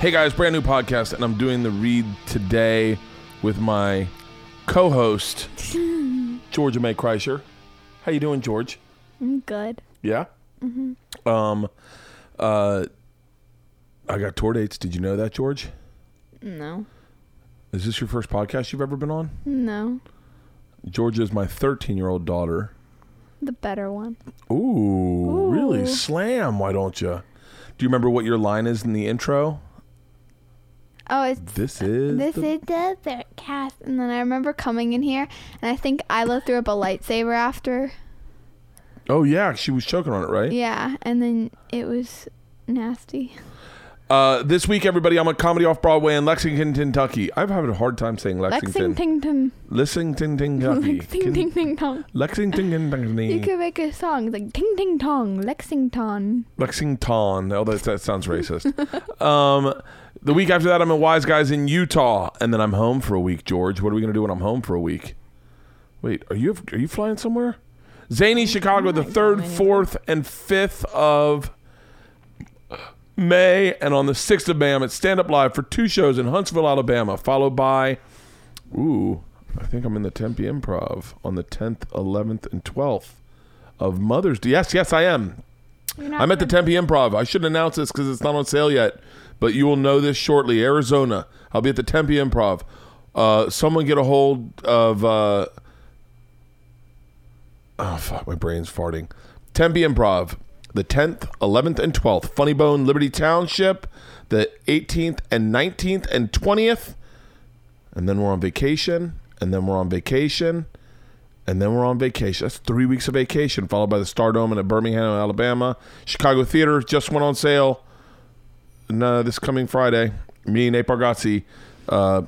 Hey guys, brand new podcast, and I'm doing the read today with my co-host Georgia May Kreischer. How you doing, George? I'm good. Yeah. Mm-hmm. Um, uh, I got tour dates. Did you know that, George? No. Is this your first podcast you've ever been on? No. Georgia is my 13 year old daughter. The better one. Ooh, really? Slam, why don't you? Do you remember what your line is in the intro? Oh, it's This is. this the- is the third cast, and then I remember coming in here, and I think Ila threw up a lightsaber after. Oh, yeah, she was choking on it, right? Yeah, and then it was nasty. Uh, this week, everybody, I'm at Comedy Off Broadway in Lexington, Kentucky. I've had a hard time saying Lexington. Lexington, Lexington, Kentucky. Lexington, ting ting tong. Lexington, You could make a song like ting ting tong, Lexington. Lexington. Oh, that, that sounds racist. um, the week after that, I'm at Wise Guys in Utah, and then I'm home for a week. George, what are we gonna do when I'm home for a week? Wait, are you are you flying somewhere? Zany Chicago, the third, fourth, and fifth of May, and on the sixth of May, I'm at Stand Up Live for two shows in Huntsville, Alabama, followed by, ooh, I think I'm in the Tempe Improv on the 10th, 11th, and 12th of Mother's Day. Yes, yes, I am. I'm at the Tempe Improv. I shouldn't announce this because it's not on sale yet, but you will know this shortly. Arizona. I'll be at the Tempe Improv. Uh, someone get a hold of. Uh, oh fuck, my brain's farting. Tempe Improv, the 10th, 11th, and 12th. Funny Bone, Liberty Township, the 18th and 19th and 20th, and then we're on vacation, and then we're on vacation and then we're on vacation. That's three weeks of vacation, followed by the Stardome at Birmingham, Alabama. Chicago Theater just went on sale. No, this coming Friday. Me, Nate Bargatze, uh,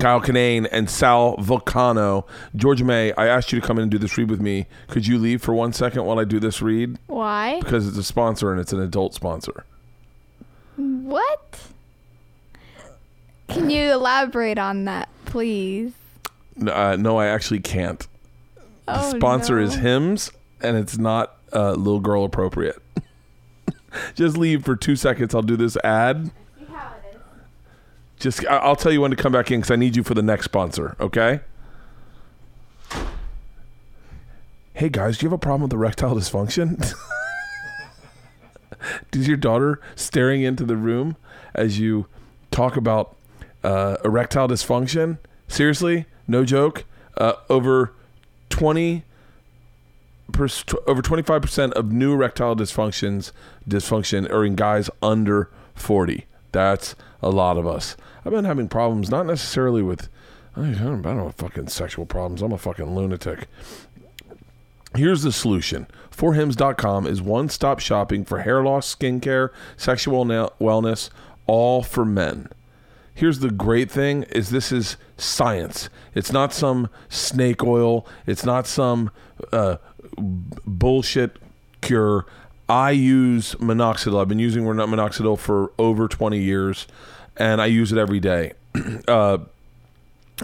Kyle Kinane, and Sal Vulcano. Georgia May, I asked you to come in and do this read with me. Could you leave for one second while I do this read? Why? Because it's a sponsor and it's an adult sponsor. What? Can you elaborate on that, please? Uh, no, I actually can't. The Oh, sponsor is no. Hims, and it's not uh, little girl appropriate. Just leave for two seconds. I'll do this ad. Just I'll tell you when to come back in because I need you for the next sponsor. Okay. Hey guys, do you have a problem with erectile dysfunction? Does your daughter staring into the room as you talk about uh, erectile dysfunction? Seriously, no joke. Uh, over twenty over twenty five percent of new erectile dysfunctions dysfunction are in guys under forty. That's a lot of us. I've been having problems, not necessarily with. I don't, don't have fucking sexual problems. I'm a fucking lunatic. Here's the solution. Forhims.com is one stop shopping for hair loss, skincare, sexual na- wellness, all for men. Here's the great thing is this is science. It's not some snake oil. It's not some uh, bullshit cure. I use minoxidil. I've been using minoxidil for over 20 years, and I use it every day. uh,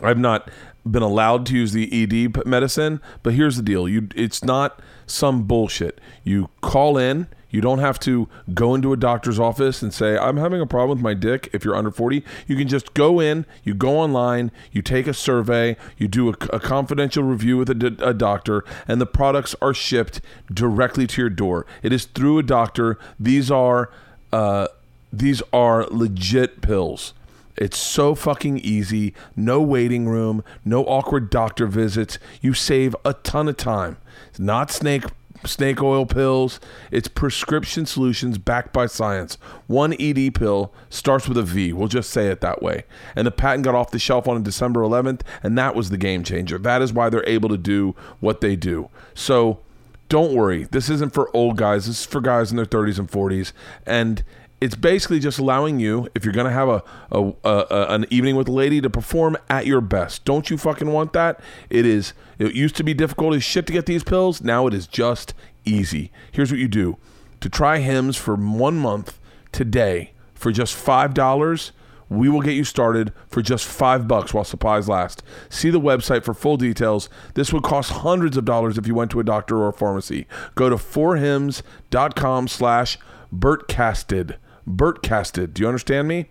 I've not been allowed to use the ED medicine, but here's the deal: you, it's not some bullshit. You call in. You don't have to go into a doctor's office and say, "I'm having a problem with my dick." If you're under 40, you can just go in. You go online. You take a survey. You do a, a confidential review with a, d- a doctor, and the products are shipped directly to your door. It is through a doctor. These are uh, these are legit pills. It's so fucking easy. No waiting room, no awkward doctor visits. You save a ton of time. It's not snake snake oil pills. It's prescription solutions backed by science. One ED pill starts with a V. We'll just say it that way. And the patent got off the shelf on December 11th, and that was the game changer. That is why they're able to do what they do. So don't worry. This isn't for old guys. This is for guys in their 30s and 40s. And it's basically just allowing you, if you're gonna have a, a, a, an evening with a lady, to perform at your best. Don't you fucking want that? It is. It used to be difficult as shit to get these pills. Now it is just easy. Here's what you do: to try Hims for one month today for just five dollars. We will get you started for just five bucks while supplies last. See the website for full details. This would cost hundreds of dollars if you went to a doctor or a pharmacy. Go to forhims.com slash Bertcasted. Bertcasted. Do you understand me?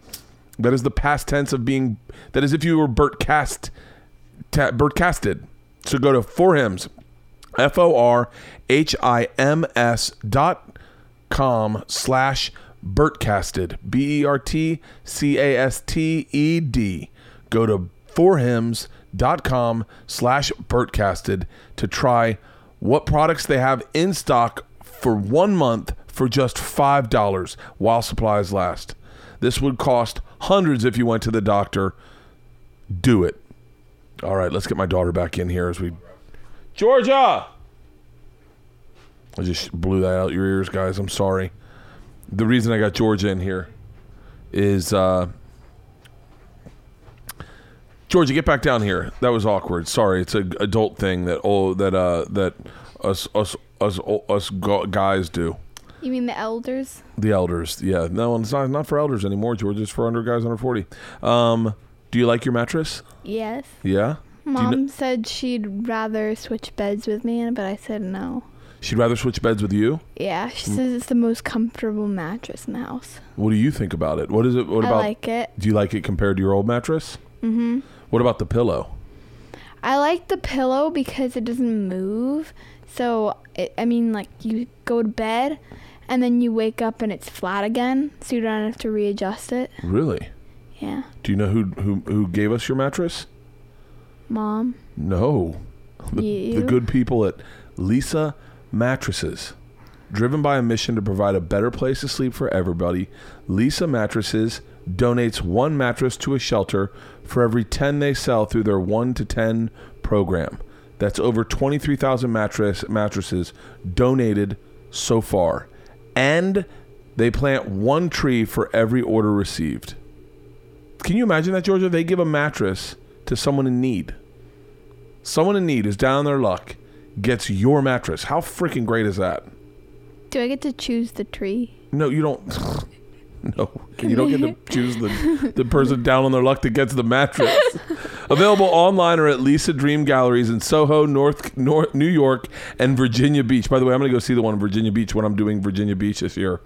That is the past tense of being. That is if you were Bertcast, ta, Bertcasted. So go to Hims, F O R H I M S dot com slash Bertcasted. B E R T C A S T E D. Go to forhims.com slash Bertcasted to try what products they have in stock for one month for just $5 while supplies last. This would cost hundreds if you went to the doctor. Do it. All right, let's get my daughter back in here as we. Georgia! I just blew that out your ears, guys. I'm sorry. The reason I got Georgia in here is uh, Georgia, get back down here. That was awkward. Sorry, it's an adult thing that oh that uh that us us us us guys do. You mean the elders? The elders, yeah. No, it's not not for elders anymore, George. It's for under guys under forty. Um, do you like your mattress? Yes. Yeah. Mom said she'd rather switch beds with me, but I said no. She'd rather switch beds with you. Yeah, she says it's the most comfortable mattress in the house. What do you think about it? What is it? What I about? like it. do you like it compared to your old mattress? Mm-hmm. What about the pillow? I like the pillow because it doesn't move. So, it, I mean, like you go to bed and then you wake up and it's flat again, so you don't have to readjust it. Really? Yeah. Do you know who who who gave us your mattress? Mom. No. The, You? the good people at Leesa Mattresses. Driven by a mission to provide a better place to sleep for everybody, Leesa Mattresses donates one mattress to a shelter for every 10 they sell through their 1 to 10 program. That's over 23,000 mattress mattresses donated so far. And they plant one tree for every order received. Can you imagine that, Georgia? They give a mattress to someone in need. Someone in need is down on their luck, gets your mattress. How freaking great is that? Do I get to choose the tree? No, you don't. No, you don't get to choose the, the person down on their luck that gets the mattress. Available online or at Leesa Dream Galleries in Soho, North, North New York, and Virginia Beach. By the way, I'm going to go see the one in Virginia Beach when I'm doing Virginia Beach this year.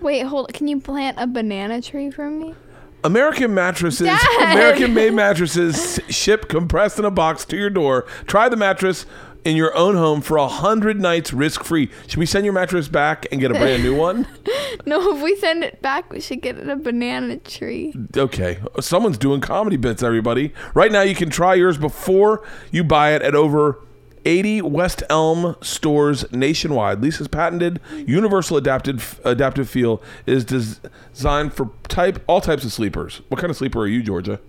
Wait, hold. Can you plant a banana tree for me? American mattresses, Dad! American made mattresses ship compressed in a box to your door. Try the mattress in your own home for a hundred nights risk free. Should we send your mattress back and get a brand new one? No, if we send it back, we should get it a banana tree. Okay, someone's doing comedy bits, everybody. Right now, you can try yours before you buy it at over 80 West Elm stores nationwide. Leesa's patented universal adapted adaptive feel is des- designed for type all types of sleepers. What kind of sleeper are you, Georgia?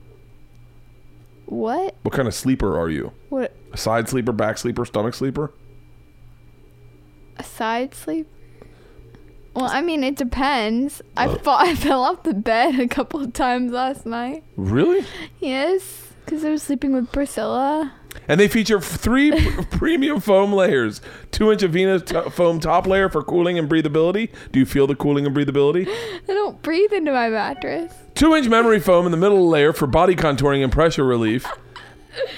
What? What kind of sleeper are you? What? A side sleeper, back sleeper, stomach sleeper? A side sleep? Well, I mean, it depends. I uh. fall, I fell off the bed a couple of times last night. Really? Yes, because I was sleeping with Priscilla. And they feature three premium foam layers: two-inch Avena t- foam top layer for cooling and breathability. Do you feel the cooling and breathability? I don't breathe into my mattress. Two-inch memory foam in the middle layer for body contouring and pressure relief.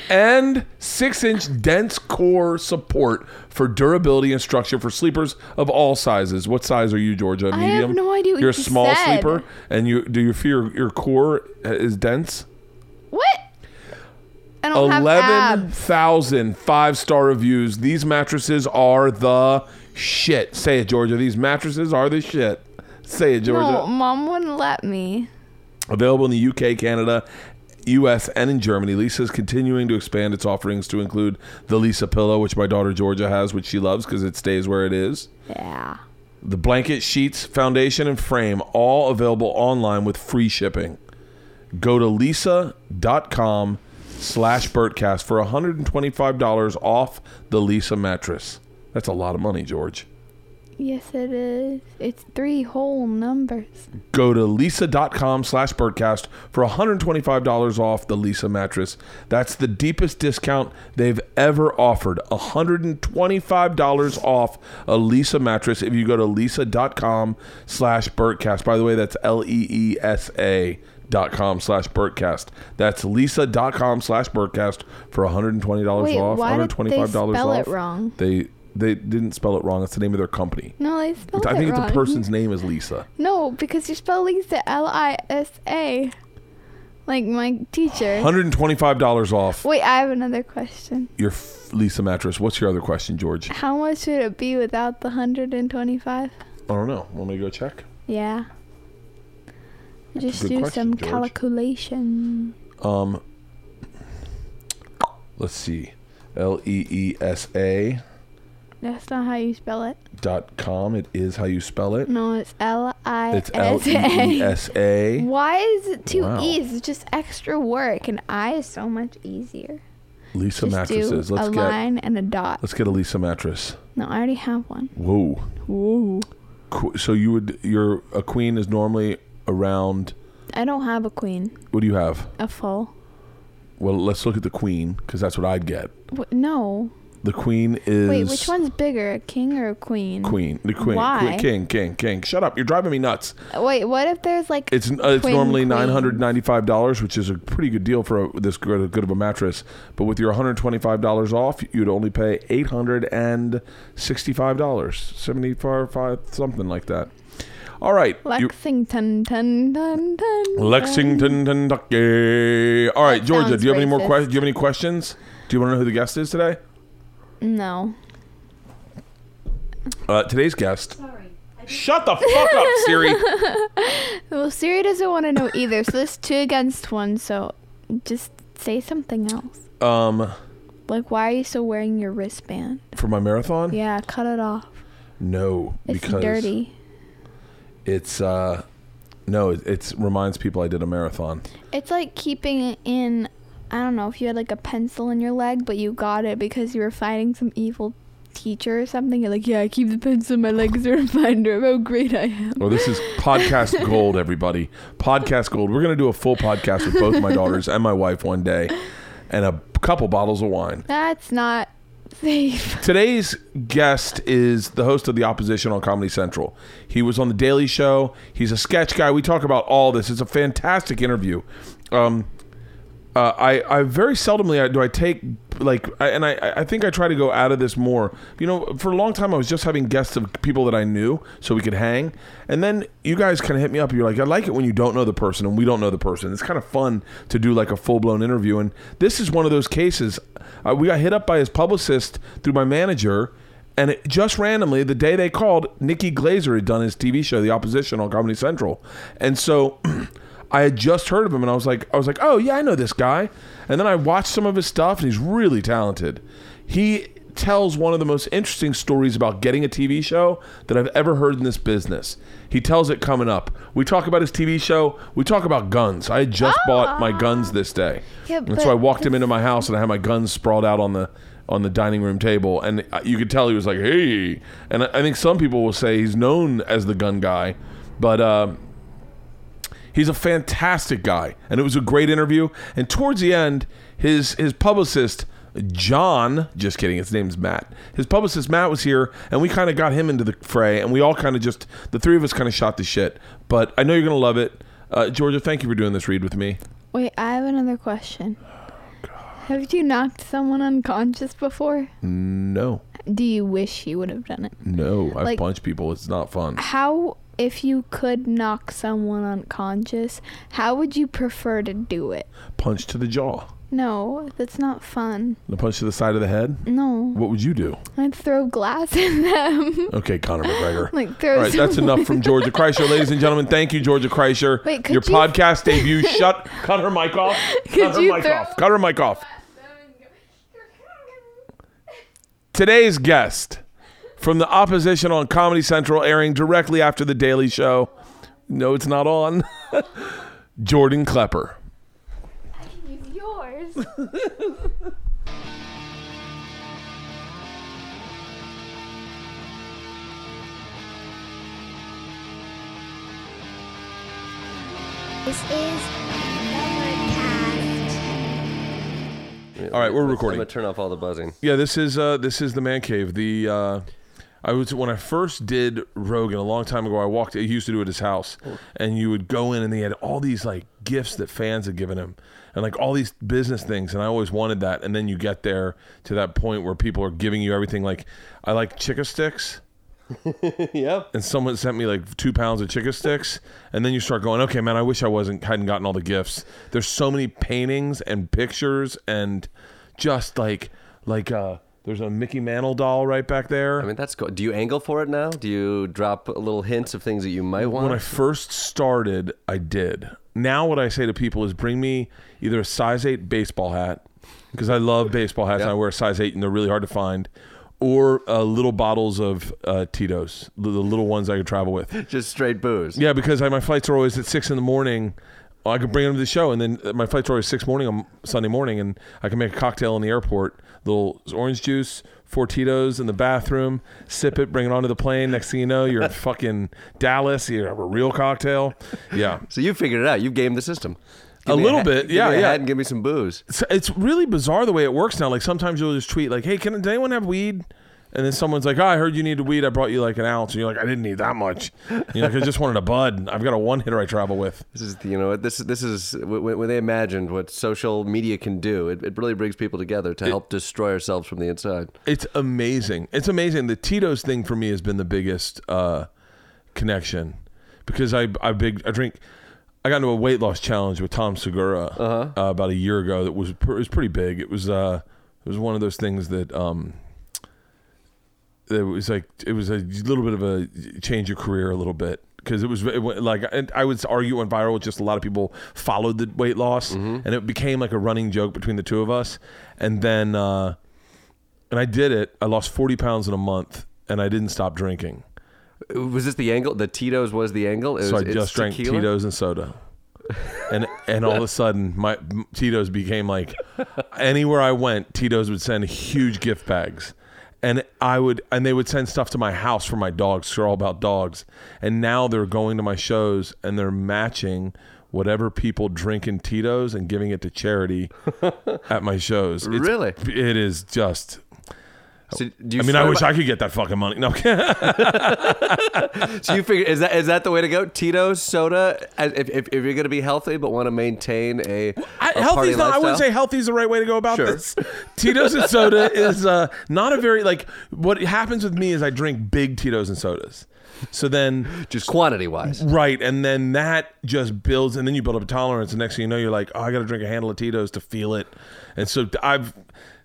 And six-inch dense core support for durability and structure for sleepers of all sizes. What size are you, Georgia? I have Medium. no idea what You're a you small said. sleeper, and you do you feel your, your core is dense? What? I don't have Eleven abs. thousand five star reviews. These mattresses are the shit. Say it, Georgia. These mattresses are the shit. Say it, Georgia. No, mom wouldn't let me. Available in the UK, Canada, US, and in Germany. Leesa is continuing to expand its offerings to include the Leesa pillow, which my daughter Georgia has, which she loves because it stays where it is. Yeah. The blanket, sheets, foundation, and frame, all available online with free shipping. Go to leesa.com slash Bertcast for $125 off the Leesa mattress. That's a lot of money, George. Yes, it is. It's three whole numbers. Go to leesa.com slash bertcast for $125 off the Leesa mattress. That's the deepest discount they've ever offered. $125 off a Leesa mattress if you go to leesa.com slash bertcast. By the way, that's L-E-E-S-A dot com slash bertcast. That's leesa.com slash bertcast for $120 Wait, off. why did they $125 spell off. it wrong? They They didn't spell it wrong. It's the name of their company. No, they spelled it I think wrong. the person's name is Lisa. No, because you spell Lisa L I S A. Like my teacher. Hundred and twenty-five dollars off Wait, I have another question. your f- Leesa mattress. What's your other question, George? How much would it be without the 125 I don't know. Want me to go check? Yeah. Just do question, some George. calculation. Um, let's see. L E E S A That's not how you spell it. dot com. It is how you spell it. No, it's L I It's L E E A. S A. Why is it two Wow. E's? It's just extra work, and I is so much easier. Leesa just mattresses. Let's a get line and a dot. let's get a Leesa mattress. No, I already have one. Whoa. Whoa. So you would your a queen is normally around. I don't have a queen. What do you have? A full. Well, let's look at the queen because that's what I'd get. Wh- no. The queen is Wait, which one's bigger, a king or a queen? queen. The queen. Why? Queen, king, king, king. Shut up! You're driving me nuts. Wait, what if there's like It's uh, it's normally nine hundred ninety five dollars, which is a pretty good deal for a, this good, good of a mattress. But with your one hundred twenty five dollars off, you'd only pay eight hundred and sixty five dollars, seventy five something like that. All right, Lexington, dun, dun, dun, Lexington, Kentucky. All right, That Georgia. Do you have any more questions? Do you have any questions? Do you want to know who the guest is today? Dun. No. Uh, today's guest. Shut the fuck up, Siri. Well, Siri doesn't want to know either, so there's two against one. So just say something else. Um, Like, why are you still wearing your wristband? for my marathon. Yeah, cut it off. No, It's because dirty. it's uh, no, it it's reminds people I did a marathon. It's like keeping it in. I don't know if you had like a pencil in your leg, but you got it because you were fighting some evil teacher or something. You're like, yeah, I keep the pencil in my leg as a reminder of how great I am. Well, this is podcast gold, everybody. Podcast gold. We're gonna do a full podcast with both my daughters and my wife one day, and a couple bottles of wine. That's not safe. Today's guest is the host of the opposition on Comedy Central. He was on the Daily Show. He's a sketch guy. We talk about all this. It's a fantastic interview. Um, uh, I I very seldomly do I take like I, and I I think I try to go out of this more. You know, for a long time I was just having guests of people that I knew so we could hang, and then you guys kind of hit me up. You're like, I like it when you don't know the person and we don't know the person. It's kind of fun to do like a full blown interview, and this is one of those cases. Uh, we got hit up by his publicist through my manager. And it, just randomly, the day they called, Nikki Glazer had done his TV show, The Opposition, on Comedy Central, and so I had just heard of him, and I was like, I was like, oh yeah, I know this guy. And then I watched some of his stuff, and he's really talented. He tells one of the most interesting stories about getting a TV show that I've ever heard in this business. He tells it coming up. We talk about his TV show. We talk about guns. I had just bought my guns this day, Yeah, and so I walked him into my house, and I had my guns sprawled out on the on the dining room table, and you could tell he was like, "Hey!" And I I think some people will say he's known as the gun guy, but. Uh, He's a fantastic guy, and it was a great interview. And towards the end, his his publicist John, just kidding, his name's Matt. His publicist Matt was here, and we kind of got him into the fray, and we all kind of just the three of us kind of shot the shit. But I know you're gonna love it, uh, Georgia. Thank you for doing this read with me. Wait, I have another question. Oh, Have you knocked someone unconscious before? No, Do you wish you would have done it? no, I've Like- punched people. It's not fun. How, if you could knock someone unconscious, how would you prefer to do it? Punch to the jaw, No, that's not fun. a punch to the side of the head. No, What would you do? I'd throw glass in them. Okay, Conor McGregor. like throw. All right, that's enough from Georgia Kreischer, ladies and gentlemen. Thank you, Georgia Kreischer. Wait, could Your you- podcast debut. Shut. Cut her mic off. Could cut her mic throw- off. Cut her mic off. Today's guest from the opposition on Comedy Central, airing directly after the Daily Show. No, it's not on. Jordan Klepper. I can Use yours. This is Overcast. All right, we're recording. I'm gonna turn off all the buzzing. Yeah, this is uh, this is the man cave. The uh, I was when I first did Rogan a long time ago. I walked. He used to do it at his house, and you would go in, and they had all these like gifts that fans had given him, and like all these business things. And I always wanted that. And then you get there to that point where people are giving you everything. Like I like chicken sticks yep. and someone sent me like two pounds of chicken sticks, and then you start going, okay, man, I wish I wasn't hadn't gotten all the gifts. There's so many paintings and pictures and just like like uh there's a Mickey Mantle doll right back there. I mean, that's good. Do you angle for it now? Do you drop little hints of things that you might want? when I first started, I did. Now what I say to people is bring me either a size 8 baseball hat because I love baseball hats and I wear a size 8 and they're really hard to find or uh, little bottles of uh, Tito's, the the little ones I could travel with. Just straight booze. Yeah, because I, my flights are always at six in the morning. I could bring them to the show, and then uh, my flights always six morning on Sunday morning, and I can make a cocktail in the airport. Little orange juice, four Tito's in the bathroom, sip it, bring it onto the plane. Next thing you know, you're in fucking Dallas. You have a real cocktail. Yeah, So you figured it out. You gamed the system. A me little hat- bit. give Yeah, a yeah. and give me some booze. it's, it's really bizarre the way it works now. Like sometimes you'll just tweet like, "Hey, can does anyone have weed?" And then someone's like, "Oh, I heard you needed weed. I brought you like an ounce." And you're like, "I didn't need that much." You're like, "I just wanted a bud. I've got a one hitter I travel with." This is, you know, this is this is when, they imagined what social media can do. It, it really brings people together to help destroy ourselves from the inside. It's amazing. It's amazing. The Tito's thing for me has been the biggest uh, connection because I I big I drink. I got into a weight loss challenge with Tom Segura uh about a year ago. That was pr- it was pretty big. It was uh it was one of those things that um it was like it was a little bit of a change of career a little bit because it was it went, like and I would argue it went viral. Just a lot of people followed the weight loss, and it became like a running joke between the two of us. And then uh, and I did it. I lost forty pounds in a month, and I didn't stop drinking. Was this the angle? The Tito's was the angle. It so I was- just drank tequila? Tito's and soda. And and all of a sudden, my Tito's became like anywhere I went, Tito's would send huge gift bags, and I would and they would send stuff to my house for my dogs. They're all about dogs, and now they're going to my shows and they're matching whatever people drink in Tito's and giving it to charity at my shows. It's- Really? it is just. So do you I mean, I wish by- I could get that fucking money. No, So you figure is that is that the way to go? Tito's soda. If, if, if you're going to be healthy but want to maintain a, I, a healthy's party not. I wouldn't say healthy's the right way to go about Sure. this. Tito's and soda is uh, not a very like. What happens with me is I drink big Tito's and sodas. So then, just quantity wise. right, and then that just builds, and then you build up a tolerance. And next thing you know, you're like, oh, I got to drink a handle of Tito's to feel it. And so I've,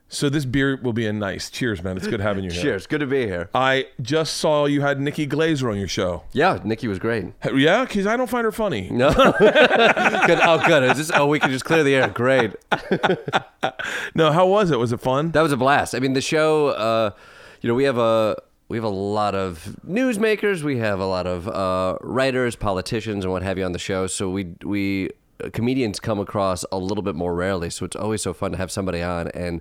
so this beer will be a nice. Cheers, man. It's good having you here. Cheers. Good to be here. I just saw you had Nikki Glazer on your show. Yeah, Nikki was great. Yeah, because I don't find her funny. No. good. Oh, good. Is this, oh, we can just clear the air. Great. No, how was it? Was it fun? That was a blast. I mean, the show. Uh, you know, we have a we have a lot of newsmakers. We have a lot of uh, writers, politicians, and what have you on the show. So we we comedians come across a little bit more rarely. So it's always so fun to have somebody on and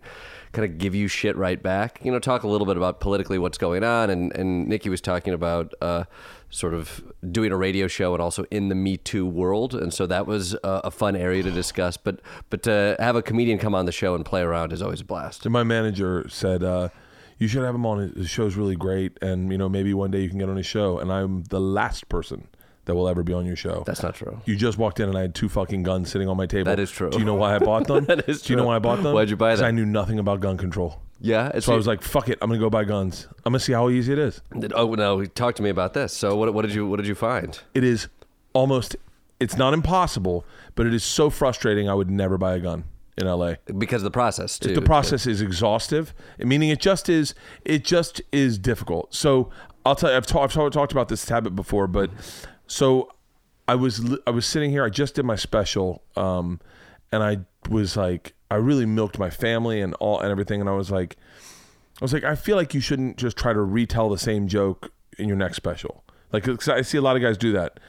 kind of give you shit right back. You know, talk a little bit about politically what's going on. And and Nikki was talking about. Uh, Sort of doing a radio show and also in the Me Too world, and so that was a fun area to discuss. But but to have a comedian come on the show and play around is always a blast. And my manager said, uh, "You should have him on. His show's really great, and you know maybe one day you can get on his show." And I'm the last person that will ever be on your show. That's not true. you just walked in and I had two fucking guns sitting on my table. That is true. Do you know why I bought them? That is true. Do you know why I bought them? Why'd you buy them? Because I knew nothing about gun control. Yeah, it's So I was like, "Fuck it, I'm gonna go buy guns. I'm gonna see how easy it is." oh no, talk to me about this. So what, what did you what did you find? It is almost. It's not impossible, but it is so frustrating. I would never buy a gun in LA. Because of the process too. the process is exhaustive meaning it just is it just is difficult so i'll tell you i've, ta- I've ta- talked about this habit before but so i was i was sitting here i just did my special um and i was like i really milked my family and all and everything and i was like i was like i feel like you shouldn't just try to retell the same joke in your next special. Like 'cause i see a lot of guys do that.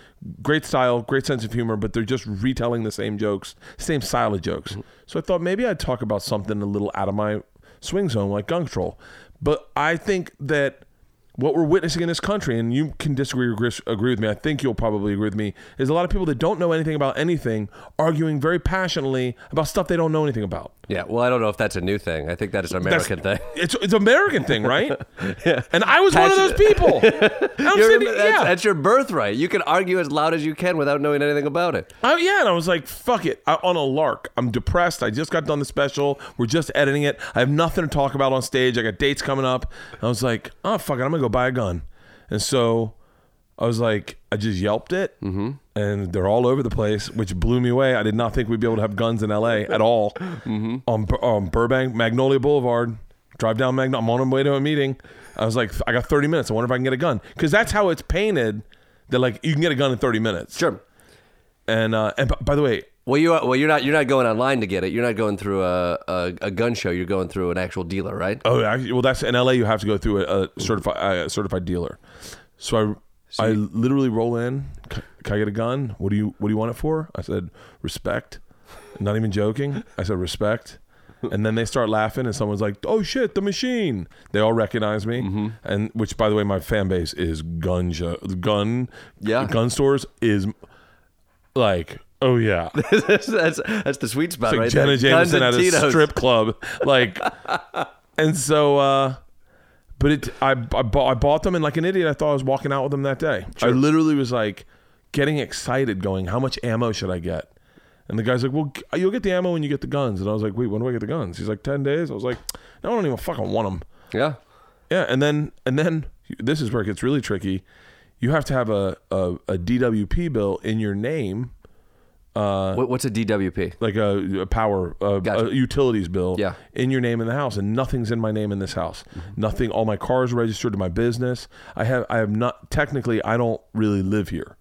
Great style great sense of humor but they're just retelling the same jokes same style of jokes. So i thought maybe i'd talk about something a little out of my swing zone like gun control but i think that what we're witnessing in this country, and you can disagree or agree, with me, I think you'll probably agree with me, is a lot of people that don't know anything about anything arguing very passionately about stuff they don't know anything about. Yeah, well, I don't know if that's a new thing. I think that is an That's- American thing. It's it's American thing, right? yeah. And I was one of those people. I'm sitting, that's, yeah. that's your birthright. You can argue as loud as you can without knowing anything about it. I, yeah, and I was like, fuck it. I, on a lark. I'm depressed. I just got done the special. We're just editing it. I have nothing to talk about on stage. I got dates coming up. I was like, oh, fuck it. I'm going to go buy a gun. And so I was like, I just yelped it. Mm-hmm. And they're all over the place, which blew me away. I did not think we'd be able to have guns in LA at all. Mm-hmm. On, on Burbank, Magnolia Boulevard. Drive down Magnolia. I'm on my way to a meeting. I was like, I got 30 minutes. I wonder if I can get a gun. Because that's how it's painted. That like you can get a gun in 30 minutes. Sure. And uh, and b- by the way, Well, you are, well, you're not you're not going online to get it. You're not going through a, a, a gun show. You're going through an actual dealer, right? oh, well, that's in LA. You have to go through a, a certified uh, certified dealer. So I I literally roll in. "C- Can I get a gun? What do you What do you want it for? I said respect. Not even joking. I said respect. And then they start laughing, and someone's like, "Oh shit, the machine!" They all recognize me, and which, by the way, my fan base is gun jo- gun Yeah. gun stores is like, oh yeah, that's, that's that's the sweet spot, It's like right Jenna there. Jameson at a strip club, like, and so, uh, but it, I, I bought, I bought them, and like an idiot, I thought I was walking out with them that day. I literally was like getting excited, going, "How much ammo should I get?" And the guy's like, "Well, you'll get the ammo when you get the guns." And I was like, "Wait, when do I get the guns?" He's like, 10 days." I was like, "No, I don't even fucking want them." Yeah. Yeah, and then and then this is where it gets really tricky. You have to have a a, a DWP bill in your name Uh, what, what's a DWP? like a, a power a, Gotcha. a utilities bill Yeah. in your name in the house and nothing's in my name in this house mm-hmm. nothing all my cars registered to my business i have i have not technically i don't really live here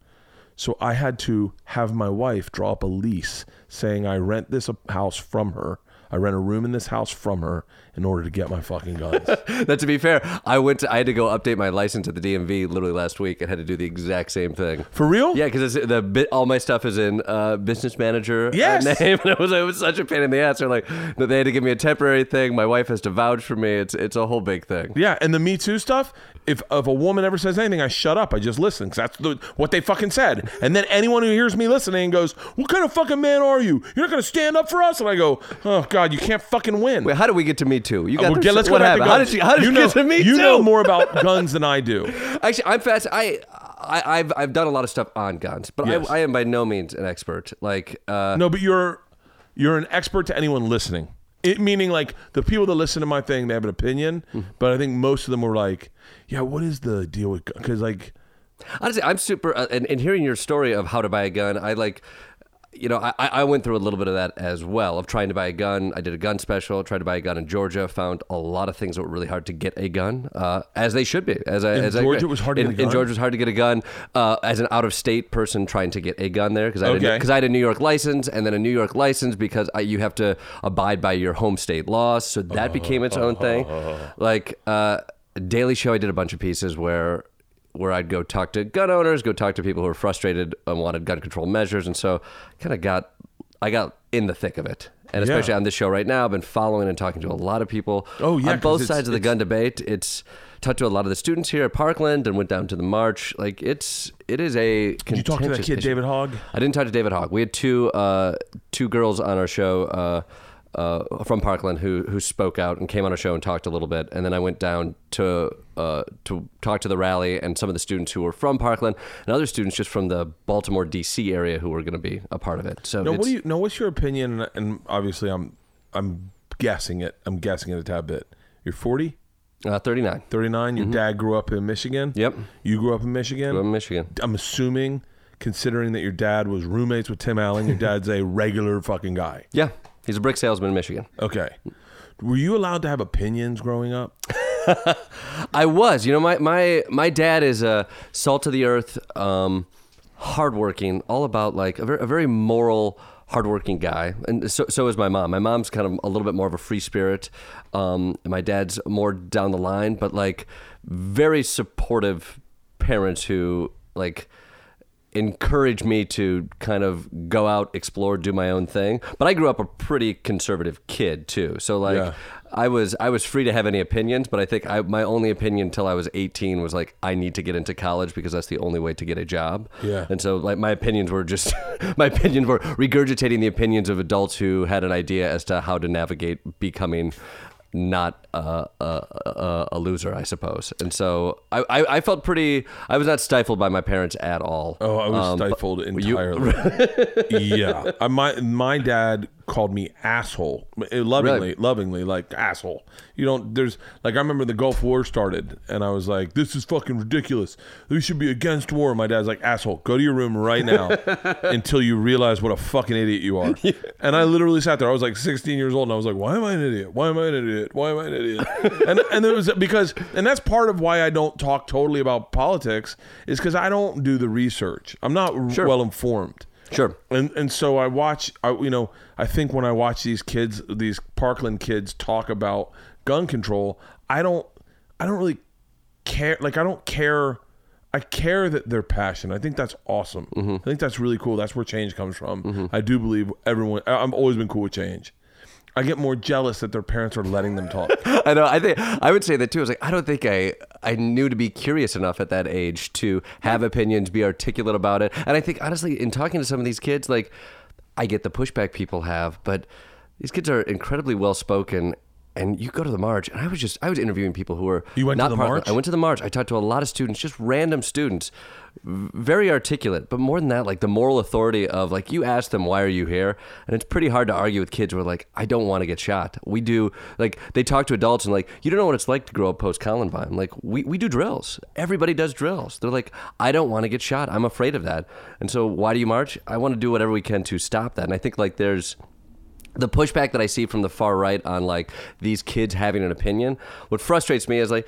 so i had to have my wife draw up a lease saying i rent this house from her i rent a room in this house from her in order to get my fucking guns That to be fair, I went. To, I had to go update my license at the DMV literally last week and had to do the exact same thing. for real Yeah, because the bit all my stuff is in uh, business manager uh, Yes. name, and it was it was such a pain in the ass. They're like, they had to give me a temporary thing. My wife has to vouch for me. It's it's a whole big thing. Yeah, and the Me Too stuff. If if a woman ever says anything, I shut up. I just listen because that's the, what they fucking said. And then anyone who hears me listening goes, "What kind of fucking man are you? You're not gonna stand up for us?" And I go, "Oh God, you can't fucking win." Wait, how did we get to me too? You Uh, got there- let's what to happened? How did you how did you, know, get to me You too? You know more about guns than I do. Actually, I'm fast. I, I I've I've done a lot of stuff on guns, but Yes. I, I am by no means an expert. Like, uh, No, but you're you're an expert to anyone listening. It meaning like the people that listen to my thing, they have an opinion, Mm-hmm. but I think most of them were like, "Yeah, what is the deal with?" Because like, Honestly, I'm super. Uh, and, and hearing your story of how to buy a gun, I like. You know, I, I went through a little bit of that as well of trying to buy a gun. I did a gun special, tried to buy a gun in Georgia, found a lot of things that were really hard to get a gun, uh, as they should be. As I, In as Georgia it was hard to in, get a In? Georgia, was hard to get a gun. Uh, as an out of state person trying to get a gun there, because I, Okay. I had a New York license, and then a New York license because I, you have to abide by your home state laws. So that became its own thing. Like uh, Daily Show, I did a bunch of pieces where where I'd go talk to gun owners, go talk to people who were frustrated and wanted gun control measures, and so kind of got I got in the thick of it. And especially Yeah. on this show right now, I've been following and talking to a lot of people Oh, yeah, on both sides of the gun debate. It's talked to a lot of the students here at Parkland and went down to the march. Like it's it is a did you talk to that kid, issue. David Hogg? I didn't talk to David Hogg. We had two uh, two girls on our show uh, uh, from Parkland who who spoke out and came on a show and talked a little bit, and then I went down to uh, to talk to the rally and some of the students who were from Parkland and other students just from the Baltimore D.C. area who were going to be a part of it. So No, what do you? No, what's your opinion? And obviously, I'm I'm guessing it. I'm guessing it a tad bit. You're 40, uh, 39. 39. Your dad grew up in Michigan. Yep. You grew up in Michigan. From Michigan. I'm assuming, considering that your dad was roommates with Tim Allen, your dad's a regular fucking guy. Yeah, he's a brick salesman in Michigan. Okay. Were you allowed to have opinions growing up? I was. You know, my my my dad is a salt of the earth, um, hardworking, all about like a very, a very moral, hardworking guy, and so so is my mom. My mom's kind of a little bit more of a free spirit. Um, my dad's more down the line, but like very supportive parents who like encourage me to kind of go out, explore, do my own thing. But I grew up a pretty conservative kid too. So like Yeah. I was I was free to have any opinions, but I think I, my only opinion until I was 18 was like I need to get into college because that's the only way to get a job. Yeah. And so like my opinions were just my opinions were regurgitating the opinions of adults who had an idea as to how to navigate becoming not a, a, a, a loser, I suppose. And so I, I, I felt pretty. I was not stifled by my parents at all. Oh, I was Um, stifled you- entirely. yeah, Uh, my my dad called me asshole Uh, lovingly, Really? lovingly, like asshole. You don't. There's like I remember the Gulf War started, and I was like, "This is fucking ridiculous. We should be against war." My dad's like, "Asshole, go to your room right now until you realize what a fucking idiot you are." And I literally sat there. I was like 16 years old, and I was like, "Why am I an idiot? Why am I an idiot? Why am I an idiot?" And and it was because, and that's part of why I don't talk totally about politics is because I don't do the research. I'm not Sure. well informed. Sure. And and so I watch, I, you know, I think when I watch these kids, these Parkland kids talk about gun control, I don't, I don't really care. Like I don't care. I care that they're passionate. I think that's awesome. Mm-hmm. I think that's really cool. That's where change comes from. Mm-hmm. I do believe everyone. I've always been cool with change. I get more jealous that their parents are letting them talk. I know. I think I would say that too. I was like, I don't think I I knew to be curious enough at that age to have opinions, be articulate about it. And I think honestly, in talking to some of these kids, like I get the pushback people have, but these kids are incredibly well spoken. And you go to the march, and I was just I was interviewing people who were You went to not the part of march? I went to the march. I talked to a lot of students, just random students, very articulate. But more than that, like the moral authority of like you ask them why are you here, and it's pretty hard to argue with kids who are like I don't want to get shot. We do like they talk to adults and like you don't know what it's like to grow up post Columbine. Like we we do drills. Everybody does drills. They're like I don't want to get shot. I'm afraid of that. And so why do you march? I want to do whatever we can to stop that. And I think like there's the pushback that I see from the far right on like these kids having an opinion, what frustrates me is like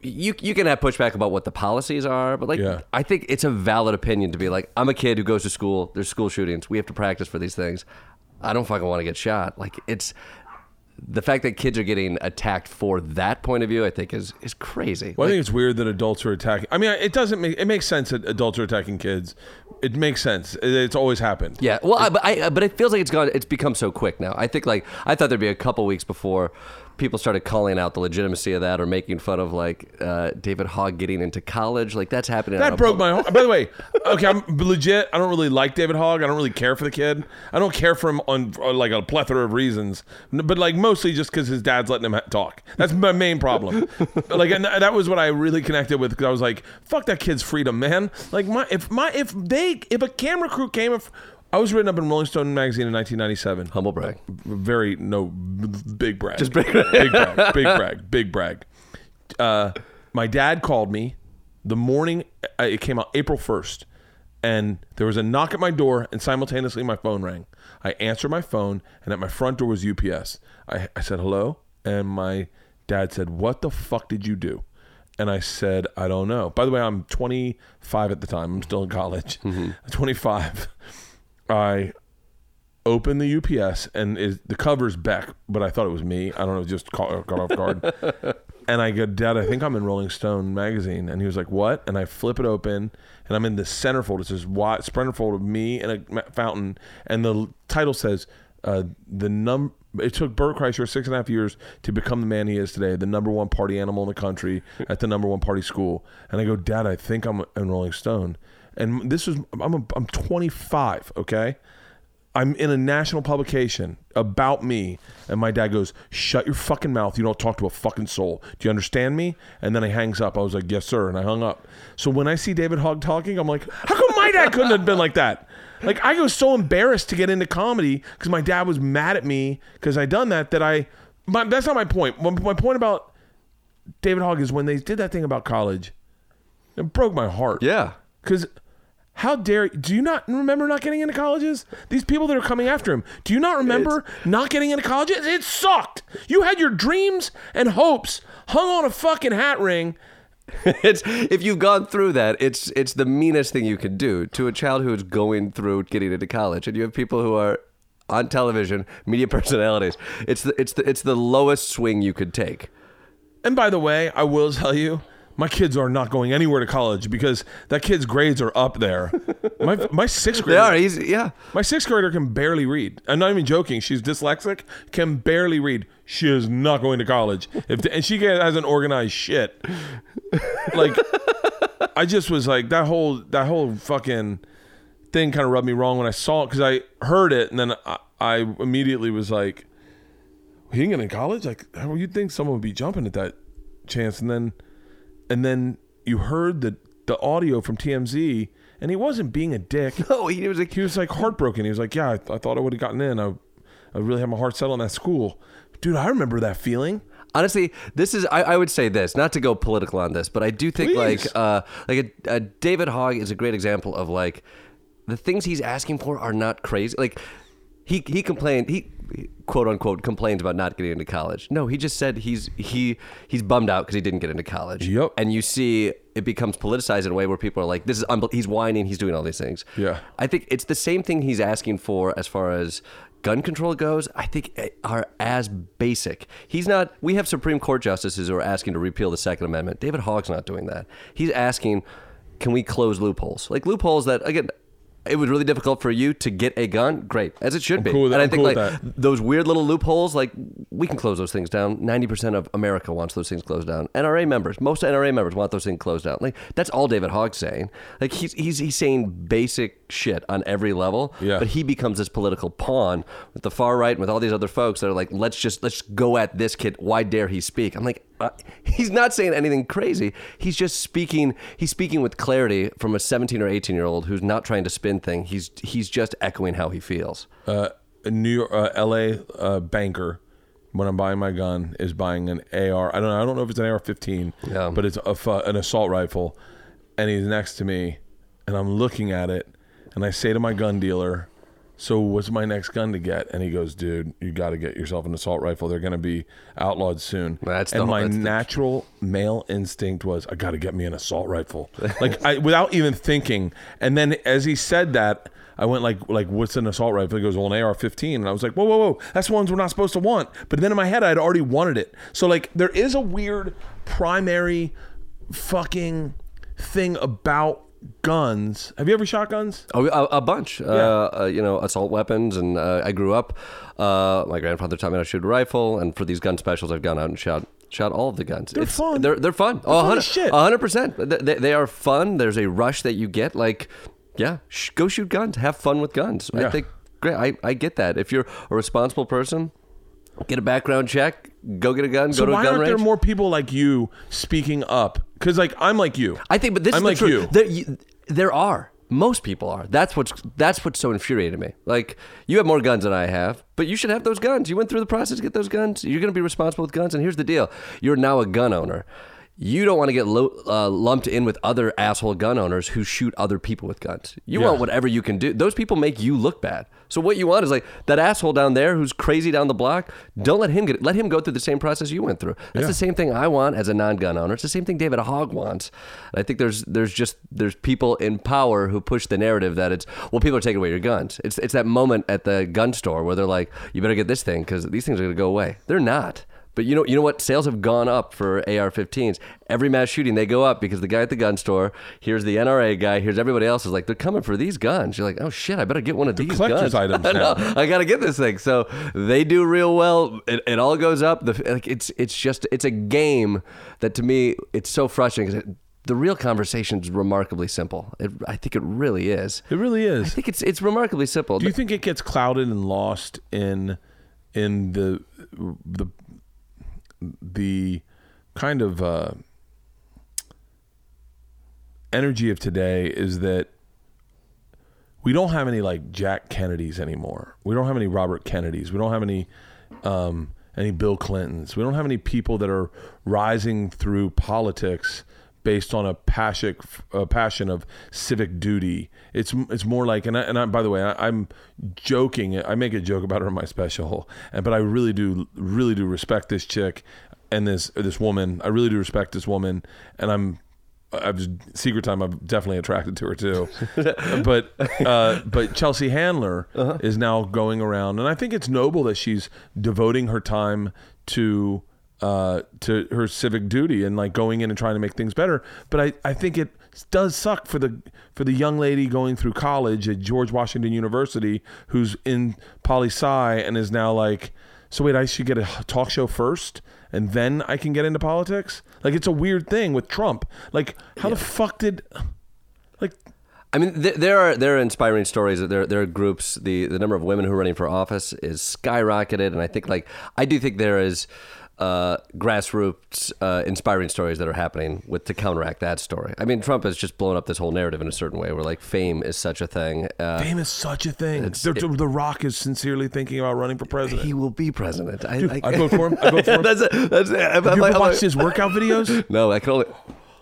you you can have pushback about what the policies are, but like Yeah. I think it's a valid opinion to be like I'm a kid who goes to school. There's school shootings. We have to practice for these things. I don't fucking want to get shot. Like it's the fact that kids are getting attacked for that point of view. I think is is crazy. Well, I think it's weird that adults are attacking. I mean, it doesn't make it makes sense that adults are attacking kids. It makes sense. It's always happened. Yeah, well, I, but I, uh, but it feels like it's gone. It's become so quick now. I think like I thought there'd be a couple weeks before people started calling out the legitimacy of that or making fun of like uh, David Hogg getting into college. Like that's happening. That broke my heart. By the way, okay, I'm legit. I don't really like David Hogg. I don't really care for the kid. I don't care for him on, on like a plethora of reasons, but like mostly just because his dad's letting him ha- talk. That's my main problem. like, and th- that was what I really connected with because I was like, "Fuck that kid's freedom, man." Like my if my if they if a camera crew came, if I was written up in Rolling Stone magazine in 1997. Humble brag. very no big brag. Just big- big brag, big brag, big brag. Uh, my dad called me the morning uh, it came out April first, and there was a knock at my door, and simultaneously my phone rang. I answered my phone, and at my front door was UPS. I, I said hello, and my dad said, "What the fuck did you do?" And I said, "I don't know." By the way, I'm 25 at the time. I'm still in college. 25. I open the UPS and is the cover's Beck, but I thought it was me. I don't know, just caught, got off guard. and I go, Dad, I think I'm in Rolling Stone magazine. And he was like, What? And I flip it open, and I'm in the centerfold. It says wide centerfold of me and a fountain, and the title says uh, the num. It took Bert Kreischer six and a half years to become the man he is today, the number one party animal in the country at the number one party school. And I go, Dad, I think I'm in Rolling Stone. And this is I'm a, I'm 25, okay? I'm in a national publication about me, and my dad goes, "Shut your fucking mouth! You don't talk to a fucking soul. Do you understand me?" And then he hangs up. I was like, "Yes, sir," and I hung up. So when I see David Hogg talking, I'm like, "How come my dad couldn't have been like that?" Like I was so embarrassed to get into comedy because my dad was mad at me because I done that. That I, my, that's not my point. My, my point about David Hogg is when they did that thing about college, it broke my heart. Yeah. Because how dare do you not remember not getting into colleges? These people that are coming after him, do you not remember not getting into colleges? It sucked. You had your dreams and hopes hung on a fucking hat ring. it's if you've gone through that, it's it's the meanest thing you can do to a child who is going through getting into college, and you have people who are on television, media personalities. It's the it's the it's the lowest swing you could take. And by the way, I will tell you, my kids are not going anywhere to college because that kid's grades are up there. my my sixth They grader, are. He's yeah. my sixth grader can barely read. I'm not even joking. She's dyslexic, can barely read. She is not going to college. If and she hasn't organized shit. Like, I just was like that whole that whole fucking thing kind of rubbed me wrong when I saw it because I heard it and then I, I immediately was like, he didn't get in college. Like, how you'd think someone would be jumping at that chance, and then and then you heard the the audio from TMZ, and he wasn't being a dick. Oh, he was a He was like heartbroken. He was like, "Yeah, I, th- I thought I would have gotten in. I, I really had my heart set on that school, dude. I remember that feeling. Honestly, this is I, I would say this, not to go political on this, but I do think Please. like uh like a, a David Hogg is a great example of like the things he's asking for are not crazy. Like he he complained he quote unquote complains about not getting into college. No, he just said he's he he's bummed out because he didn't get into college. Yep. And you see it becomes politicized in a way where people are like, "This is unbel- he's whining, he's doing all these things." Yeah. I think it's the same thing he's asking for as far as gun control goes. I think are as basic. He's not. We have Supreme Court justices who are asking to repeal the Second Amendment. David Hogg's not doing that. He's asking, can we close loopholes? Like loopholes that again. It was really difficult for you to get a gun. Great, as it should be. cool and. I I'm think cool like those weird little loopholes, like we can close those things down. Ninety percent of America wants those things closed down. NRA members, most NRA members want those things closed down. Like that's all David Hogg's saying. Like he's he's he's saying basic shit on every level. Yeah. But he becomes this political pawn with the far right and with all these other folks that are like, let's just let's go at this kid. Why dare he speak? I'm like, uh, he's not saying anything crazy. He's just speaking. He's speaking with clarity from a 17 or 18 year old who's not trying to spin thing. He's he's just echoing how he feels. Uh, a New York, uh, L.A. Uh, banker, when I'm buying my gun, is buying an AR. I don't know. I don't know if it's an AR-15, Yeah. but it's a, an assault rifle, and he's next to me, and I'm looking at it, and I say to my gun dealer, "So what's my next gun to get?" And he goes, "Dude, you got to get yourself an assault rifle. They're going to be outlawed soon." That's and whole- my that's the- natural male instinct was, "I got to get me an assault rifle," like I, without even thinking. And then as he said that. I went like, like, what's an assault rifle? He goes, well, an AR-15, and I was like, whoa, whoa, whoa, that's ones we're not supposed to want. But then in my head, I'd already wanted it. So like, there is a weird primary fucking thing about guns. Have you ever shot guns? Oh, a, a bunch. Uh, uh, you know, assault weapons, and uh, I grew up. Uh, my grandfather taught me how to shoot a rifle, and for these gun specials, I've gone out and shot shot all of the guns. They're fun. They're they're fun. Oh, fun 100 as shit. hundred percent. They, they are fun. There's a rush that you get. Like, yeah, sh- go shoot guns. Have fun with guns. I think great. I, I get that. If you're a responsible person, get a background check. Go get a gun. So go to why a gun aren't there more people like you speaking up? Because like I'm like you. I think, but this I'm is the like truth. you. There, you. There are. Most people are. That's what's that's what's so infuriating to me. Like you have more guns than I have, but you should have those guns. You went through the process to get those guns. You're going to be responsible with guns. And here's the deal: you're now a gun owner. You don't want to get lo- uh, lumped in with other asshole gun owners who shoot other people with guns. You Yeah. want whatever you can do. Those people make you look bad. So what you want is like that asshole down there who's crazy down the block. Don't let him get. Let him go through the same process you went through. That's Yeah. the same thing I want as a non-gun owner. It's the same thing David Hogg wants. And I think there's there's just there's people in power who push the narrative that it's well people are taking away your guns. It's it's that moment at the gun store where they're like you better get this thing because these things are going to go away. They're not. But you know you know what sales have gone up for AR-15s. Every mass shooting they go up because the guy at the gun store, here's the NRA guy, here's everybody else is like they're coming for these guns. You're like oh shit I better get one of these collector's guns. items I know. now. I gotta get this thing. So they do real well. It, it all goes up. The, like it's it's just it's a game that to me it's so frustrating because the real conversation is remarkably simple. It, I think it really is. It really is. I think it's it's remarkably simple. Do you think it gets clouded and lost in in the the the kind of uh, energy of today is that we don't have any like Jack Kennedys anymore. We don't have any Robert Kennedys. We don't have any um, any Bill Clintons. We don't have any people that are rising through politics based on a passion, a passion of civic duty. It's it's more like, and I, and I, by the way, I, I'm joking. I make a joke about her in my special, and but I really do really do respect this chick and this this woman. I really do respect this woman, and I'm I've secret time. I'm definitely attracted to her too, but uh, but Chelsea Handler is now going around, and I think it's noble that she's devoting her time to uh, to her civic duty and like going in and trying to make things better. But I, I think it does suck for the for the young lady going through college at George Washington University who's in poli sci and is now like, so wait, I should get a talk show first and then I can get into politics. Like it's a weird thing with Trump. Like how the fuck did like I mean, th- there are there are inspiring stories. There there are groups. The the number of women who are running for office is skyrocketed, and I think like I do think there is uh, grassroots uh, inspiring stories that are happening with to counteract that story. I mean, Trump has just blown up this whole narrative in a certain way, where like fame is such a thing. Uh, fame is such a thing. It's- The, Rock is sincerely thinking about running for president. he will be president. I, Dude, I, I vote for him. I vote for him. that's it. That's it. Have you like- watched his workout videos? No, I can only.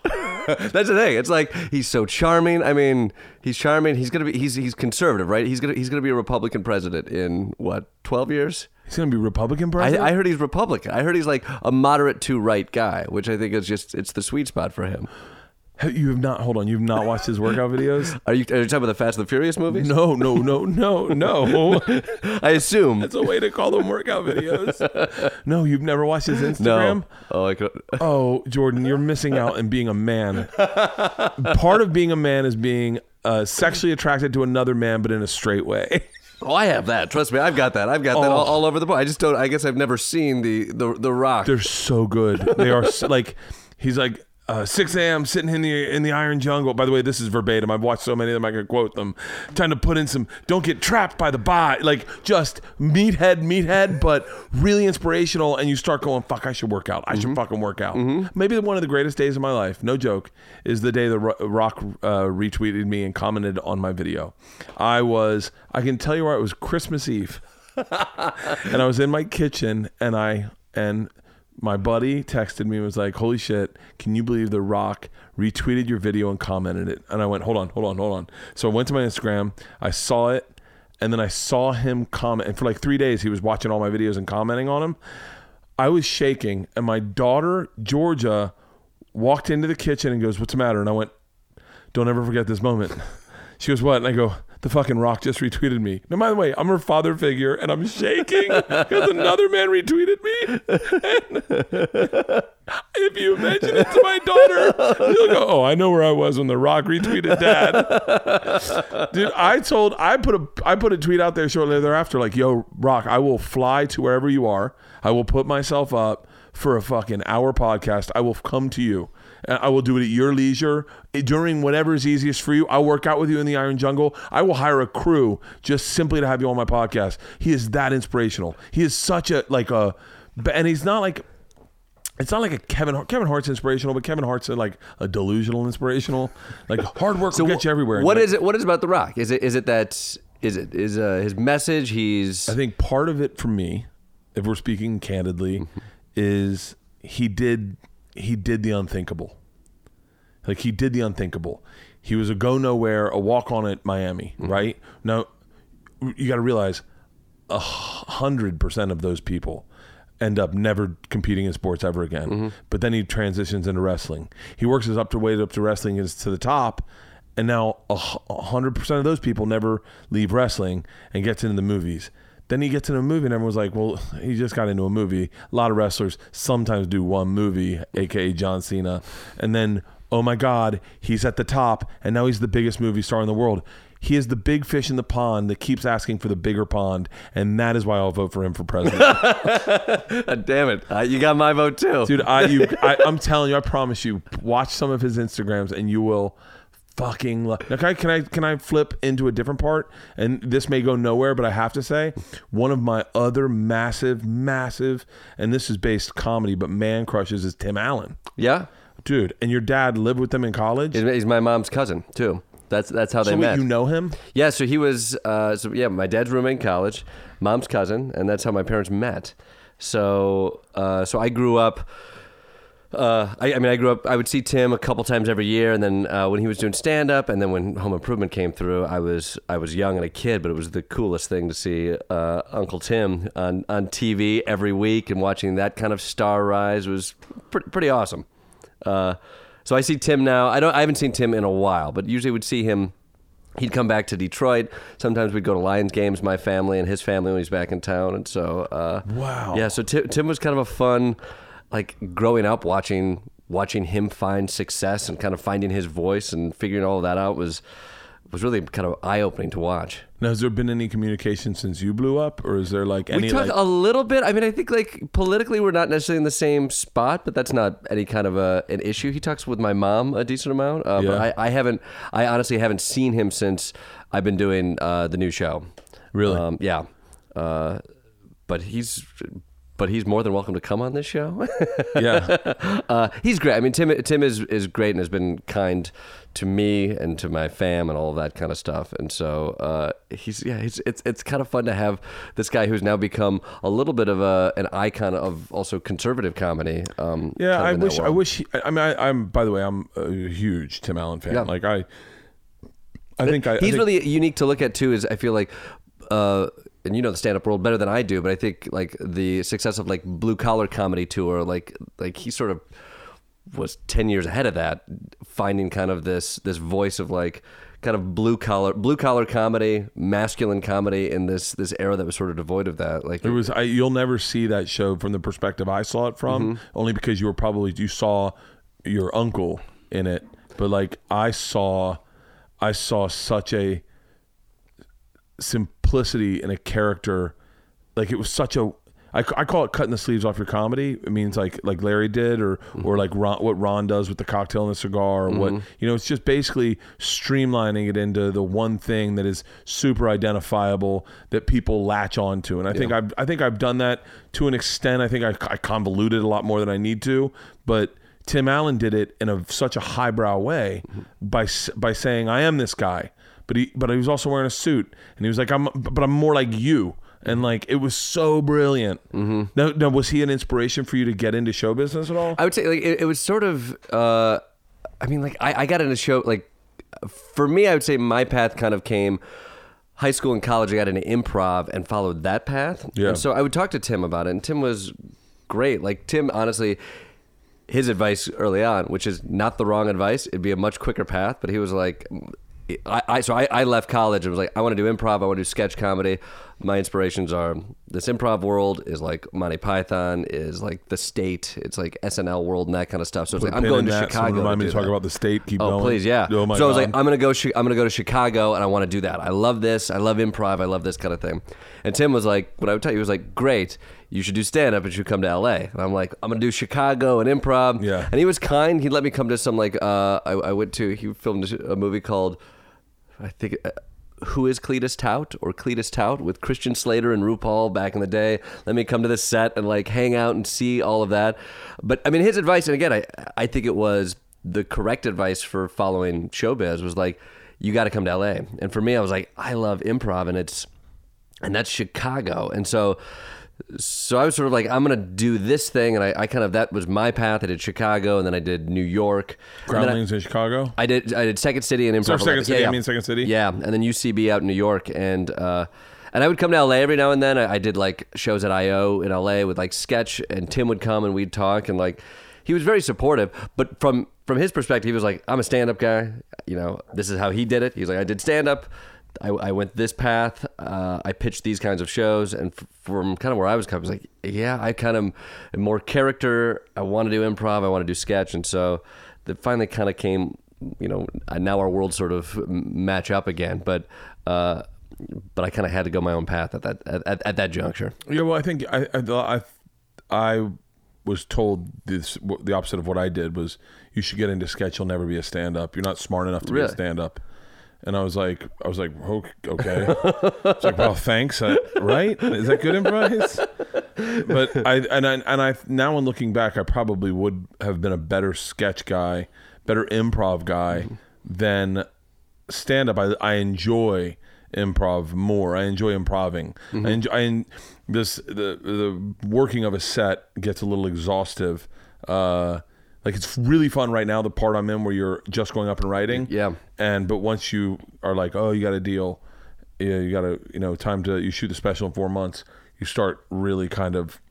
That's the thing. It's like he's so charming. I mean, he's charming. He's gonna be. He's he's conservative, right? He's gonna he's gonna be a Republican president in what twelve years? He's gonna be Republican I, president. I heard he's Republican. I heard he's like a moderate to right guy, which I think is just it's the sweet spot for him. You have not. Hold on. You've not watched his workout videos? Are you, are you talking about the Fast and the Furious movies? No, no, no, no, no. I assume. That's a way to call them workout videos. No, you've never watched his Instagram. no. Oh, I could. Oh, Jordan, you're missing out in being a man. Part of being a man is being uh, sexually attracted to another man, but in a straight way. Oh, I have that. Trust me, I've got that. I've got that Oh. all, all over the board. I just don't. I guess I've never seen the the the Rock. They're so good. They are s- like he's like uh, 6 a.m. sitting in the in the iron jungle. By the way, this is verbatim. I've watched so many of them I could quote them. Trying to put in some "Don't get trapped by the bot," like just meathead, meathead, but really inspirational. And you start going, "Fuck, I should work out. I should fucking work out." Maybe one of the greatest days of my life, no joke, is the day the Rock uh, retweeted me and commented on my video. I was, I can tell you where it was Christmas Eve and I was in my kitchen and I and my buddy texted me and was like, "Holy shit! Can you believe The Rock retweeted your video and commented it?" And I went, "Hold on, hold on, hold on." So I went to my Instagram, I saw it, and then I saw him comment. And for like three days, he was watching all my videos and commenting on them. I was shaking, and my daughter Georgia walked into the kitchen and goes, "What's the matter?" And I went, "Don't ever forget this moment." She goes, "What?" And I go, "The fucking Rock just retweeted me." Now, by the way, I'm her father figure, and I'm shaking because another man retweeted me. If you mention it to my daughter, she'll go, "Oh, I know where I was when The Rock retweeted Dad." Dude, I told I put a I put a tweet out there shortly thereafter, like, "Yo, Rock, I will fly to wherever you are. I will put myself up for a fucking hour podcast. I will come to you." I will do it at your leisure during whatever is easiest for you. I'll work out with you in the Iron Jungle. I will hire a crew just simply to have you on my podcast. He is that inspirational. He is such a like a, and he's not like it's not like a Kevin Hart. Kevin Hart's inspirational, but Kevin Hart's a, like a delusional inspirational. Like hard work will get you everywhere. What is it? What is about the Rock? Is it is it that is it is uh, his message? He's I think part of it for me, if we're speaking candidly, is he did he did the unthinkable. Like he did the unthinkable. He was a go nowhere, a walk on at Miami, mm-hmm. right? Now you got to realize a hundred percent of those people end up never competing in sports ever again. Mm-hmm. But then he transitions into wrestling. He works his up to weight up to wrestling is to the top, and now a hundred percent of those people never leave wrestling and gets into the movies. Then he gets in a movie and everyone's like, well, he just got into a movie. A lot of wrestlers sometimes do one movie, aka John Cena, and then oh my God, he's at the top, and now he's the biggest movie star in the world. He is the big fish in the pond that keeps asking for the bigger pond, and that is why I'll vote for him for president. Damn it! Uh, you got my vote too, Dude, I, you, I, I'm telling you, I promise you, watch some of his Instagrams, and you will fucking love. Now, can I, can I can I flip into a different part? And this may go nowhere, but I have to say, one of my other massive, massive, and this is based comedy, but man crushes is Tim Allen, Yeah, dude. And your dad lived with them in college. he's, he's my mom's cousin too. That's that's how they so met. you know him? Yeah, so he was, uh, so yeah, my dad's roommate in college, mom's cousin, and that's how my parents met. So, uh, so I grew up. Uh, I, I mean, I grew up. I would see Tim a couple times every year, and then uh, when he was doing stand up, and then when Home Improvement came through, I was I was young and a kid, but it was the coolest thing to see uh, Uncle Tim on on TV every week, and watching that kind of star rise was pretty pretty awesome. Uh, so I see Tim now. I don't. I haven't seen Tim in a while, but usually would see him. He'd come back to Detroit. Sometimes we'd go to Lions games, my family and his family when he's back in town. And so, uh, Wow. yeah. So Tim, Tim was kind of a fun, like growing up watching watching him find success and kind of finding his voice and figuring all of that out was was really kind of eye opening to watch. Now, has there been any communication since you blew up, or is there like any we talk like? a little bit. I mean, I think like politically, we're not necessarily in the same spot, but that's not any kind of a an issue. He talks with my mom a decent amount. Uh, Yeah. But I, I haven't. I honestly haven't seen him since I've been doing uh, the new show. Really? Um, yeah. Uh, but he's. But he's more than welcome to come on this show. yeah, uh, he's great. I mean, Tim Tim is is great and has been kind to me and to my fam and all of that kind of stuff. And so uh, he's yeah, he's, it's it's kind of fun to have this guy who's now become a little bit of a an icon of also conservative comedy. Um, yeah. kind of I in that wish. I wish. I mean, I, I'm. By the way, I'm a huge Tim Allen fan. Yeah. Like I, I think I. I he's think- really unique to look at too. Is I feel like. Uh, and you know the stand-up world better than I do, but I think like the success of like blue collar comedy tour, like like he sort of was ten years ahead of that, finding kind of this this voice of like kind of blue collar blue collar comedy, masculine comedy in this this era that was sort of devoid of that. Like It was. I, you'll never see that show from the perspective I saw it from, Mm-hmm. only because you were probably you saw your uncle in it. But like I saw, I saw such a simplicity in a character. Like it was such a. I, I call it cutting the sleeves off your comedy. It means like like Larry did, or mm-hmm. or like Ron, what Ron does with the cocktail and the cigar, or what mm-hmm. you know. It's just basically streamlining it into the one thing that is super identifiable that people latch onto. And I think I've I think I've done that to an extent. I think I, I convoluted a lot more than I need to, but. Tim Allen did it in a such a highbrow way mm-hmm. by by saying I am this guy, but he but he was also wearing a suit and he was like I'm but I'm more like you and like it was so brilliant. Mm-hmm. Now, now was he an inspiration for you to get into show business at all? I would say like it, it was sort of. Uh, I mean, like I, I got into show like for me, I would say my path kind of came high school and college. I got into improv and followed that path. Yeah. And so I would talk to Tim about it, and Tim was great. Like Tim, honestly. His advice early on, which is not the wrong advice, it'd be a much quicker path. But he was like, I, I so I, I left college and was like, I want to do improv. I want to do sketch comedy. My inspirations are this improv world is like Monty Python, is like the state. It's like SNL world and that kind of stuff. So it's like I'm going to that. Someone Chicago. Remind me to talk that. about the state. Keep Oh going. please, yeah. Oh my so I was like, I'm gonna go. I'm gonna go to Chicago, and I want to do that. I love this. I love improv. I love this kind of thing. And Tim was like, what I would tell you he was like, great. You should do stand up, and you should come to LA. And I'm like, I'm gonna do Chicago and improv. Yeah. And he was kind. He let me come to some like. Uh, I, I went to. He filmed a movie called. I think. Uh, who is Cletis Tout or Cletis Tout with Christian Slater and RuPaul back in the day? Let me come to this set and like hang out and see all of that. But I mean, his advice, and again, I I think it was the correct advice for following showbiz was like, you got to come to LA. And for me, I was like, I love improv, and it's and that's Chicago. And so so I was sort of like, I'm gonna do this thing, and I, I kind of that was my path. I did Chicago, and then I did New York. Then I- Groundlings in Chicago. I did I did Second City and Improv. Sorry, Second 11. City, I mean Second City? Yeah, and then UCB out in New York, and uh, and I would come to LA every now and then. I, I did like shows at IO in LA with like sketch, and Tim would come and we'd talk, and like he was very supportive. But from from his perspective, he was like, I'm a stand up guy. You know, this is how he did it. He's like, I did stand up. I, I went this path. Uh, I pitched these kinds of shows, and f- from kind of where I was coming, I was like, yeah, I kind of am more character. I want to do improv. I want to do sketch, and so that finally kind of came. You know, now our worlds sort of match up again, but uh, but I kind of had to go my own path at that at, at, at that juncture. Yeah, well, I think I I I, I was told this the opposite of what I did was you should get into sketch. You'll never be a stand up. You're not smart enough to be a stand up. And I was like, I was like, "Oh, okay. it's like, well, thanks. Uh, right? Is that good advice? But I and I and I now, in looking back, I probably would have been a better sketch guy, better improv guy than stand up. I, I enjoy improv more. I enjoy improving. I enjoy I, this the the working of a set gets a little exhaustive. Uh, like it's really fun right now. The part I'm in where you're just going up and writing. Yeah. And but once you are like, oh, you got a deal. Yeah, you got to you know time to you shoot the special in four months. You start really kind of.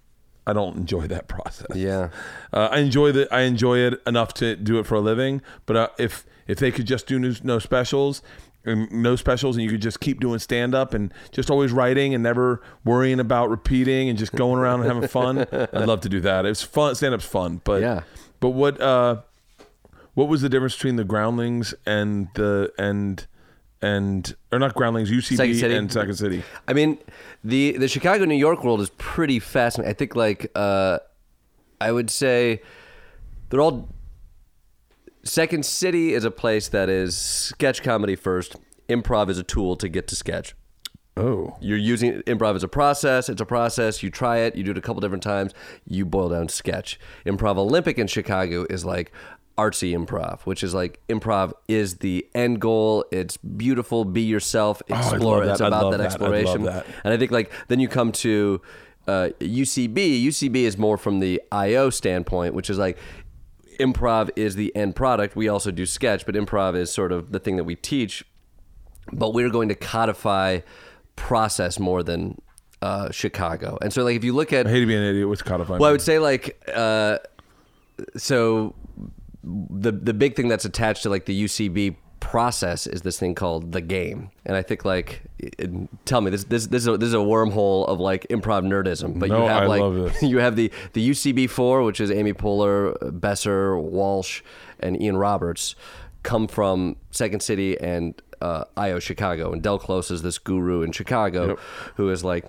I don't enjoy that process. Yeah. Uh, I enjoy the I enjoy it enough to do it for a living. But uh, if if they could just do no, no specials and no specials, and you could just keep doing stand up and just always writing and never worrying about repeating and just going around and having fun. I'd love to do that. It's fun. Stand up's fun, but Yeah. But what uh, what was the difference between the Groundlings and the and and or not Groundlings, UCB Second City? and Second City? I mean, the the Chicago New York world is pretty fascinating. I think like uh, I would say they're all. Second City is a place that is sketch comedy first. Improv is a tool to get to sketch. Oh, You're using improv as a process. It's a process. You try it. You do it a couple different times. You boil down sketch. Improv Olympic in Chicago is like artsy improv, which is like improv is the end goal. It's beautiful. Be yourself. Oh, Explore. that. It's about that that. Exploration. that. And I think like then you come to uh, UCB. UCB is more from the IO standpoint, which is like improv is the end product. We also do sketch, but improv is sort of the thing that we teach. But we're going to codify process more than uh, Chicago. And so, like, if you look at I hate to be an idiot. What's codified? well, I would say like uh, so the the big thing that's attached to like the UCB process is this thing called the game, and I think like it- tell me this this this is a, this is a wormhole of like improv nerdism, but No, you have I like you have the the UCB four, which is Amy Poehler, Besser, Walsh, and Ian Roberts, come from Second City and uh, IO Chicago, and Del Close is this guru in Chicago Yep. who is like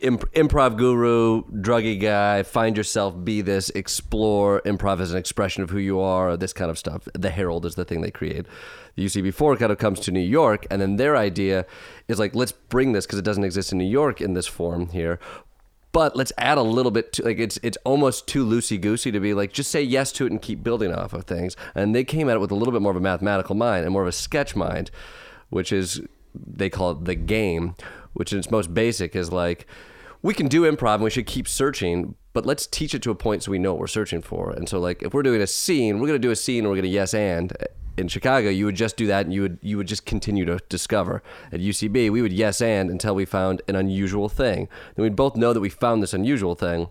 imp- improv guru, druggy guy, find yourself, be this, explore. Improv as an expression of who you are, this kind of stuff. The Harold is the thing they create. The UCB4 kind of comes to New York, and then their idea is like, let's bring this because it doesn't exist in New York in this form here. But let's add a little bit to like it's it's almost too loosey goosey to be like just say yes to it and keep building off of things. And they came at it with a little bit more of a mathematical mind and more of a sketch mind, which is they call it the game, which in its most basic is like we can do improv and we should keep searching, but let's teach it to a point so we know what we're searching for. And so like if we're doing a scene, we're gonna do a scene and we're gonna yes and in Chicago, you would just do that and you would you would just continue to discover. At UCB, we would yes and until we found an unusual thing. Then we'd both know that we found this unusual thing.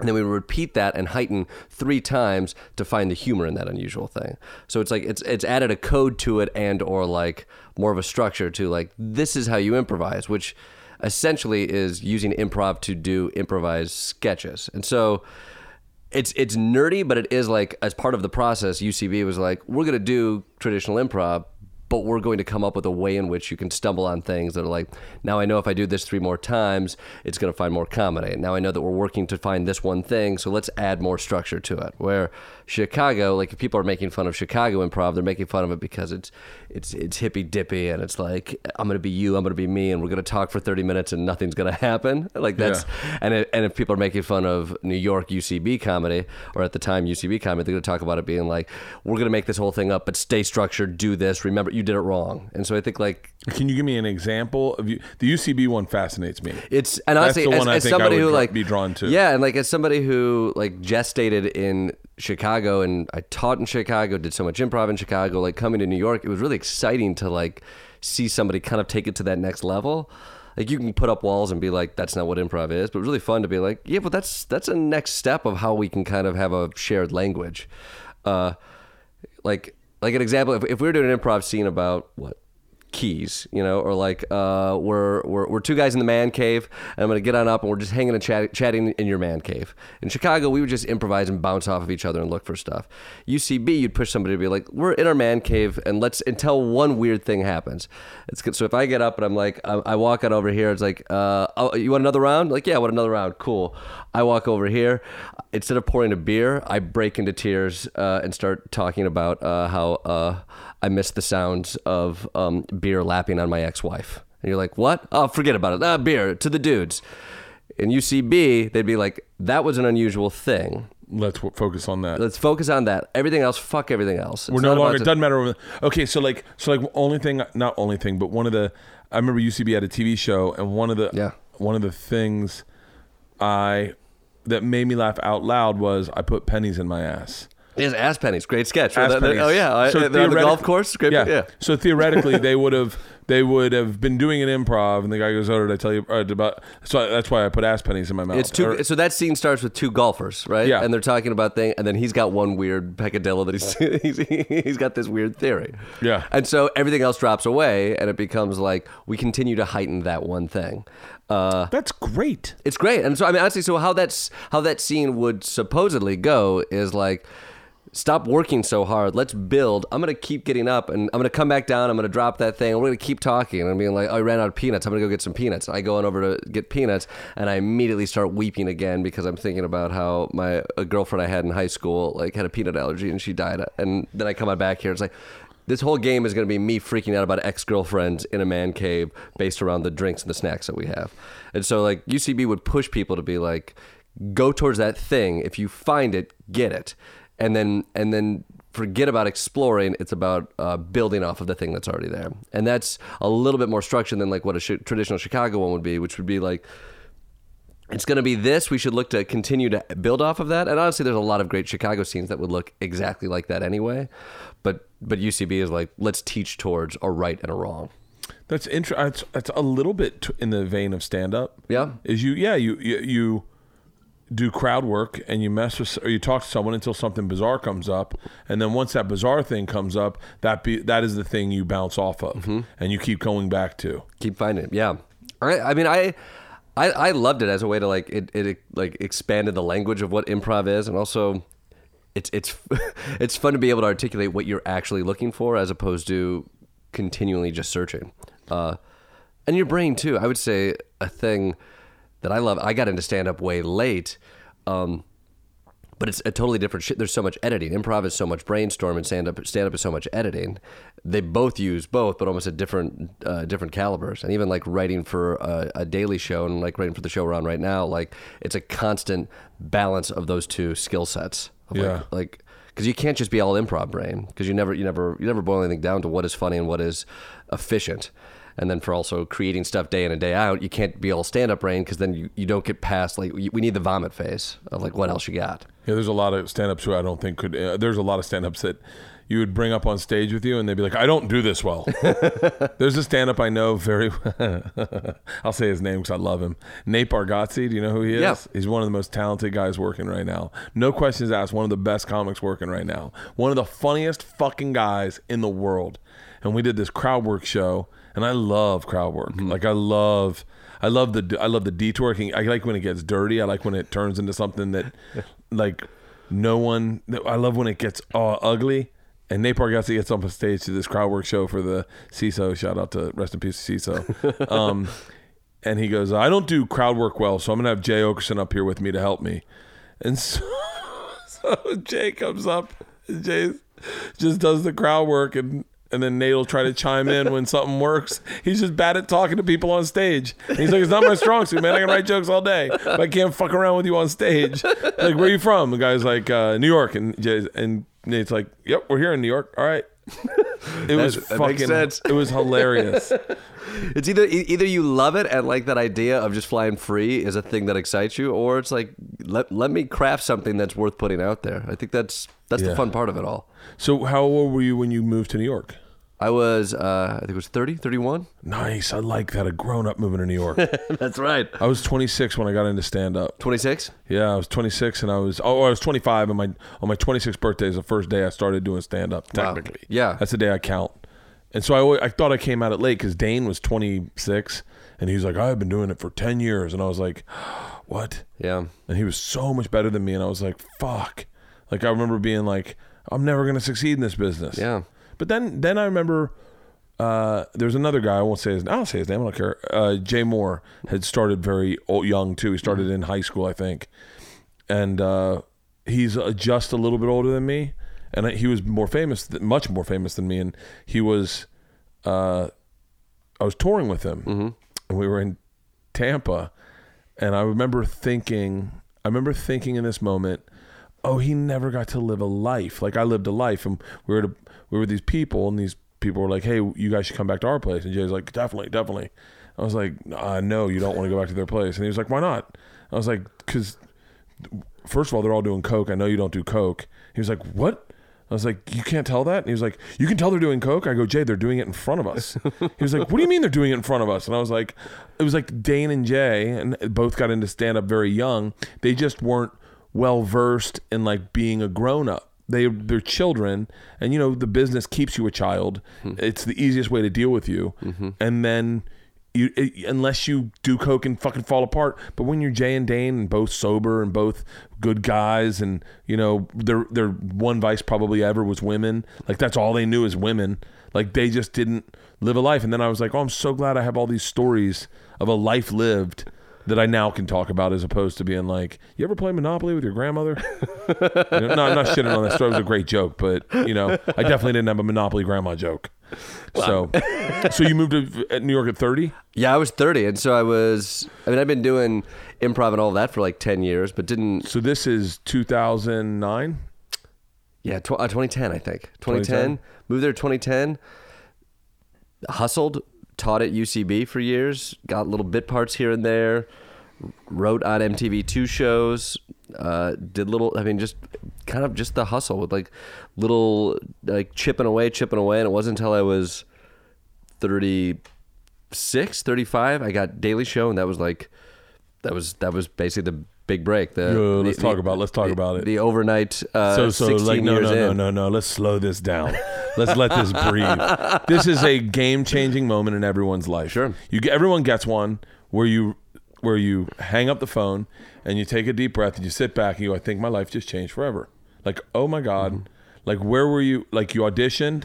And then we would repeat that and heighten three times to find the humor in that unusual thing. So it's like it's it's added a code to it and or like more of a structure to like this is how you improvise, which essentially is using improv to do improvised sketches. And so it's it's nerdy, but it is like as part of the process, UCB was like, we're gonna do traditional improv, but we're going to come up with a way in which you can stumble on things that are like, now I know if I do this three more times, it's gonna find more comedy. Now I know that we're working to find this one thing, so let's add more structure to it. Where Chicago, like if people are making fun of Chicago improv, they're making fun of it because it's it's it's hippy dippy and it's like I'm gonna be you, I'm gonna be me, and we're gonna talk for 30 minutes and nothing's gonna happen. Like that's and it, and if people are making fun of New York UCB comedy or at the time UCB comedy, they're going to talk about it being like, we're going to make this whole thing up, but stay structured, do this. Remember, you did it wrong. And so I think like Can you give me an example of you? The UCB one fascinates me. it's and honestly, as, as somebody who like be drawn to. yeah, and like as somebody who like gestated in Chicago and I taught in Chicago, did so much improv in Chicago, like coming to New York, it was really exciting to like see somebody kind of take it to that next level. Like you can put up walls and be like, "That's not what improv is," but really fun to be like, "Yeah, but that's that's a next step of how we can kind of have a shared language." Uh, like like an example, if, if we were doing an improv scene about what keys, you know, or like uh, we're, we're we're two guys in the man cave, and I'm gonna get on up and we're just hanging and chat, chatting in your man cave. In Chicago, we would just improvise and bounce off of each other and look for stuff. UCB, you'd push somebody to be like, we're in our man cave, and let's until one weird thing happens. It's good. So if I get up and I'm like, I, I walk out over here, it's like, uh, oh, you want another round? Like, yeah, I want another round. Cool. I walk over here. Instead of pouring a beer, I break into tears uh, and start talking about uh, how uh, I miss the sounds of um, beer lapping on my ex-wife. And you're like, what? Oh, forget about it. Ah, beer to the dudes. In UCB, they'd be like, that was an unusual thing. Let's w- focus on that. Let's focus on that. Everything else, fuck everything else. We're no not longer. It doesn't matter. Okay, so like, so like, only thing, not only thing, but one of the. I remember UCB had a TV show, and one of the Yeah. one of the things I that made me laugh out loud was I put pennies in my ass. It's ass pennies. Great sketch. Ass That- that- pennies. Oh yeah. So they're on the golf course. Great. Yeah. yeah. So theoretically, they would have they would have been doing an improv, and the guy goes, "Oh, did I tell you uh, about?" So that's why I put ass pennies in my mouth. It's two. Or- so that scene starts with two golfers, right? Yeah. And they're talking about thing, and then he's got one weird peccadillo that he's he's, he's got this weird theory. Yeah. And so everything else drops away, and it becomes like we continue to heighten that one thing. Uh, that's great. it's great. And so I mean, honestly, so how that's how that scene would supposedly go is like. Stop working so hard. Let's build. I'm gonna keep getting up, and I'm gonna come back down. I'm gonna drop that thing. We're gonna keep talking. And I'm being like, oh, I ran out of peanuts. I'm gonna go get some peanuts. I go on over to get peanuts, and I immediately start weeping again because I'm thinking about how my a girlfriend I had in high school like had a peanut allergy and she died. And then I come on back here. It's like this whole game is gonna be me freaking out about ex girlfriends in a man cave based around the drinks and the snacks that we have. And so like UCB would push people to be like, go towards that thing. If you find it, get it and then and then forget about exploring it's about uh, building off of the thing that's already there and that's a little bit more structured than like what a sh- traditional chicago one would be which would be like it's going to be this we should look to continue to build off of that and honestly there's a lot of great chicago scenes that would look exactly like that anyway but but ucb is like let's teach towards a right and a wrong That's interesting. That's, it's a little bit t- in the vein of stand up. Yeah. Is you yeah you, you you do crowd work and you mess with or you talk to someone until something bizarre comes up and then once that bizarre thing comes up that be that is the thing you bounce off of Mm-hmm. and you keep going back to. keep finding it. Yeah, I, I mean, I, I, I loved it as a way to like it, it. like expanded the language of what improv is, and also, it's it's it's fun to be able to articulate what you're actually looking for, as opposed to continually just searching. Uh, and your brain too. I would say a thing that I love. I got into stand up way late. Um, but it's a totally different shit. There's so much editing. Improv is so much brainstorm, and stand up stand up is so much editing. They both use both, but almost at different uh, different calibers. And even like writing for a, a daily show and like writing for the show we're on right now, like it's a constant balance of those two skill sets. Yeah. Like, like because you can't just be all improv brain because you never you never you never boil anything down to what is funny and what is efficient. And then for also creating stuff day in and day out, you can't be all stand up brain because then you, you don't get past like we need the vomit phase of like what else you got. Yeah, there's a lot of stand-ups who I don't think could. Uh, there's a lot of stand-ups that you would bring up on stage with you, and they'd be like, "I don't do this well." there's a stand-up I know very. well. I'll say his name because I love him. Nate Bargatze. Do you know who he is? Yeah. He's one of the most talented guys working right now. No questions asked. One of the best comics working right now. One of the funniest fucking guys in the world. And we did this crowd work show, and I love crowd work. Like I love. I love the I love the detour. I like when it gets dirty. I like when it turns into something that, like, no one. I love when it gets uh, ugly. And Nate Bargatze gets up on stage to this crowd work show for the CISO. Shout out to rest in peace CISO. Um, and he goes, I don't do crowd work well, so I'm gonna have Jay Oakerson up here with me to help me. And so, so Jay comes up, and Jay just does the crowd work, and and then Nate will try to chime in when something works. He's just bad at talking to people on stage. And he's like, it's not my strong suit, man. I can write jokes all day, but I can't fuck around with you on stage. Like, where are you from? The guy's like, uh, New York, and Jay's, and Nate's like, Yep, we're here in New York. All right. It was fucking. It was hilarious. It's either either you love it and like that idea of just flying free is a thing that excites you, or it's like let let me craft something that's worth putting out there. I think that's that's Yeah. the fun part of it all. So, how old were you when you moved to New York? I was uh, I think it was 30, 31. Nice. I like that. A grown up moving to New York. that's right. I was 26 when I got into stand up. 26? Yeah, I was 26 and I was oh I was 25 and my on my 26th birthday is the first day I started doing stand up Wow. technically. Yeah. That's the day I count. And so I always, I thought I came at it late cuz Dane was 26 and he was like I've been doing it for 10 years and I was like what? Yeah. And he was so much better than me and I was like fuck. Like I remember being like I'm never going to succeed in this business. Yeah. But then then I remember uh, there's another guy. I won't say his. I'll say his name. I don't care. Uh, Jay Mohr had started very old, young too. He started in high school, I think, and uh, he's uh, just a little bit older than me. And he was more famous, much more famous than me. And he was, uh, I was touring with him, and we were in Tampa. And I remember thinking, I remember thinking in this moment, oh, he never got to live a life. Like I lived a life, and we were to, we were with these people, and these people were like, hey, you guys should come back to our place. And Jay's like, definitely, definitely. I was like, uh, no, you don't want to go back to their place. And he was like, why not? I was like, because first of all, they're all doing coke. I know you don't do coke. He was like, what? I was like, you can't tell that? And he was like, you can tell they're doing coke. I go, Jay, they're doing it in front of us. he was like, what do you mean they're doing it in front of us? And I was like, it was like Dane and Jay, and both got into stand up very young. They just weren't well versed in like being a grown up. They they're children, and you know the business keeps you a child. Hmm. It's the easiest way to deal with you, mm-hmm. and then you it, unless you do coke and fucking fall apart. But when you're Jay and Dane and both sober and both good guys, and you know their their one vice probably ever was women. Like that's all they knew is women. Like they just didn't live a life. And then I was like, oh, I'm so glad I have all these stories of a life lived that I now can talk about, as opposed to being like, you ever play Monopoly with your grandmother? You know, no, I'm not shitting on that story. It was a great joke, but you know, I definitely didn't have a Monopoly grandma joke. So, so you moved to New York at 30? Yeah, I was 30, and so I was. I mean, I've been doing improv and all that for like 10 years, but didn't. So this is 2009. Yeah, tw- uh, 2010, I think. 2010. 2010. Moved there 2010. Hustled, taught at UCB for years, got little bit parts here and there, wrote on MTV2 shows, uh, did little, I mean, just kind of just the hustle with like little, like chipping away, chipping away. And it wasn't until I was 36, 35, I got Daily Show, and that was like, that was that was basically the big break. The, the- let's talk about- let's talk the- about it. The overnight, uh, so so 16 like no years no no in. no no let's slow this down let's let this breathe this is a game changing moment in everyone's life Sure. you everyone gets one where you where you hang up the phone and you take a deep breath and you sit back and you go i think my life just changed forever like oh my god Mm-hmm. like where were you like you auditioned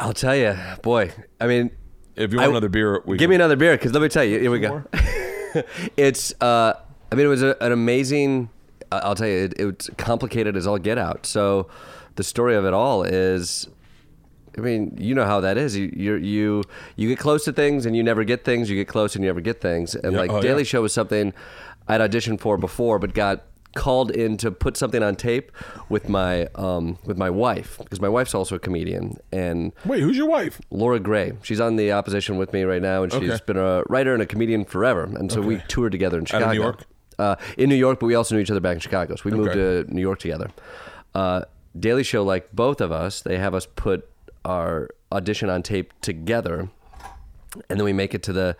I'll tell you, boy. I mean, if you want I- another beer we give can- me another beer because let me tell you. Here we go. it's. Uh, I mean, it was a, an amazing. I'll tell you, it, it's complicated as all get out. So, the story of it all is. I mean, you know how that is. You you you you get close to things and you never get things. You get close and you never get things. And Yeah, like oh, Daily yeah. Show was something I'd auditioned for before, but got called in to put something on tape with my um, with my wife because my wife's also a comedian and wait who's your wife Laura Grey. She's on the opposition with me right now, and she's Okay. been a writer and a comedian forever. And so we toured together in Out Chicago. of New York? Uh, in New York, but we also knew each other back in Chicago. So we moved to New York together. Uh, Daily Show, like both of us, they have us put our audition on tape together, and then we make it to the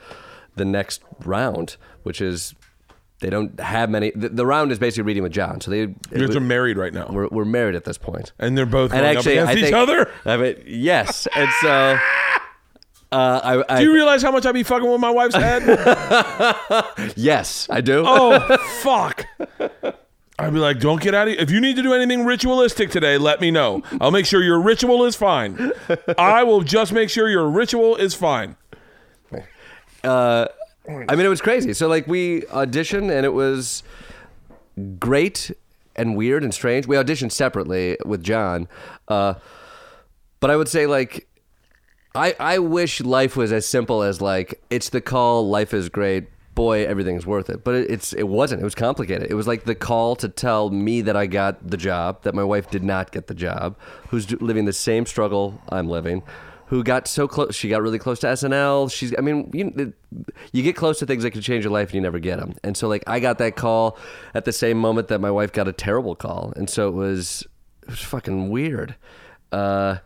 the next round, which is they don't have many. The, the round is basically reading with Jon. So they you guys are married right now we're, we're married at this and they're both And actually, up I against each think, other I mean, yes, and so. Uh, I, I, do you realize how much i be fucking with my wife's head yes, I do. Oh fuck! I'd be like, don't get out of. Here. If you need to do anything ritualistic today, let me know. I'll make sure your ritual is fine. I will just make sure your ritual is fine. Uh, I mean, it was crazy. So like we auditioned, and it was great and weird and strange. We auditioned separately with Jon, uh, but I would say like. I, I wish life was as simple as like it's the call life is great boy everything's worth it. But it, it's it wasn't. It was complicated. It was like the call to tell me that I got the job that my wife did not get the job who's living the same struggle I'm living who got so close she got really close to SNL she's I mean you, you get close to things that can change your life and you never get them and so like I got that call at the same moment that my wife got a terrible call. And so it was it was fucking weird. Uh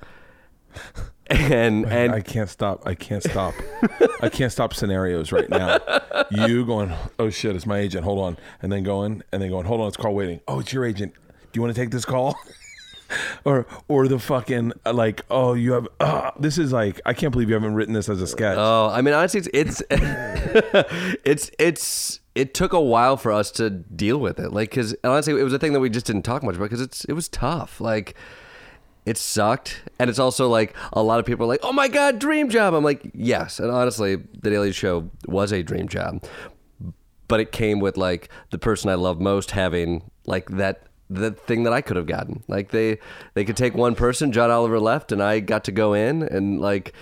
and and I can't stop. I can't stop. I can't stop scenarios right now. You going? Oh shit! It's my agent. Hold on, and then going, and then going. Hold on, it's call waiting. Oh, it's your agent. Do you want to take this call? or or the fucking like oh you have uh, this is like I can't believe you haven't written this as a sketch. Oh, I mean, honestly, it's it's it's it's it took a while for us to deal with it. Like, because honestly, it was a thing that we just didn't talk much about because it's it was tough. Like, it sucked, and it's also like a lot of people are like, "Oh my god, dream job." I'm like, yes, and honestly, the Daily Show was a dream job, but it came with like the person I love most having like that the thing that I could have gotten. Like they they could take one person, John Oliver left, and I got to go in and like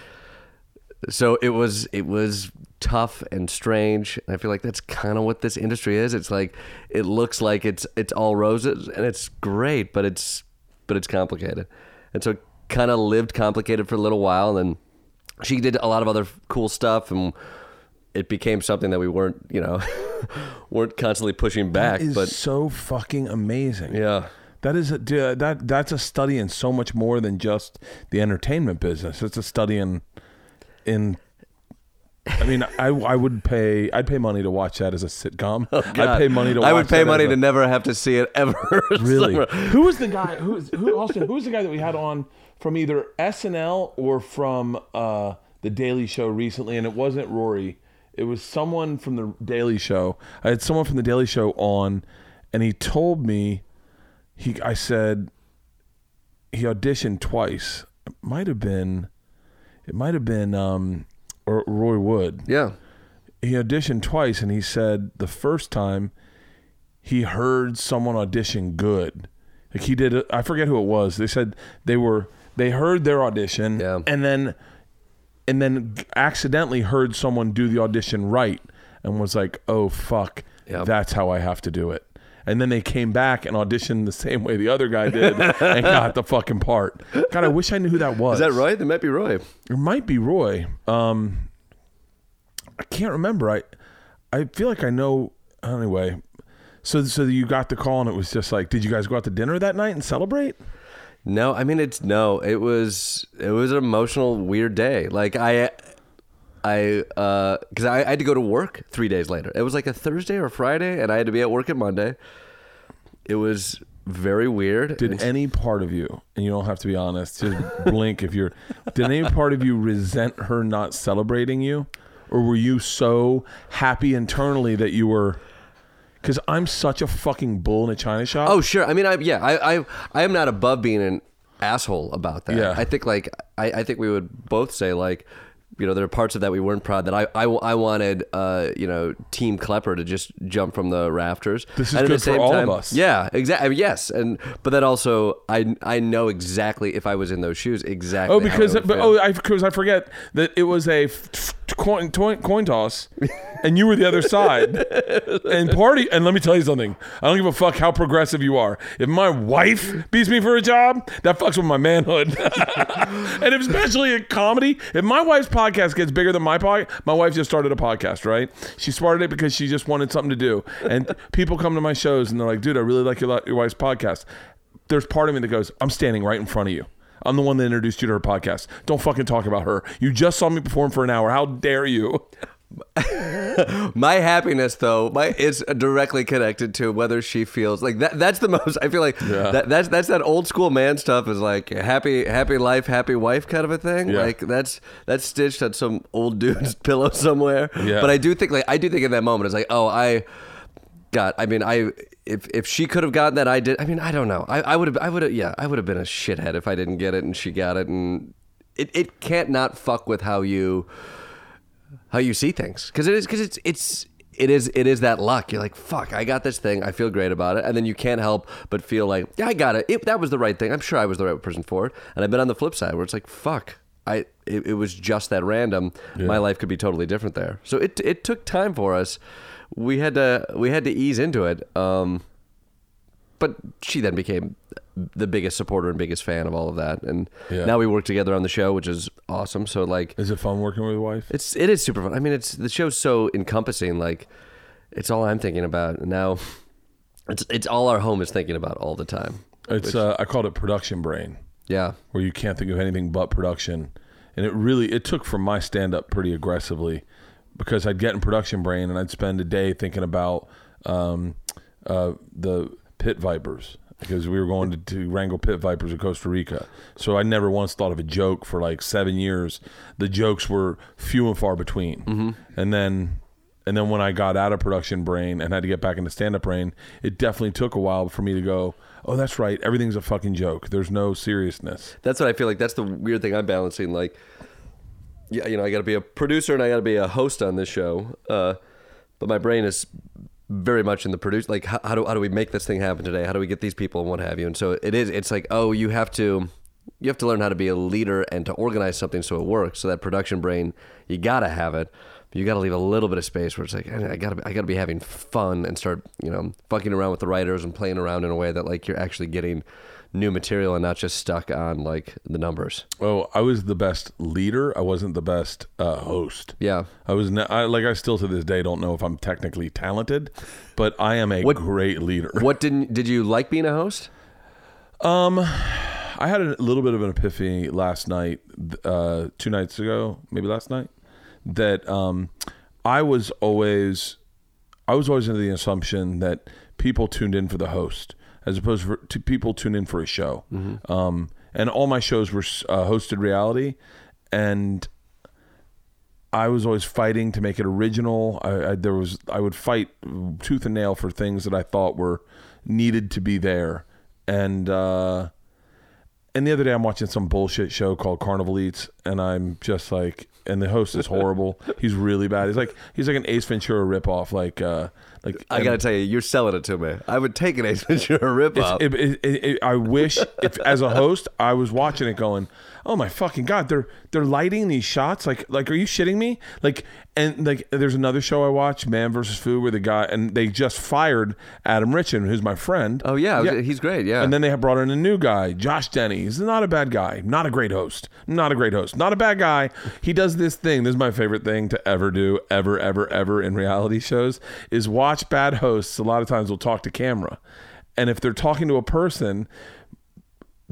so it was it was tough and strange. And i feel like that's kind of what this industry is. It's like it looks like it's it's all roses and it's great but it's but it's complicated and so kind of lived complicated for a little while and then she did a lot of other cool stuff and it became something that we weren't you know weren't constantly pushing back That is but so fucking amazing. yeah That is a, that that's a study in so much more than just the entertainment business. It's a study in in. I mean, I I would pay I'd pay money to watch that as a sitcom. I'd pay money to. I would pay that money as a- to never have to see it ever. Really? who was the guy? Who was who? Austin? Who was the guy that we had on from either SNL or from uh, the Daily Show recently? And it wasn't Rory. It was someone from the Daily Show. I had someone from the Daily Show on, and he told me, he. I said, he auditioned twice. It might have been, it might have been um, or Roy Wood Yeah. he auditioned twice and he said the first time he heard someone audition good like he did i forget who it was they said they were they heard their audition Yeah. and then and then accidentally heard someone do the audition right and was like oh fuck Yeah. that's how i have to do it and then they came back and auditioned the same way the other guy did and got the fucking part. God, I wish I knew who that was. Is that Roy? That might be Roy. It might be Roy. Um, I can't remember. I I feel like I know. Anyway, so so you got the call and it was just like, did you guys go out to dinner that night and celebrate? No, I mean it's no. It was it was an emotional, weird day. Like I, I, uh, because I, I had to go to work three days later. It was like a Thursday or Friday, and I had to be at work at Monday. It was very weird. Did any part of you, and you don't have to be honest, just blink if you're. Did any part of you resent her not celebrating you, or were you so happy internally that you were? Because I'm such a fucking bull in a china shop. Oh sure. I mean, I yeah, I I I am not above being an asshole about that. Yeah. I think like I I think we would both say like. You know, there are parts of that we weren't proud that I I, I wanted, uh, you know, Team Klepper to just jump from the rafters. This is And at good for all of us. Yeah, exactly. Yes, and but then also I I know exactly if I was in those shoes exactly. Oh, I because but, feel. oh, I because I forget that it was a coin, coin coin toss, and you were the other side, and party. And let me tell you something. I don't give a fuck how progressive you are. If my wife beats me for a job, that fucks with my manhood. and especially in comedy, if my wife's podcast gets bigger than my podcast, my wife just started a podcast, right? She started it because she just wanted something to do, and people come to my shows and they're like, "Dude, I really like your, your wife's podcast." There's part of me that goes, "I'm standing right in front of you." I'm the one that introduced you to her podcast. Don't fucking talk about her. You just saw me perform for an hour. How dare you? My happiness, though, my is directly connected to whether she feels like that. That's the most. I feel like Yeah. that, that's that's that old school man stuff. Is like happy, happy life, happy wife kind of a thing. Yeah. Like that's that's stitched on some old dude's pillow somewhere. Yeah. But I do think like I do think in that moment it's like oh I. God, I mean, I if if she could have gotten that, I did. I mean, I don't know. I, I would have, I would have, yeah, I would have been a shithead if I didn't get it and she got it, and it, it can't not fuck with how you how you see things because it is because it's it's it is it is that luck. You're like fuck, I got this thing. I feel great about it, and then you can't help but feel like yeah, I got it. it that was the right thing. I'm sure I was the right person for it. And I've been on the flip side where it's like fuck. I it, it was just that random. My life could be totally different there. So it it took time for us. We had to we had to ease into it. Um, but she then became the biggest supporter and biggest fan of all of that, and Yeah. now we work together on the show, which is awesome. So like, Is it fun working with your wife? it's it is super fun. I mean, it's the show's so encompassing. Like, it's all I'm thinking about And now. It's it's all our home is thinking about all the time. It's uh, I called it production brain, Yeah, where you can't think of anything but production. And it really it took from my stand up pretty aggressively because I'd get in production brain and I'd spend a day thinking about um, uh, the pit vipers because we were going to, to wrangle pit vipers in Costa Rica. So I never once thought of a joke for like seven years. The jokes were few and far between. And then and then when I got out of production brain and had to get back into stand up brain, it definitely took a while for me to go, oh, that's right. Everything's a fucking joke. There's no seriousness. that's what I feel like. That's the weird thing I'm balancing. Like, yeah, you know, I got to be a producer and I got to be a host on this show. Uh, but my brain is very much in the produce. Like, how, how do how do we make this thing happen today? How do we get these people and what have you? And so it is. It's like, oh, you have to. You have to learn how to be a leader and to organize something so it works. So that production brain, you gotta have it. But you gotta leave a little bit of space where it's like I gotta, I gotta be having fun and start, you know, fucking around with the writers and playing around in a way that like you're actually getting new material and not just stuck on like the numbers. Oh, I was the best leader. I wasn't the best uh, host. Yeah. I was ne- I, like I still to this day don't know if I'm technically talented, but I am a What- great leader. What didn't did you like being a host? Um, I had a little bit of an epiphany last night, uh, two nights ago, maybe last night, that um, I was always, I was always under the assumption that people tuned in for the host as opposed for, to people tune in for a show. Um, and all my shows were uh, hosted reality, and I was always fighting to make it original. I, I there was I would fight tooth and nail for things that I thought were needed to be there, and uh, and the other day I'm watching some bullshit show called Carnival Eats, and I'm just like, and the host is horrible. he's really bad. He's like he's like an Ace Ventura ripoff. Like uh, like I gotta tell you, you're selling it to me. I would take an Ace Ventura rip off. it- it- it- I wish, if as a host, I was watching it going, "Oh my fucking god!" They're they're lighting these shots. Like like, are you shitting me? Like, and like, there's another show I watch, Man versus Food, where the guy and they just fired Adam Richman, who's my friend. oh yeah, he's great. Yeah, And then they have brought in a new guy, Josh Denny. He's not a bad guy, not a great host, not a great host, not a bad guy. He does this thing. This is my favorite thing to ever do, ever, ever, ever in reality shows is watch bad hosts. A lot of times will talk to camera, and if they're talking to a person.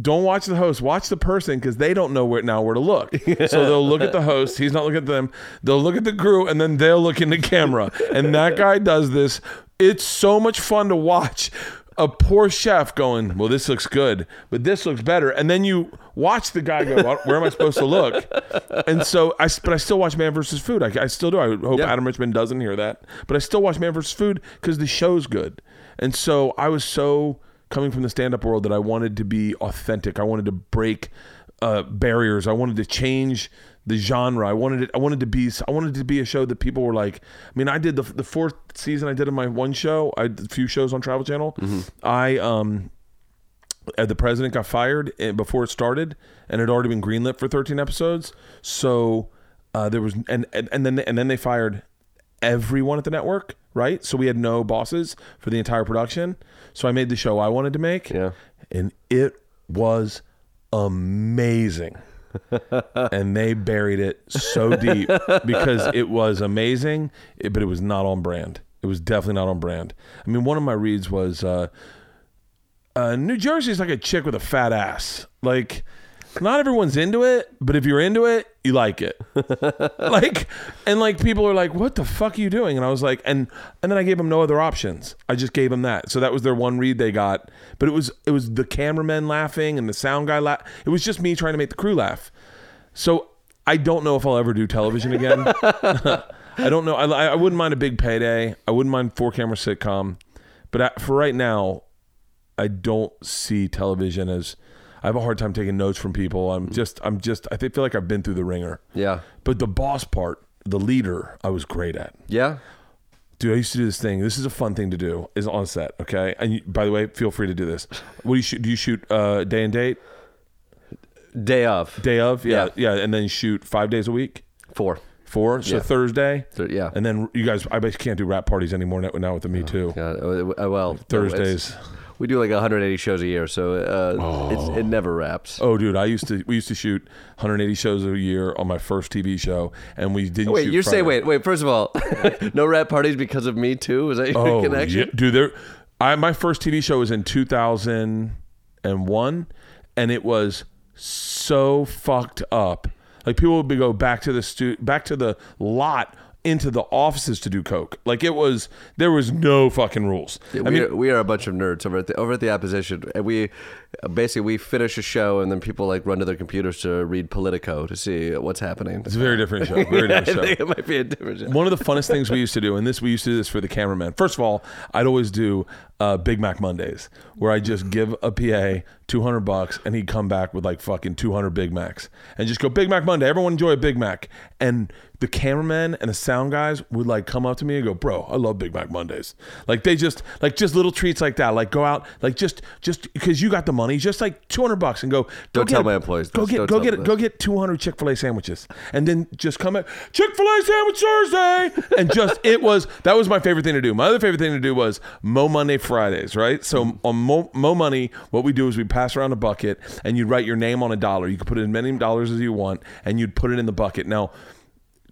Don't watch the host. Watch the person because they don't know where now where to look. So they'll look at the host. He's not looking at them. They'll look at the crew, and then they'll look in the camera. And that guy does this. It's so much fun to watch a poor chef going, well, this looks good, but this looks better. And then you watch the guy go, "Well, where am I supposed to look? And so I, but I still watch Man versus Food. I, I still do. I hope Yeah. Adam Richman doesn't hear that, but I still watch Man versus Food because the show's good. And so I was so coming from the stand-up world that I wanted to be authentic. I wanted to break uh, barriers. I wanted to change the genre. I wanted it. I wanted to be. I wanted to be a show that people were like. I mean, I did the the fourth season. I did in my one show. I did a few shows on Travel Channel. I um. uh, The president got fired uh, before it started, and it had already been greenlit for 13 episodes. So uh, there was, and, and and then and then they fired everyone at the network, right? So we had no bosses for the entire production. So I made the show I wanted to make, Yeah. and it was amazing. And they buried it so deep because it was amazing, but it was not on brand. It was definitely not on brand. I mean, one of my reads was uh, uh, New Jersey's like a chick with a fat ass. Like, not everyone's into it, but if you're into it, you like it. like, and like people are like, "What the fuck are you doing?" And I was like, and and then I gave them no other options. I just gave them that. So that was their one read they got. But it was it was the cameraman laughing and the sound guy laugh. It was just me trying to make the crew laugh. So I don't know if I'll ever do television again. I don't know. I, I wouldn't mind a big payday. I wouldn't mind four camera sitcom, but I, for right now, I don't see television as. I have a hard time taking notes from people. I'm just. I'm just. I feel like I've been through the ringer. yeah, But the boss part, the leader, I was great at. yeah. Dude, I used to do this thing. This is a fun thing to do. Is on set, okay? And you, by the way, feel free to do this. What do you shoot? Do you shoot uh, day and date, Day of day of? Yeah, Yeah. and then shoot five days a week, four. four. So Yeah. Thursday, Th- yeah. and then you guys. I basically can't do wrap parties anymore now, now with the Me Too. Yeah, uh, well, no, it's- Thursdays. We do like 180 shows a year, so uh, it's, it never wraps. Oh, dude, I used to. We used to shoot 180 shows a year on my first TV show, and we didn't. Wait, you're Friday. saying wait, wait. First of all, no wrap parties because of me too. Is that your Oh, connection? yeah, dude. There, I my first TV show was in 2001, and it was so fucked up. Like people would be go back to the stu- back to the lot into the offices to do coke. Like it was there was no fucking rules. Yeah, I we, mean, are, we are a bunch of nerds over at the over at the opposition, and we basically we finish a show, and then people like run to their computers to read Politico to see what's happening. it's a very different show. Very I different show. think it might be a different show. One of the funnest things we used to do, and this we used to do this for the cameraman. First of all, I'd always do uh, Big Mac Mondays, where I just give a PA two hundred bucks, and he'd come back with like fucking two hundred Big Macs, and just go Big Mac Monday. Everyone enjoy a Big Mac, and the cameraman and the sound guys would like come up to me and go, "Bro, I love Big Mac Mondays." Like they just like just little treats like that. Like go out, like just just because you got the money, just like two hundred bucks, and go. go Don't get tell a- my employees Go this. get Don't go get go get 200 Chick-fil-A sandwiches and then just come at Chick-fil-A sandwich Thursday and just it was that was my favorite thing to do. My other favorite thing to do was Mo Monday Fridays, right? So on Mo, Mo Money, what we do is we pass around a bucket and you'd write your name on a dollar. You could put as many dollars as you want and you'd put it in the bucket. Now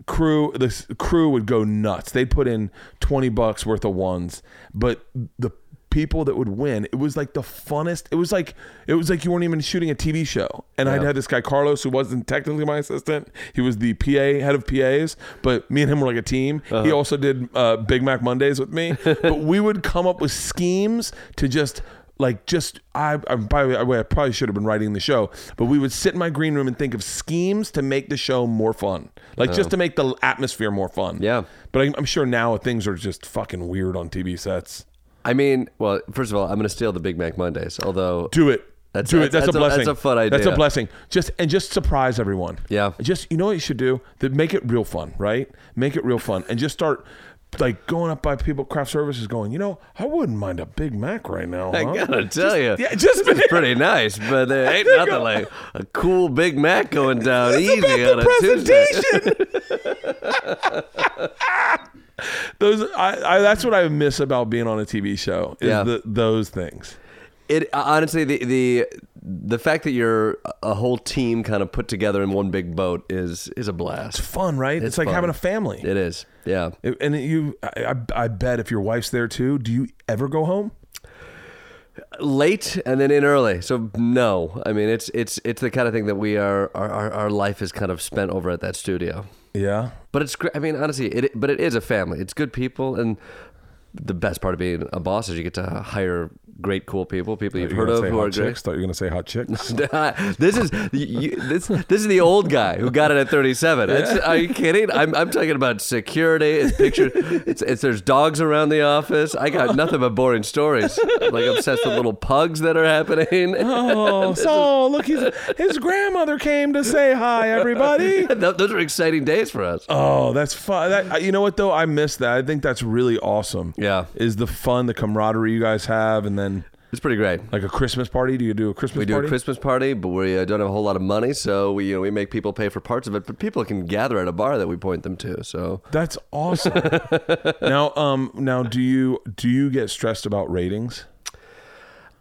crew the crew would go nuts. They'd put in 20 bucks worth of ones, but the people that would win. It was like the funnest. It was like it was like you weren't even shooting a TV show. And I'd had this guy Carlos who wasn't technically my assistant. He was the PA head of PAs, but me and him were like a team. He Uh-huh. also did uh, Big Mac Mondays with me. but we would come up with schemes to just like just I, I by the way I probably should have been writing the show, but we would sit in my green room and think of schemes to make the show more fun, like just to make the atmosphere more fun. Yeah. but I'm, I'm sure now things are just fucking weird on TV sets. I mean, well, first of all, I'm going to steal the Big Mac Mondays. Although, Do it. That's- do it. that's- That's, a a- blessing. that's a fun idea. That's a blessing. Just and just surprise everyone. Yeah. Just you know what you should do? That make it real fun, right? Make it real fun, and just start like going up by people craft services, going, you know, I wouldn't mind a Big Mac right now. I gotta tell you, Yeah, just it's pretty nice, but there ain't nothing go. like a cool Big Mac going down easy on a the Tuesday. those, I, I, that's what I miss about being on a TV show. Is Yeah. the, those things. It honestly, the the the fact that you're a whole team kind of put together in one big boat is is a blast. It's fun, right? It's, It's like fun. having a family. It is, yeah. It- and you, I, I, bet if your wife's there too, do you ever go home? late and then in early. So no, I mean it's it's it's the kind of thing that we are our, our life is kind of spent over at that studio. Yeah. But it's great. I mean, honestly, it but it is a family. It's good people, and the best part of being a boss is you get to hire great, cool people, people you've heard of who are great. chicks? Thought you were gonna say hot chicks. this is you, this this is the old guy who got it at 37. It's- are you kidding? I'm, I'm talking about security. It's picture. It's, it's there's dogs around the office. I got nothing but boring stories. I'm like obsessed with little pugs that are happening. Oh, so look, he's, his grandmother came to say hi, everybody. Those are exciting days for us. Oh, that's fun. That, uh, you know what though? I miss that. I think that's really awesome. Yeah. Is the fun, the camaraderie you guys have, and then It's pretty great. like a Christmas party. Do you do a Christmas party? We do party? a Christmas party, but we uh, don't have a whole lot of money, so we you know we make people pay for parts of it. But people can gather at a bar that we point them to. So That's awesome. now, um, now do you do you get stressed about ratings?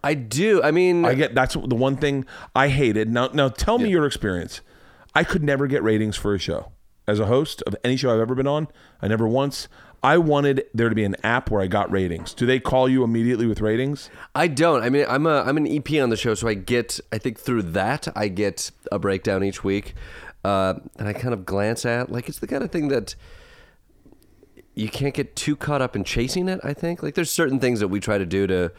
I do. I mean, I get that's the one thing I hated. Now, now tell me your experience. I could never get ratings for a show. As a host of any show I've ever been on, I never once. I wanted there to be an app where I got ratings. Do they call you immediately with ratings? I don't. I mean, I'm a I'm an EP on the show, so I get. I think through that, I get a breakdown each week, uh, and I kind of glance at like it's the kind of thing that you can't get too caught up in chasing it. I think like there's certain things that we try to do to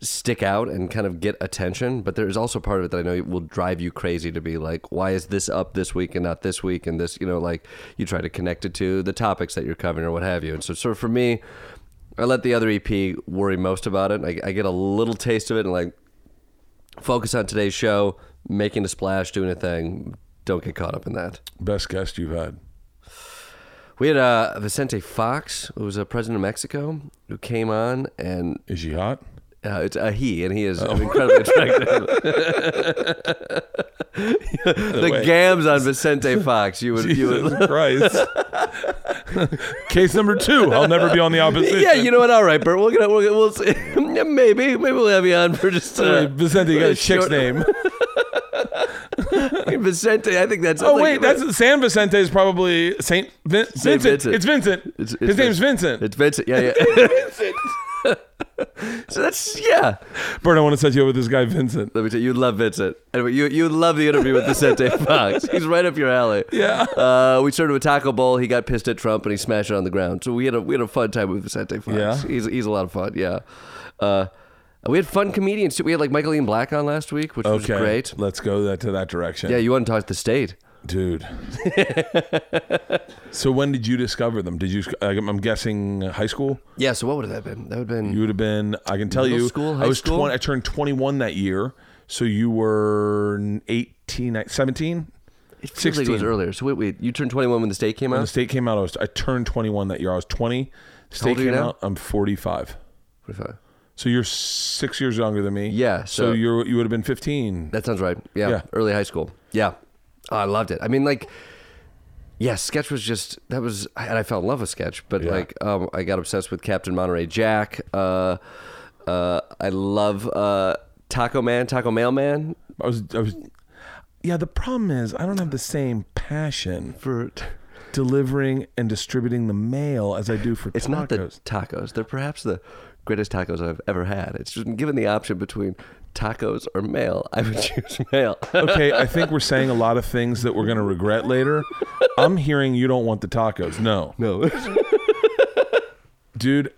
stick out and kind of get attention, but there's also part of it that I know will drive you crazy to be like, why is this up this week and not this week? And this, you know, like you try to connect it to the topics that you're covering or what have you. And so, sort of for me, I let the other EP worry most about it. I, I get a little taste of it and like focus on today's show, making a splash, doing a thing. Don't get caught up in that. Best guest you've had. We had uh, Vicente Fox, who was a president of Mexico, who came on, and Is she hot? Uh, it's a he, and he is incredibly attractive. the way. gams on Vicente Fox, you would, you would. Jesus Christ. Case number two. I'll never be on the opposition. Yeah, you know what? All right, Bert. Gonna, we're gonna we'll see. Maybe, maybe we'll have you on for just. Uh, Vicente, you got a chick's name. Vicente. I think that's. Oh wait, that's San Vicente is probably Saint Vin- Vincent. Vincent. It's Vincent. It's- it's His name's Vincent. It's Vincent. Yeah, yeah. Vincent. so that's yeah. Bert, I want to set you up with this guy Vincent. Let me tell you, you love Vincent. Anyway, you you love the interview with Vicente Fox. He's right up your alley. Yeah. Uh, we started with Taco Bowl. He got pissed at Trump and he smashed it on the ground. So we had a we had a fun time with Vicente Fox. Yeah? He's he's a lot of fun. Yeah. Uh, we had fun comedians too. We had like Michael Ian Black on last week, which was great. Let's go that to that direction. Yeah, you want to talk to the state? Dude. so when did you discover them? Did you? I'm guessing high school. Yeah. So what would have that been? That would have been. You would have been. I can tell you. school, I was school? 20. I turned 21 that year. So you were 18, 17. it feels like it was 16. earlier. So wait, wait. You turned 21 when the state came out. When the state came out, I was. I turned 21 that year. I was 20. State old are you came now? out. I'm 45. 45. So you're six years younger than me. Yeah, So, so- you're you would have been 15. That sounds right. Yeah, Yeah. early high school. Yeah, oh, I loved it. I mean, like, yeah, sketch was just that was, and I fell in love with sketch. But Yeah. like, um, I got obsessed with Captain Monterey Jack. Uh, uh, I love uh, Taco Man, Taco Mailman. I was. I was. Yeah. The problem is I don't have the same passion For delivering and distributing the mail as I do for it's tacos. not the tacos; they're perhaps the greatest tacos I've ever had. It's just given the option between tacos or mail, I would choose mail. Okay, I think we're saying a lot of things that we're going to regret later. I'm hearing you don't want the tacos. No. no. Dude,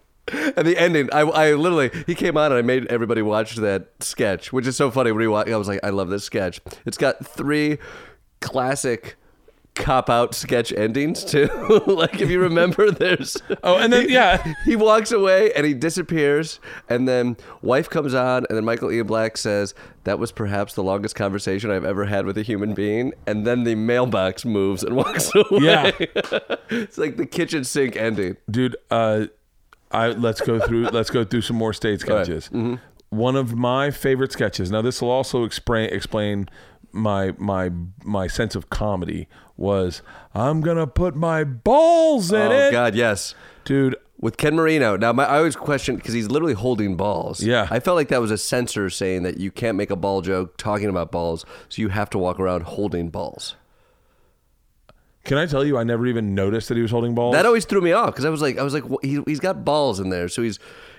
And the ending, I, I literally, he came on and I made everybody watch that sketch, which is so funny. When he wa- I was like, I love this sketch. It's got three classic cop out sketch endings too. like if you remember, there's Oh, and then- he- yeah. he walks away and he disappears, and then wife comes on, and then Michael Ian Black says that was perhaps the longest conversation I've ever had with a human being, and then the mailbox moves and walks away. Yeah. it's like the kitchen sink ending. dude, uh I let's go through let's go through some more state right. sketches. One of my favorite sketches. Now this will also explain explain my my my sense of comedy was I'm to put my balls in Oh it. God, yes. Dude, with Ken Marino. Now, my, I always question because he's literally holding balls. Yeah. I felt like that was a censor saying that you can't make a ball joke talking about balls, so you have to walk around holding balls. can I tell you I never even noticed that he was holding balls? That always threw me off because I was like, I was like, he, he's got balls in there, so he's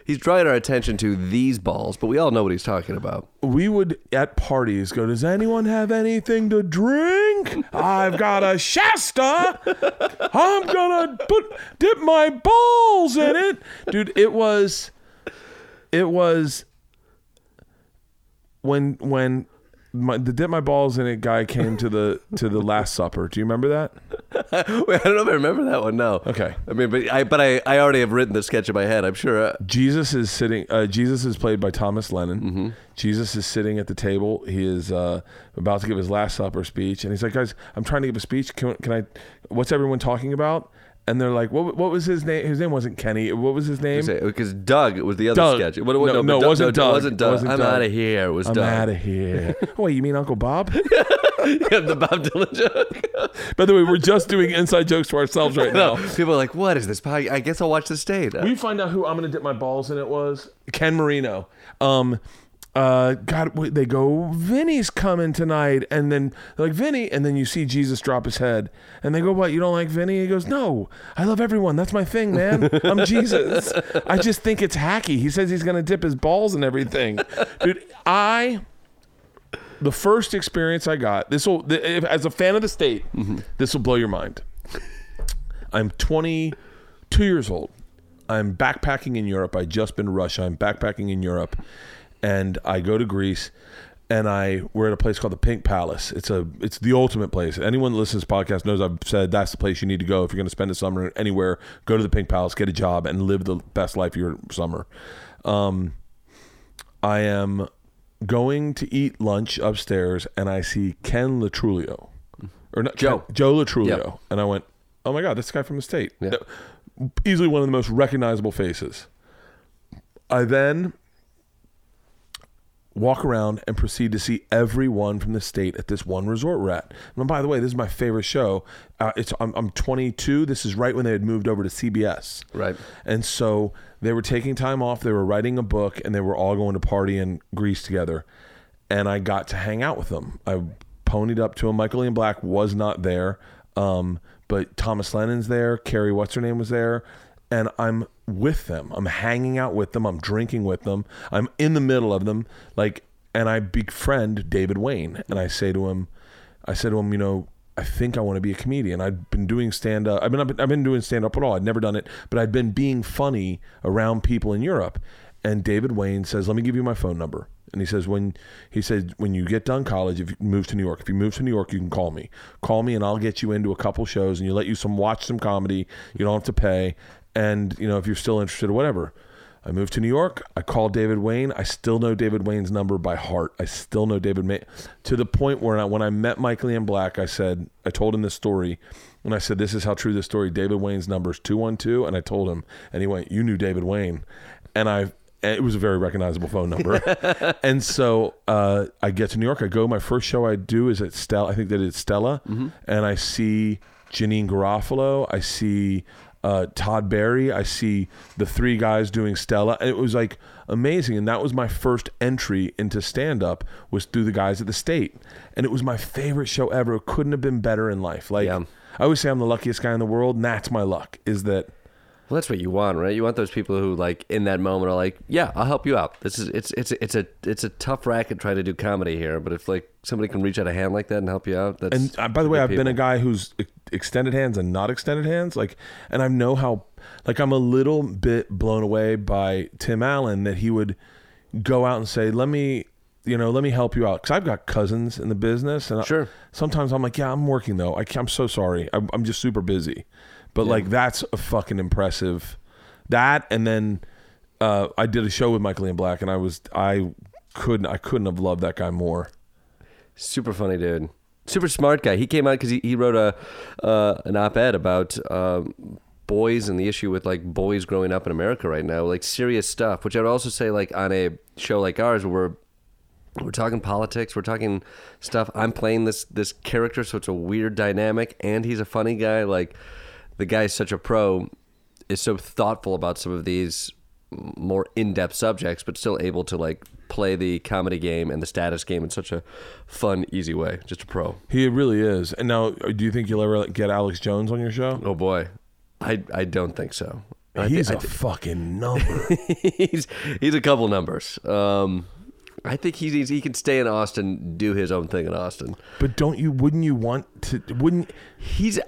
he's drawing our attention to these balls, but we all know what he's talking about. we would at parties go, Does anyone have anything to drink? I've got a Shasta. I'm gonna put dip my balls in it. Dude, it was it was when when my, the dip my balls in it guy came to the to the last supper. Do you remember that? Wait, I don't know if I remember that one. No. Okay. I mean, but I but I, I already have written the sketch in my head. I'm sure. Uh, Jesus is sitting. Uh, Jesus is played by Thomas Lennon. Jesus is sitting at the table. He is uh, about to give his Last Supper speech, and he's like, "Guys, I'm trying to give a speech. Can, can I? What's everyone talking about?" And they're like, "What? What was his name? His name wasn't Kenny. What was his name?" because Doug was the other Doug. sketch. What, what, No, but no, it wasn't no, Doug. It wasn't It Doug. wasn't I'm out of here. It was I'm Doug. out of here. oh, wait, you mean Uncle Bob? yeah, the Bob Dylan joke. By the way, we're just doing inside jokes to ourselves right now. No, people are like, "What is this?" I I guess I'll watch the state. We find out who I'm going to dip my balls in. It was Ken Marino. Um, uh, God, they go, Vinny's coming tonight, and then they're like Vinny, and then you see Jesus drop his head, and they go, "What? You don't like Vinny?" He goes, "No, I love everyone. That's my thing, man. I'm Jesus. I just think it's hacky." He says he's going to dip his balls and everything, dude. I. The first experience I got, this will, as a fan of the state, this will blow your mind. I'm 22 years old. I'm backpacking in Europe. I just been to Russia. I'm backpacking in Europe, and I go to Greece, and I we're at a place called the Pink Palace. It's a it's the ultimate place. Anyone that listens to this podcast knows I've said that's the place you need to go if you're going to spend a summer anywhere. Go to the Pink Palace, get a job, and live the best life of your summer. Um, I am going to eat lunch upstairs, and I see Ken Lo Truglio, or not Joe. Ken- Joe Lo Truglio, Yep. and I went, "Oh my god, that's the guy from the state." Easily one of the most recognizable faces. I then walk around and proceed to see everyone from the state at this one resort we're at. And by the way, this is my favorite show. Uh, it's I'm, I'm 22. This is right when they had moved over to CBS. Right. And so they were taking time off. They were writing a book, and they were all going to party in Greece together. And I got to hang out with them. I ponied up to him. Michael Ian Black was not there, um, but Thomas Lennon's there. Carrie, what's her name, was there. And I'm with them. I'm hanging out with them. I'm drinking with them. I'm in the middle of them. Like, and I befriend David Wain, and I say to him, I said to him, you know, I think I want to be a comedian. I'd been doing stand up. I've been I've been doing stand up at all. I'd never done it, but I'd been being funny around people in Europe. And David Wain says, "Let me give you my phone number." And he says, "When he said when you get done college, if you move to New York, if you move to New York, you can call me. Call me, and I'll get you into a couple shows, and you let you some watch some comedy. You don't have to pay, and you know if you're still interested or whatever." I moved to New York. I called David Wain. I still know David Wain's number by heart. I still know David May to the point where I, when I met Michael Ian Black, I said, I told him this story. And I said, This is how true this story. David Wain's number is 212. And I told him, and he went, You knew David Wain. And I, it was a very recognizable phone number. and so uh, I get to New York. I go. My first show I do is at Stella. I think that it's Stella. And I see Janeane Garofalo. I see uh, Todd Barry. I see the three guys doing Stella, it was like amazing. And that was my first entry into stand up was through the guys at the State, and it was my favorite show ever. It couldn't have been better in life. Like Yeah. I always say, I'm the luckiest guy in the world, and that's my luck. Is that Well, that's what you want, right? You want those people who, like, in that moment, are like, "Yeah, I'll help you out." This is it's it's it's a it's a tough racket trying to do comedy here, but if like somebody can reach out a hand like that and help you out, that's And uh, by the way, I've been a guy who's extended hands and not extended hands. Like, and I know how, like, I'm a little bit blown away by Tim Allen that he would go out and say, "Let me, you know, let me help you out," because I've got cousins in the business, and I- Sure. sometimes I'm like, "Yeah, I'm working though. I, am so sorry. I'm, I'm just super busy," but like that's a fucking impressive. That and then uh, I did a show with Michael Ian Black, and I was I couldn't I couldn't have loved that guy more. Super funny dude. Super smart guy. He came out because he, he wrote a uh, an op-ed about um, boys and the issue with like boys growing up in America right now, like serious stuff. Which I would also say, like on a show like ours, where we're we're talking politics, we're talking stuff. I'm playing this this character, so it's a weird dynamic, and he's a funny guy. Like the guy's such a pro, is so thoughtful about some of these more in-depth subjects, but still able to like play the comedy game and the status game in such a fun, easy way. Just a pro. He really is. And now, do you think you'll ever get Alex Jones on your show? Oh boy, I I don't think so. He's I a thi- fucking number. he's he's a couple numbers. Um, I think he's he can stay in Austin, do his own thing in Austin. but don't you? Wouldn't you want to? Wouldn't He's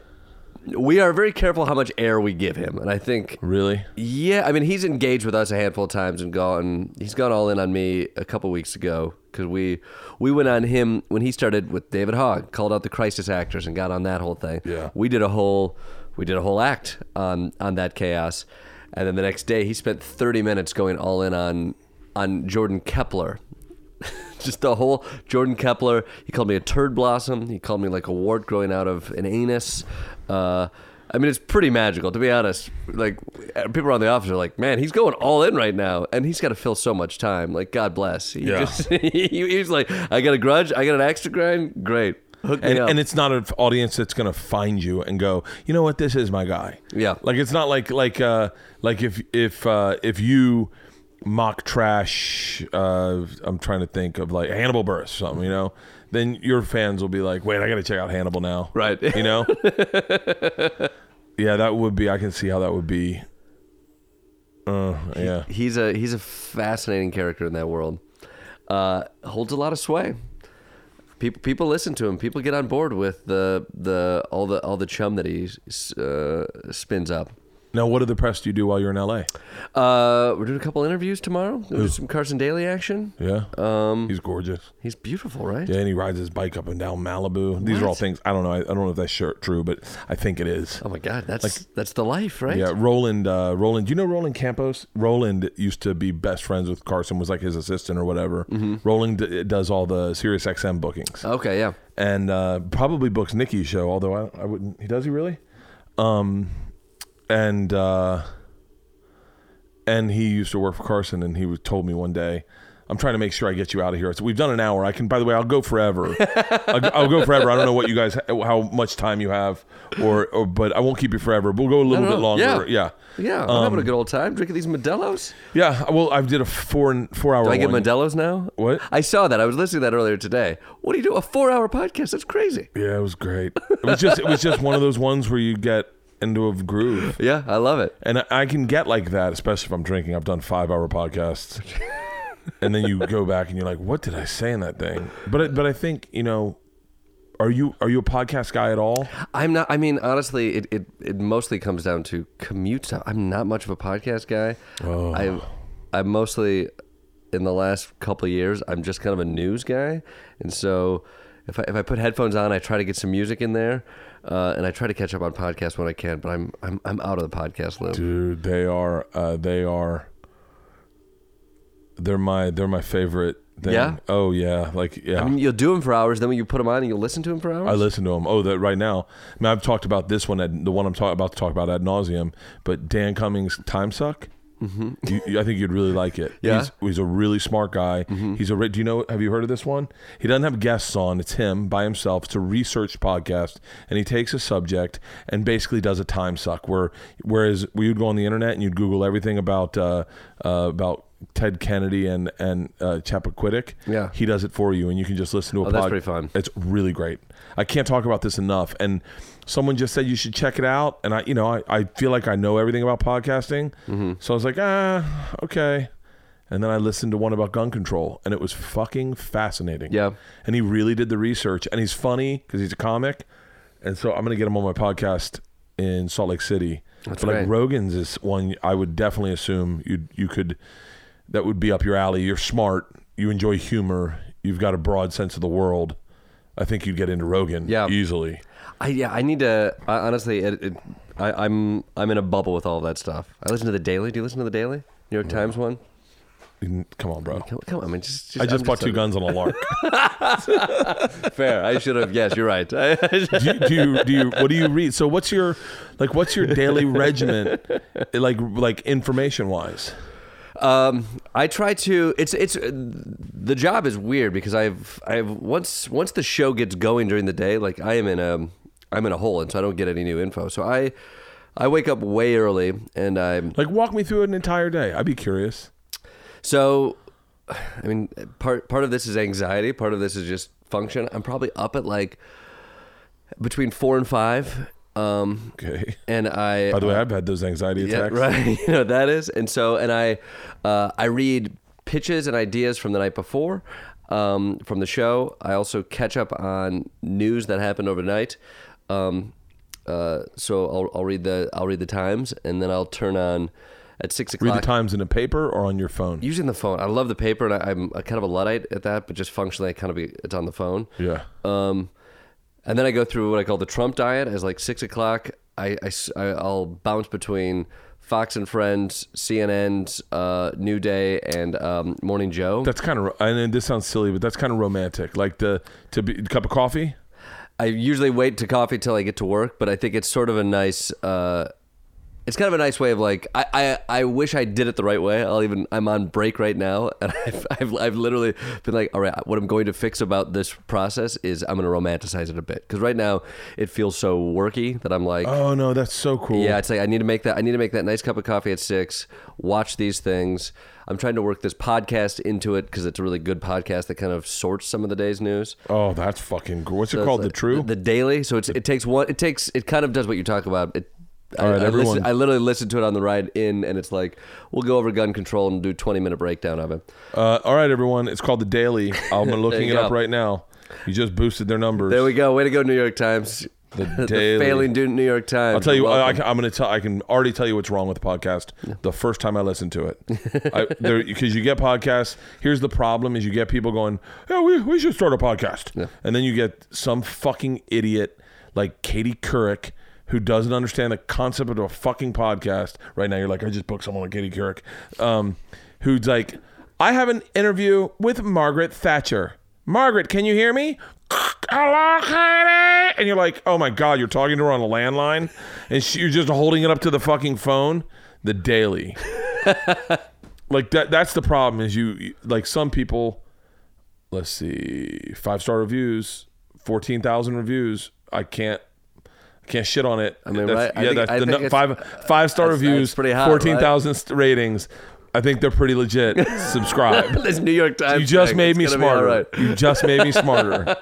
we are very careful how much air we give him, and I think really? Yeah, I mean he's engaged with us a handful of times and gone. He's gone all in on me a couple weeks ago because we we went on him when he started with David Hogg, called out the crisis actors and got on that whole thing. Yeah. we did a whole we did a whole act on on that chaos, and then the next day he spent thirty minutes going all in on on Jordan Klepper. Just the whole Jordan Klepper. He called me a turd blossom. He called me like a wart growing out of an anus. Uh, I mean, it's pretty magical, to be honest. Like, people around the office are like, man, he's going all in right now. And he's got to fill so much time. Like, God bless. He Yeah. just, he, he's like, I got a grudge. I got an axe to grind. Great. Hook me And, up. and it's not an audience that's going to find you and go, you know what, this is my guy. Yeah. Like it's not like like uh like if if uh if you mock trash uh I'm trying to think of like Hannibal Buress something, you know, then your fans will be like, wait, I got to check out Hannibal now. Right. You know. yeah, that would be. I can see how that would be. Uh, yeah. he's a he's a fascinating character in that world. Uh, holds a lot of sway. People people listen to him. People get on board with the the all the all the chum that he uh, spins up. Now, what other press do you do while you're in LA? Uh, we're doing a couple interviews tomorrow. We'll do some Carson Daly action. Yeah. Um, He's gorgeous. he's beautiful, right? Yeah, and he rides his bike up and down Malibu. These are all things I don't know. I, I don't know if that's sure, true, but I think it is. Oh my God, that's Like- that's the life, right? Yeah, Roland. Uh, Roland. Do you know Roland Campos? Roland used to be best friends with Carson. Was like his assistant or whatever. Mm-hmm. Roland d- does all the Sirius XM bookings Okay, yeah. and uh, probably books Nikki's show. Although I, I wouldn't. He does he really? Um, and uh, and he used to work for Carson, and he told me one day. I'm trying to make sure I get you out of here. So we've done an hour. I can. By the way, I'll go forever. I'll, I'll go forever. I don't know what you guys, how much time you have, or, or but I won't keep you forever. We'll go a little bit longer. yeah. Yeah, Yeah, I'm Um, having a good old time drinking these Modelo's. yeah. Well, I did a four four hour. Do I get one. Modelo's now? What? I saw that. I was listening to that earlier today. What do you do? A four-hour podcast? That's crazy. Yeah, it was great. It was just it was just one of those ones where you get into a groove. Yeah, I love it. And I- I can get like that, especially if I'm drinking. I've done five hour podcasts. and then you go back and you're like, what did I say in that thing? But I- but I think, you know, are you are you a podcast guy at all? I'm not. I mean, honestly, it, it, it mostly comes down to commute stuff. I'm not much of a podcast guy. Oh. I I'm mostly in the last couple of years. I'm just kind of a news guy, and so if I if I put headphones on, I try to get some music in there, uh, and I try to catch up on podcasts when I can. But I'm I'm I'm out of the podcast loop. Dude, they are uh they are they're my they're my favorite thing. Yeah? Oh yeah, like yeah. I mean, you'll do them for hours. Then when you put them on, and you'll listen to them for hours. I listen to them. Oh, that right now. I mean, I've talked about this one, the one I'm talk, about to talk about ad nauseum. But Dan Cummins' Time Suck. Mm-hmm. You, you- I think you'd really like it. Yeah? he's, he's a really smart guy. He's a. Do you know? Have you heard of this one? He doesn't have guests on. It's him by himself. It's a research podcast, and he takes a subject and basically does a time suck. Where whereas we would go on the internet and you'd Google everything about uh, uh, about Ted Kennedy and and uh, Chappaquiddick. Yeah. he does it for you, and you can just listen to a. Oh, that's pretty fun. It's really great. I can't talk about this enough. And someone just said you should check it out, and I, you know, I, I feel like I know everything about podcasting. Mm-hmm. So I was like, ah, okay. And then I listened to one about gun control, and it was fucking fascinating. Yeah. And he really did the research, and he's funny because he's a comic, and so I'm gonna get him on my podcast in Salt Lake City. That's but like. Rogan's is one I would definitely assume you you could that would be up your alley. You're smart, you enjoy humor, you've got a broad sense of the world. I think you'd get into Rogan Yeah. easily. I yeah, I need to. I, honestly, it, it, I, I'm I'm in a bubble with all that stuff. I listen to the Daily. Do you listen to the Daily? New York Times one. Come on, bro. Come, come on, I mean, just, just I just I'm bought two guns on a lark. Fair. I should have. Yes, you're right. do, you, do you do you what do you read? So what's your like what's your daily regimen like like information wise? Um, I try to. It's it's the job is weird because I've I've once once the show gets going during the day, like I am in a I'm in a hole, and so I don't get any new info. So I I wake up way early, and I'm Like walk me through an entire day. I'd be curious. so. I mean, part part of this is anxiety. Part of this is just function. I'm probably up at like between four and five. Um, Okay. and I By the way, uh, I've had those anxiety Yeah, attacks. right. you know that is, and so and I, uh, I read pitches and ideas from the night before, um, from the show. I also catch up on news that happened overnight. Um, uh, so I'll, I'll read the I'll read the Times, and then I'll turn on at six o'clock. Read the Times in a paper or on your phone. Using the phone, I love the paper, and I, I'm a kind of a luddite at that, but just functionally, I kind of be it's on the phone. Yeah. Um, and then I go through what I call the Trump diet. As like six o'clock, I, I will bounce between Fox and Friends, CNN's uh, New Day, and um, Morning Joe. That's kind of and this sounds silly, but that's kind of romantic. Like the to be cup of coffee. I usually wait to coffee till I get to work, but I think it's sort of a nice. Uh, it's kind of a nice way of like I, I I wish I did it the right way. I'll even I'm on break right now, and I've I've, I've literally been like, all right, what I'm going to fix about this process is I'm going to romanticize it a bit because right now it feels so worky that I'm like, Oh no, that's so cool. Yeah, it's like I need to make that. I need to make that nice cup of coffee at six. Watch these things. I'm trying to work this podcast into it because it's a really good podcast that kind of sorts some of the day's news. Oh, that's fucking cool. What's So it called? like the True. the, the daily. So it's it takes one. It takes it kind of does what you talk about. It. I, All right, I, everyone. listen, I literally listened to it on the ride in, and it's like we'll go over gun control and do a 20 minute breakdown of it. uh, all right, everyone. It's called the Daily. I'm looking it up right now. You just boosted their numbers. There we go. Way to go, New York Times. The Daily. failing New York Times. I'll tell you. I, I'm going to tell. I can already tell you what's wrong with the podcast. The first time I listened to it, because you get podcasts. Here's the problem: is you get people going, "Yeah, we, we should start a podcast," yeah. and then you get some fucking idiot like Katie Couric who doesn't understand the concept of a fucking podcast. Right now, you're like, I just booked someone like Katie Couric, um, who's like, I have an interview with Margaret Thatcher. Margaret, can you hear me? Hello, Katie. And you're like, oh my God, you're talking to her on a landline, and she, you're just holding it up to the fucking phone. The daily, like that. That's the problem. Is you like some people. Let's see, five star reviews, fourteen thousand reviews. I can't. I can't shit on it. I mean, that's, right, I yeah, think- that's I the five five star reviews, fourteen thousand ratings. I think they're pretty legit. Subscribe. this New York Times. You just thing, made it's me gonna be all smarter. right. You just made me smarter.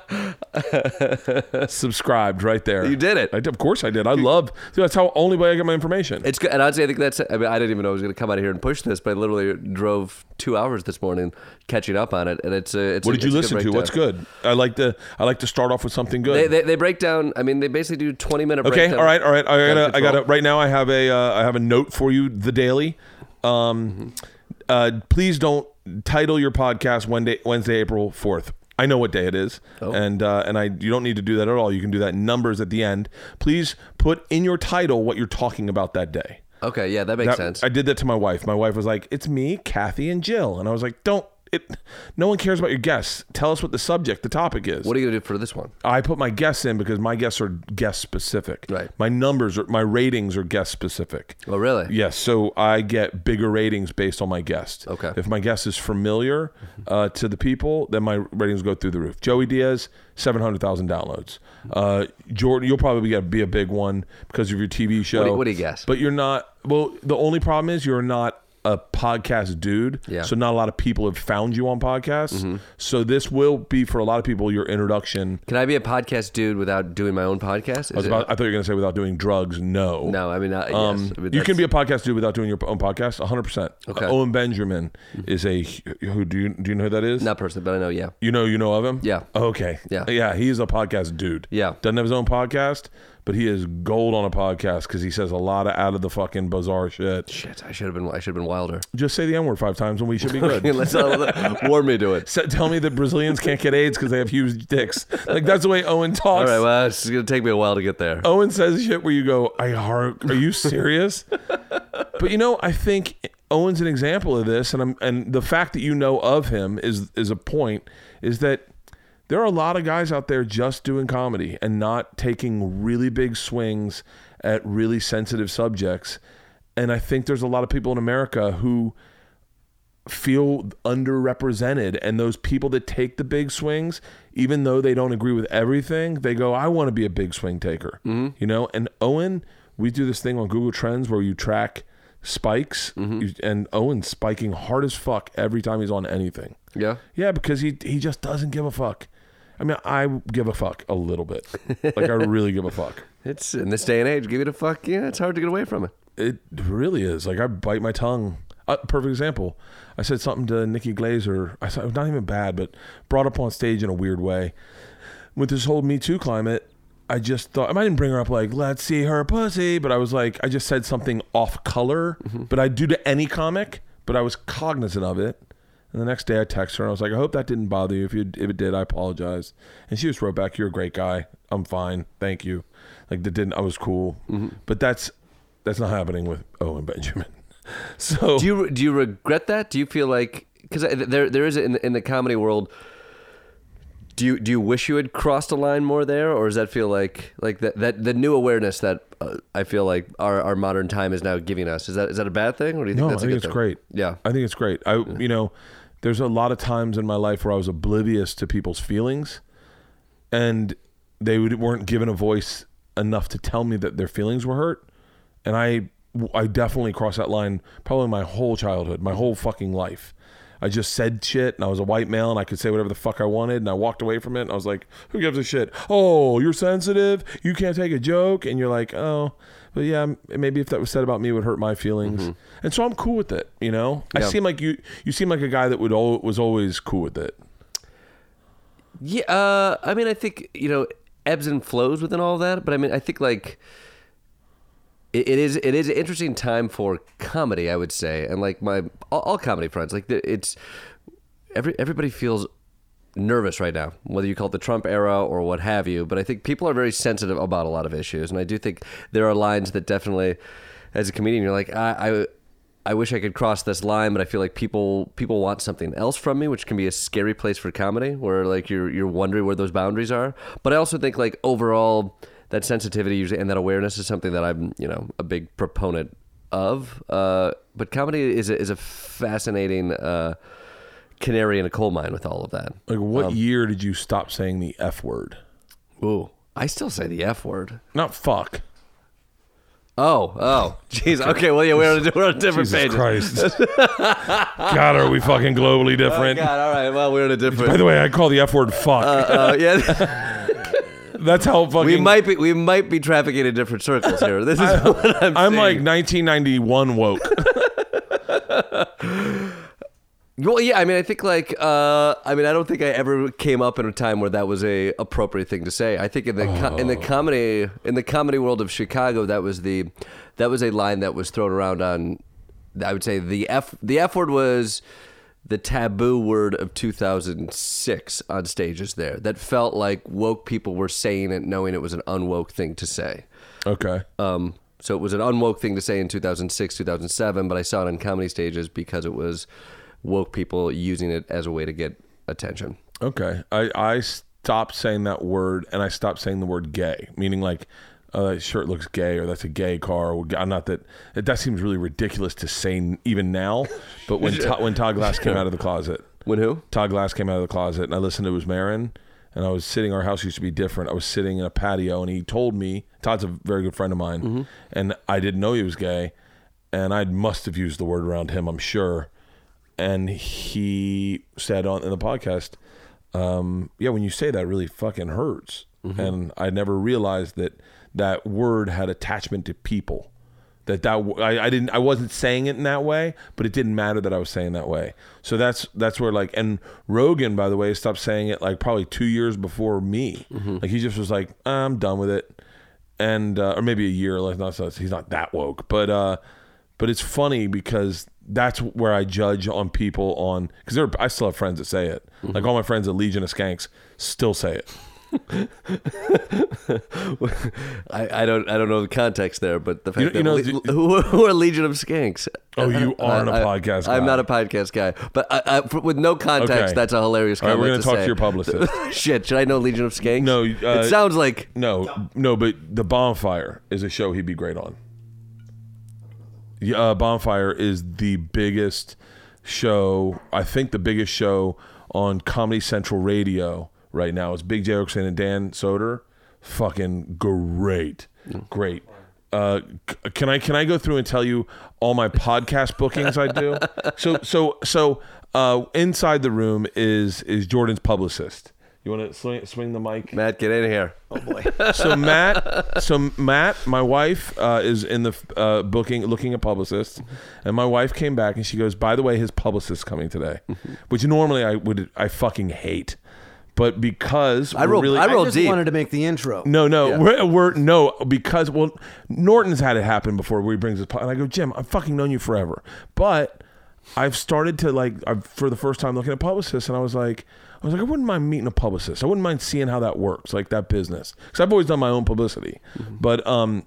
Subscribed right there. You did it. I of course I did. I love. That's how only way I get my information. It's good, and honestly, I think that's. I mean, I didn't even know I was going to come out of here and push this, but I literally drove two hours this morning catching up on it, and it's. Uh, it's what a- did you listen to? What's good? I like to. I like to start off with something good. They, they, they break down. I mean, they basically do twenty minute. Okay, all right, all right. I gotta, I gotta. Right now, I have a, uh, I have a note for you. The daily. Um, uh, please don't title your podcast Wednesday, Wednesday, April fourth. I know what day it is, Oh. and uh, and I you don't need to do that at all. You can do that in numbers at the end. Please put in your title what you're talking about that day. Okay, yeah, that makes That- sense. I did that to my wife. My wife was like, "It's me, Kathy, and Jill," and I was like, "Don't." It. No one cares about your guests. Tell us what the subject, the topic is. what are you to do for this one? I put my guests in because my guests are guest specific. Right. My numbers are my ratings are guest specific. Oh, really? Yes, so I get bigger ratings based on my guest. Okay. If my guest is familiar uh, to the people, then my ratings go through the roof. Joey Diaz, seven hundred thousand downloads. Uh, Jordan, you'll probably get, be a big one because of your TV show. What do you- what do you guess? But you're not. Well, the only problem is you're not a podcast dude. Yeah. So not a lot of people have found you on podcasts. So this will be for a lot of people your introduction. Can I be a podcast dude without doing my own podcast? I, about, I thought you were going to say without doing drugs. No. no, I mean, uh, Um, yes. I mean, you can be a podcast dude without doing your own podcast. 100%. Okay. Uh, Owen Benjamin is a who do you do you know who that is? not personally, but I know. Yeah, You know you know of him? Yeah. Okay. Yeah. Yeah, he's a podcast dude. Yeah. Doesn't have his own podcast, but he is gold on a podcast because he says a lot of out of the fucking bizarre shit. shit. I should have been. I should have been wilder. Just say the N word five times and we should be good. Let's uh, warn me to it. Sa- Tell me that Brazilians can't get AIDS because they have huge dicks. Like that's the way Owen talks. All right, Well, it's gonna take me a while to get there. Owen says shit where you go, I are, are you serious? but you know, I think Owen's an example of this, and I'm, and the fact that you know of him is is a point. Is that there are a lot of guys out there just doing comedy and not taking really big swings at really sensitive subjects, and I think there's a lot of people in America who feel underrepresented and those people that take the big swings even though they don't agree with everything they go i want to be a big swing taker. Mm-hmm. You know? And owen we do this thing on google trends where you track spikes. Mm-hmm. You- and owen's spiking hard as fuck every time he's on anything. Yeah. yeah because he he just doesn't give a fuck i mean i give a fuck a little bit like i really give a fuck It's in this day and age. Give it a fuck. Yeah, it's hard to get away from it. It really is. Like I bite my tongue. Uh, perfect example. I said something to Nikki Glazer. I said not even bad, but brought up on stage in a weird way. With this whole Me Too climate, I just thought I might didn't bring her up like let's see her pussy, but I was like I just said something off color, but I do to any comic, but I was cognizant of it. And the next day I text her and I was like, I hope that didn't bother you. If you if it did, I apologize. And she just wrote back, You're a great guy. I'm fine. Thank you. Like that didn't I was cool. But that's that's not happening with Owen Benjamin. So Do you do you regret that? Do you feel like because there there is in the, in the comedy world? Do you do you wish you had crossed a line more there, or does that feel like like that that the new awareness that uh, I feel like our, our modern time is now giving us is that is that a bad thing, or do you think no, I that's a think good it's thing? great. Yeah. I think it's great. I you know, there's a lot of times in my life where I was oblivious to people's feelings, and they weren't given a voice enough to tell me that their feelings were hurt, and I I definitely crossed that line probably my whole childhood, my whole fucking life. I just said shit, and I was a white male, and I could say whatever the fuck I wanted, and I walked away from it, and I was like, "Who gives a shit? Oh, you're sensitive. You can't take a joke," and you're like, "Oh, but yeah, maybe if that was said about me, it would hurt my feelings." And so I'm cool with it. You know, I seem like you. You seem like a guy that would al- was always cool with it. Yeah, uh, I mean, I think you know ebbs and flows within all that, but I mean, I think like it, it is it is an interesting time for comedy, I would say, and like my all, all comedy friends, like it's every everybody feels nervous right now, whether you call it the Trump era or what have you. But I think people are very sensitive about a lot of issues, and I do think there are lines that definitely, as a comedian, you're like I. I I wish I could cross this line, but I feel like people people want something else from me, which can be a scary place for comedy, where like you're you're wondering where those boundaries are. But I also think like overall that sensitivity usually and that awareness is something that I'm you know a big proponent of. Uh, but comedy is a, is a fascinating uh, canary in a coal mine with all of that. Like, what year did you stop saying the f word? Ooh, I still say the f word. Not fuck. Oh, oh, jeez. Okay, well, yeah, we're on a, we're on a different Jesus page. Christ. God, are we fucking globally Oh, different? God, all right. Well, we're in a different. By the way, I call the f word fuck. Uh, yeah. That's how fucking. We might be we might be trafficking in different circles here. This is what I'm, I'm like 1991 woke. Well, yeah. I mean, I think like uh, I mean, I don't think I ever came up in a time where that was a appropriate thing to say. I think in the co- in the Oh. comedy in the comedy world of Chicago, that was the that was a line that was thrown around on. I would say the f the f word was the taboo word of 2006 on stages there. That felt like woke people were saying it, knowing it was an unwoke thing to say. Okay. Um, so it was an unwoke thing to say in 2006, 2007, but I saw it on comedy stages because it was woke people using it as a way to get attention. Okay. I, I stopped saying that word and I stopped saying the word gay, meaning like, oh, that shirt looks gay or that's a gay car. Or, I'm not that, that. Seems really ridiculous to say even now. But when, Todd, when Todd Glass came out of the closet, When who? Todd Glass came out of the closet and I listened to his Marin and I was sitting, our house used to be different. I was sitting in a patio and he told me, Todd's a very good friend of mine, mm-hmm. and I didn't know he was gay. and I must have used the word around him, I'm sure. And he said on in the podcast, um, "Yeah, when you say that, it really fucking hurts." And I never realized that that word had attachment to people. That that I, I didn't I wasn't saying it in that way, but it didn't matter that I was saying that way. So that's that's where like and Rogan, by the way, stopped saying it like probably two years before me. Like he just was like, I'm done with it and uh, or maybe a year. Like not so he's not that woke, but uh, but it's funny because that's where I judge on people on because I still have friends that say it. Like all my friends at Legion of Skanks still say it. I, I don't I don't know the context there, but the fact You- that you know, Le- who, who, are Legion of Skanks? Oh, you aren't a I- podcast I'm not a podcast guy, but I, I, for, with no context, Okay. that's a hilarious All right, we're gonna talk to your publicist. Shit, should I know Legion of Skanks? No, uh, it sounds like No, no, but the Bonfire is a show he'd be great on. Uh, Bonfire is the biggest show. I think the biggest show on Comedy Central Radio right now. It's Big Jay Oakerson and Dan Soder. Fucking great, great. Uh, c- can I can I go through and tell you all my podcast bookings I do? So so so uh, inside the room is is Jordan's publicist. You want to swing, swing the mic? Matt, get in here. Oh boy. so Matt, so Matt, my wife uh, is in the uh, booking, looking at publicists, and my wife came back and she goes, "By the way, his publicist's coming today," which normally I would, I fucking hate, but because I we're rolled- really, I I rolled just deep. wanted to make the intro. no, no, Yeah. we're, we're no because well, Norton's had it happen before where he brings his po- and I go, Jim, I've fucking known you forever, but I've started to like I've for the first time looking at publicists, and I was like, I was like, I wouldn't mind meeting a publicist. I wouldn't mind seeing how that works, like that business, because I've always done my own publicity, but um.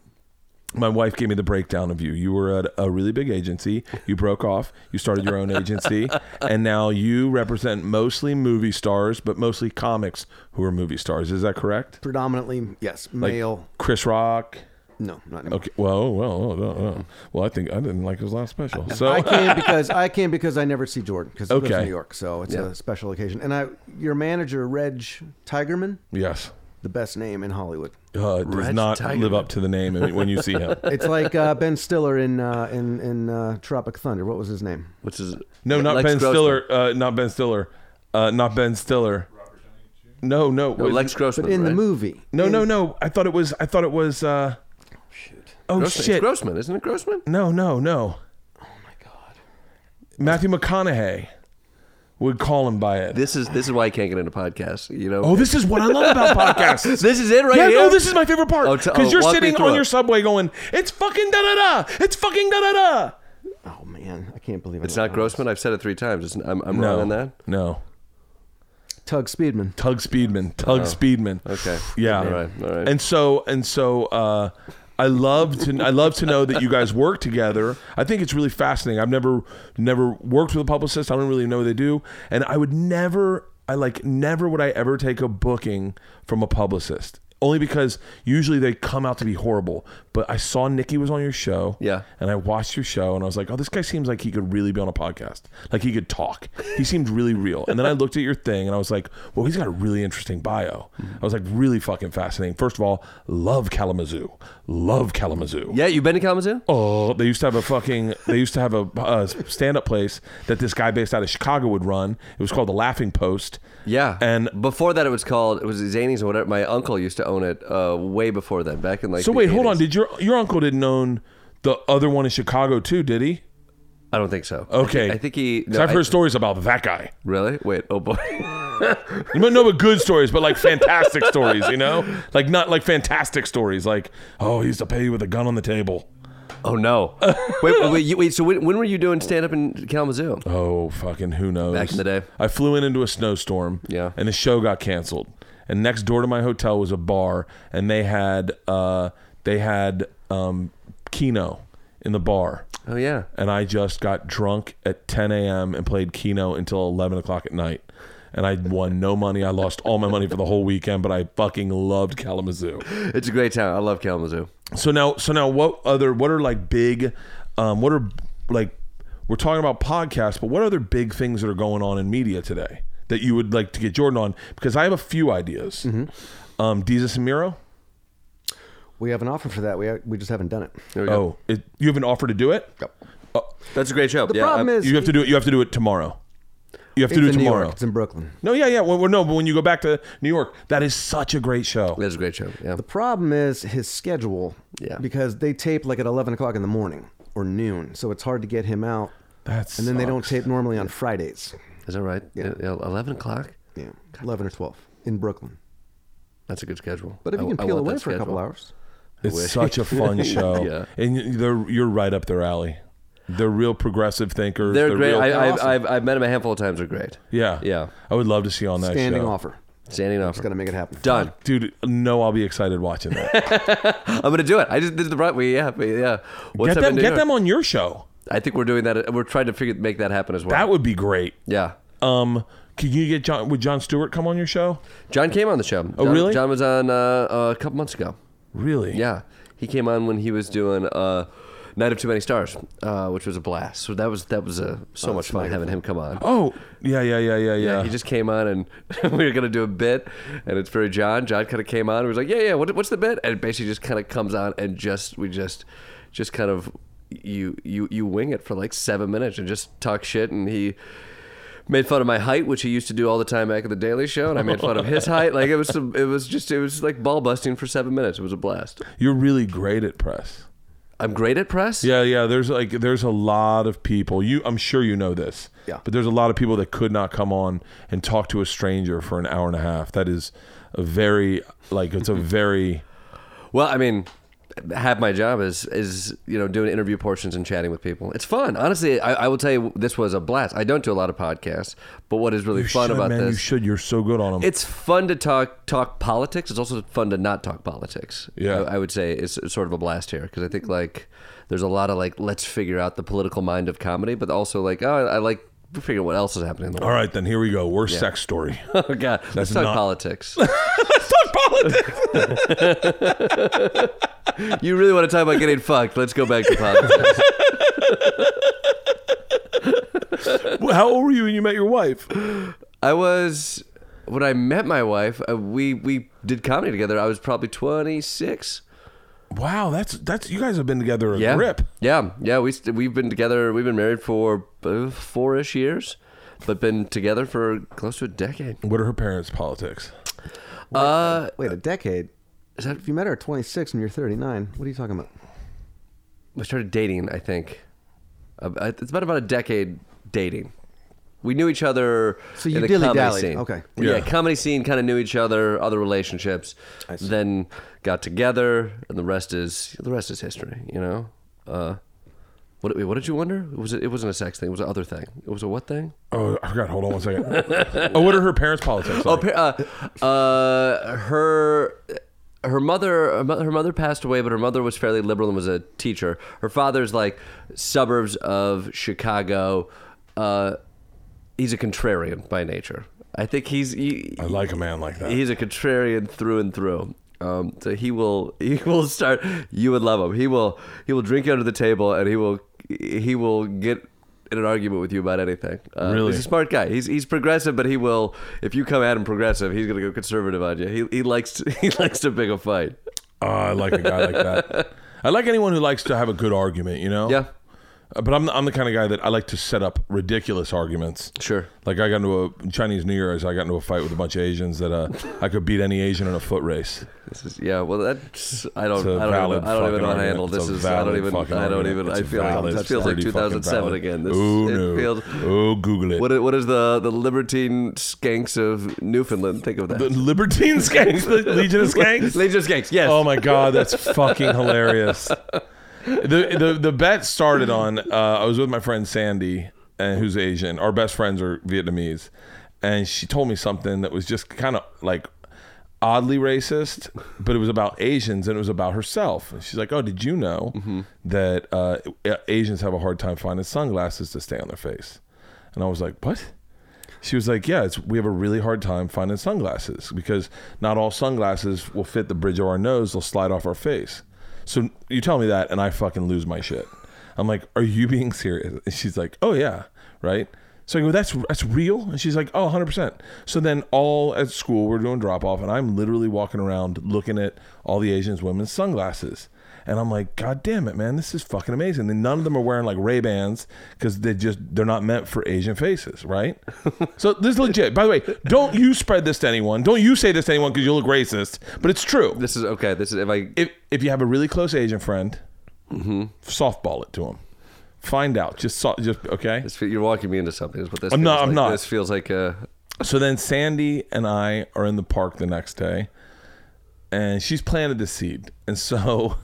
My wife gave me the breakdown of you. You were at a really big agency. You broke off. You started your own agency, and now you represent mostly movie stars, but mostly comics who are movie stars. Is that correct? Predominantly, yes, Like male. Chris Rock. No, not anymore. Okay. Well, well, well, well, well. well, I think I didn't like his last special. So I came because I came because I never see Jordan because he lives Okay. in New York, so it's Yeah. a special occasion. And I, your manager Reg Tigerman, yes, the best name in Hollywood. uh, it does Reg not Tigerman. live up to the name when you see him. It's like uh, Ben Stiller in uh, in in uh, Tropic Thunder. What was his name? What's his? No, not Lex Ben Grossman. Stiller. Uh, not Ben Stiller. Uh, not Ben Stiller. No, no, No, was- Lex Grossman. But in the right? movie, no, in- no, no. I thought it was. I thought it was. Uh, oh Grossman. shit! It's Grossman, isn't it Grossman? No, no, no. Oh my god. Matthew McConaughey would call him by it. This is this is why I can't get into podcasts. You know. oh, this is what I love about podcasts. This is it right yeah, here. no, this is my favorite part Oh, t- because oh, you're sitting on your subway going, "It's fucking da da da! It's fucking da da da!" Oh man, I can't believe it. It's not Grossman. I've said it three times. It's, I'm, I'm No, wrong on that. no. Tugg Speedman. Tugg Speedman, Tugg Speedman. Oh, Okay. Yeah. All right. All right. And so and so uh I love to I love to know that you guys work together. I think it's really fascinating. I've never never worked with a publicist. I don't really know what they do. And I would never I like never would I ever take a booking from a publicist. Only because usually they come out to be horrible. But I saw Nikki was on your show. Yeah. And I watched your show and I was like, oh, this guy seems like he could really be on a podcast. Like he could talk. He seemed really real. And then I looked at your thing and I was like, well, he's got a really interesting bio. I was like, really fucking fascinating. First of all, love Kalamazoo. Love Kalamazoo. yeah, you've been to Kalamazoo? Oh, they used to have a fucking. They used to have a uh, stand-up place that this guy based out of Chicago would run. It was called the Laughing Post. Yeah. And before that, it was called it was Zanies or whatever. My uncle used to own it uh, way before that, back in like. so wait, hold on. Did your your uncle didn't own the other one in Chicago too? Did he? I don't think so. Okay. I think he. no, I've I- heard stories about that guy. Really? Wait. Oh boy. You might know but good stories, but like fantastic stories, you know? Like not like fantastic stories, like, oh, he used to pay you with a gun on the table. Oh no. wait, wait, wait, wait. So when, when were you doing stand up in Kalamazoo? Oh, fucking who knows? Back in the day. I flew in into a snowstorm. Yeah. And the show got canceled. And next door to my hotel was a bar, and they had uh they had um Keno in the bar. Oh yeah. And I just got drunk at 10 a.m. and played Keno until 11 o'clock at night. And I won no money. I lost all my money for the whole weekend, but I fucking loved Kalamazoo. It's a great town. I love Kalamazoo. So now, so now, what other, what are like big, um, what are like, we're talking about podcasts, but what other big things that are going on in media today that you would like to get Jordan on? Because I have a few ideas. Um, Desus and Mero. We have an offer for that. We we just haven't done it. There we go. Oh, it, you have an offer to do it? Oh, That's a great show. The yeah, problem I- is you have to do it. You have to do it tomorrow. You have to do it tomorrow. It's in Brooklyn. No, yeah, yeah. Well, well, no, but when you go back to New York, that is such a great show. That's a great show. Yeah. The problem is his schedule. Yeah. Because they tape like at eleven o'clock in the morning or noon, so it's hard to get him out. That's And then they don't tape normally on Fridays. Is that right? Yeah. Yeah, Eleven o'clock. Yeah, eleven or twelve in Brooklyn. That's a good schedule. But if you can I peel want away that for a couple hours, It's such a fun show. Yeah. and you- they're you're right up their alley. They're real progressive thinkers. They're great. real- I, I've, awesome. I've, I've met them a handful of times. They're great. yeah, Yeah. I would love to see you on that standing show. offer. Standing Just offer. got to make it happen. Done. dude. No, I'll be excited watching that. I'm gonna do it. I just did the right way. Yeah, but yeah. What's get up in them, New get York? them on your show. I think we're doing that. We're trying to figure make that happen as well. That would be great. yeah. Um, can you get John? Would Jon Stewart come on your show? John came on the show. Oh, really? John was on uh, uh, a couple months ago. Really? Yeah, he came on when he was doing uh, Night of Too Many Stars, uh, which was a blast. So that was that was uh, so much fun having him come on. Oh, yeah, yeah, yeah, yeah, yeah. Yeah, he just came on and we were gonna do a bit, and it's very John. John kind of came on and was like, "Yeah, yeah, what, what's the bit?" And it basically just kind of comes on and just we just just kind of you you you wing it for like seven minutes and just talk shit. And he made fun of my height, which he used to do all the time back at the Daily Show, and I made fun of his height. Like it was some, it was just it was like ball busting for seven minutes. It was a blast. You're really great at press. I'm great at press. Yeah, yeah. There's like there's a lot of people. You, I'm sure you know this. Yeah. But there's a lot of people that could not come on and talk to a stranger for an hour and a half. That is a very like it's a very Well, I mean, half my job is is you know doing interview portions and chatting with people. It's fun, honestly. I, I will tell you, this was a blast. I don't do a lot of podcasts, but what is really you fun should, about man. You should. You're so good on them. It's fun to talk talk politics. It's also fun to not talk politics. Yeah. I, I would say it's sort of a blast here because I think like there's a lot of like let's figure out the political mind of comedy, but also like oh I like figure out what else is happening in the world. right, then here we go. Worst sex story. Oh god, let's talk not- politics. Politics. you really want to talk about getting fucked? Let's go back to politics. How old were you when you met your wife? I was when I met my wife. Uh, we we did comedy together. I was probably twenty six. Wow, that's that's you guys have been together a Yeah, grip. yeah, yeah. We st- we've been together. We've been married for uh, four ish years, but been together for close to a decade. What are her parents' politics? Uh, Wait, a decade. is that If you met her at 26 and you're 39, what are you talking about? we started dating? I think uh, it's been about a decade dating. We knew each other So you in the comedy scene. Okay. Yeah. Yeah. comedy scene kind of knew each other, other relationships. Then got together, and the rest is the rest is history. You know. Uh, what, wait, what did you wonder? Was it? It wasn't a sex thing. It was an other thing. It was a what thing? Oh, I forgot. Hold on one second. oh, what are her parents' politics? Oh, like? pa- uh, uh, her her mother her her mother passed away, but her mother was fairly liberal and was a teacher. Her father's like suburbs of Chicago. Uh, he's a contrarian by nature. I think he's he, I like a man like that. he's a contrarian through and through. Um, so he will he will start. You would love him. He will he will drink you under the table, and he will he will get in an argument with you about anything. Uh, Really? he's a smart guy. He's he's progressive, but he will if you come at him progressive, he's gonna go conservative on you. He he likes to, he likes to pick a fight. Oh, I like a guy like that. I like anyone who likes to have a good argument. You know. Yeah, Uh, But I'm I'm the kind of guy that I like to set up ridiculous arguments. sure. Like I got into a Chinese New Year's. I got into a fight with a bunch of Asians that uh, I could beat any Asian in a foot race. This is yeah. Well, that's I don't I don't even, I don't even know how to handle this. Is I don't even I don't even I feel like this feels like 2007 again. This oh it no! feels. oh, Google it. What, what is the the libertine skanks of Newfoundland think of that? the Libertine Skanks, the Legion of Skanks. Legion of Skanks, yes. Oh my god, that's fucking hilarious. The the the bet started on uh, I was with my friend Sandy, and who's Asian. Our best friends are Vietnamese, and she told me something that was just kind of like oddly racist, but it was about Asians and it was about herself. And she's like, "Oh, did you know that uh, Asians have a hard time finding sunglasses to stay on their face?" And I was like, "What?" She was like, "Yeah, it's we have a really hard time finding sunglasses because not all sunglasses will fit the bridge of our nose; they'll slide off our face." So you tell me that, and I fucking lose my shit. I'm like, "Are you being serious?" And she's like, "Oh yeah, right." So I go, that's that's real, and she's like, oh, 100 percent. So then all at school we're doing drop off, and I'm literally walking around looking at all the Asians women's sunglasses. And I'm like, God damn it, man, this is fucking amazing. And none of them are wearing like Ray Bans because they just they're not meant for Asian faces, right? so this is legit. By the way, don't you spread this to anyone. Don't you say this to anyone because you look racist. But it's true. This is okay. This is if I If if you have a really close Asian friend, mm-hmm. softball it to him. Find out. Just so, just okay. this, you're walking me into something. Is what this. I'm not- I'm like. not. This feels like a. So then Sandy and I are in the park the next day, and she's planted the seed. And so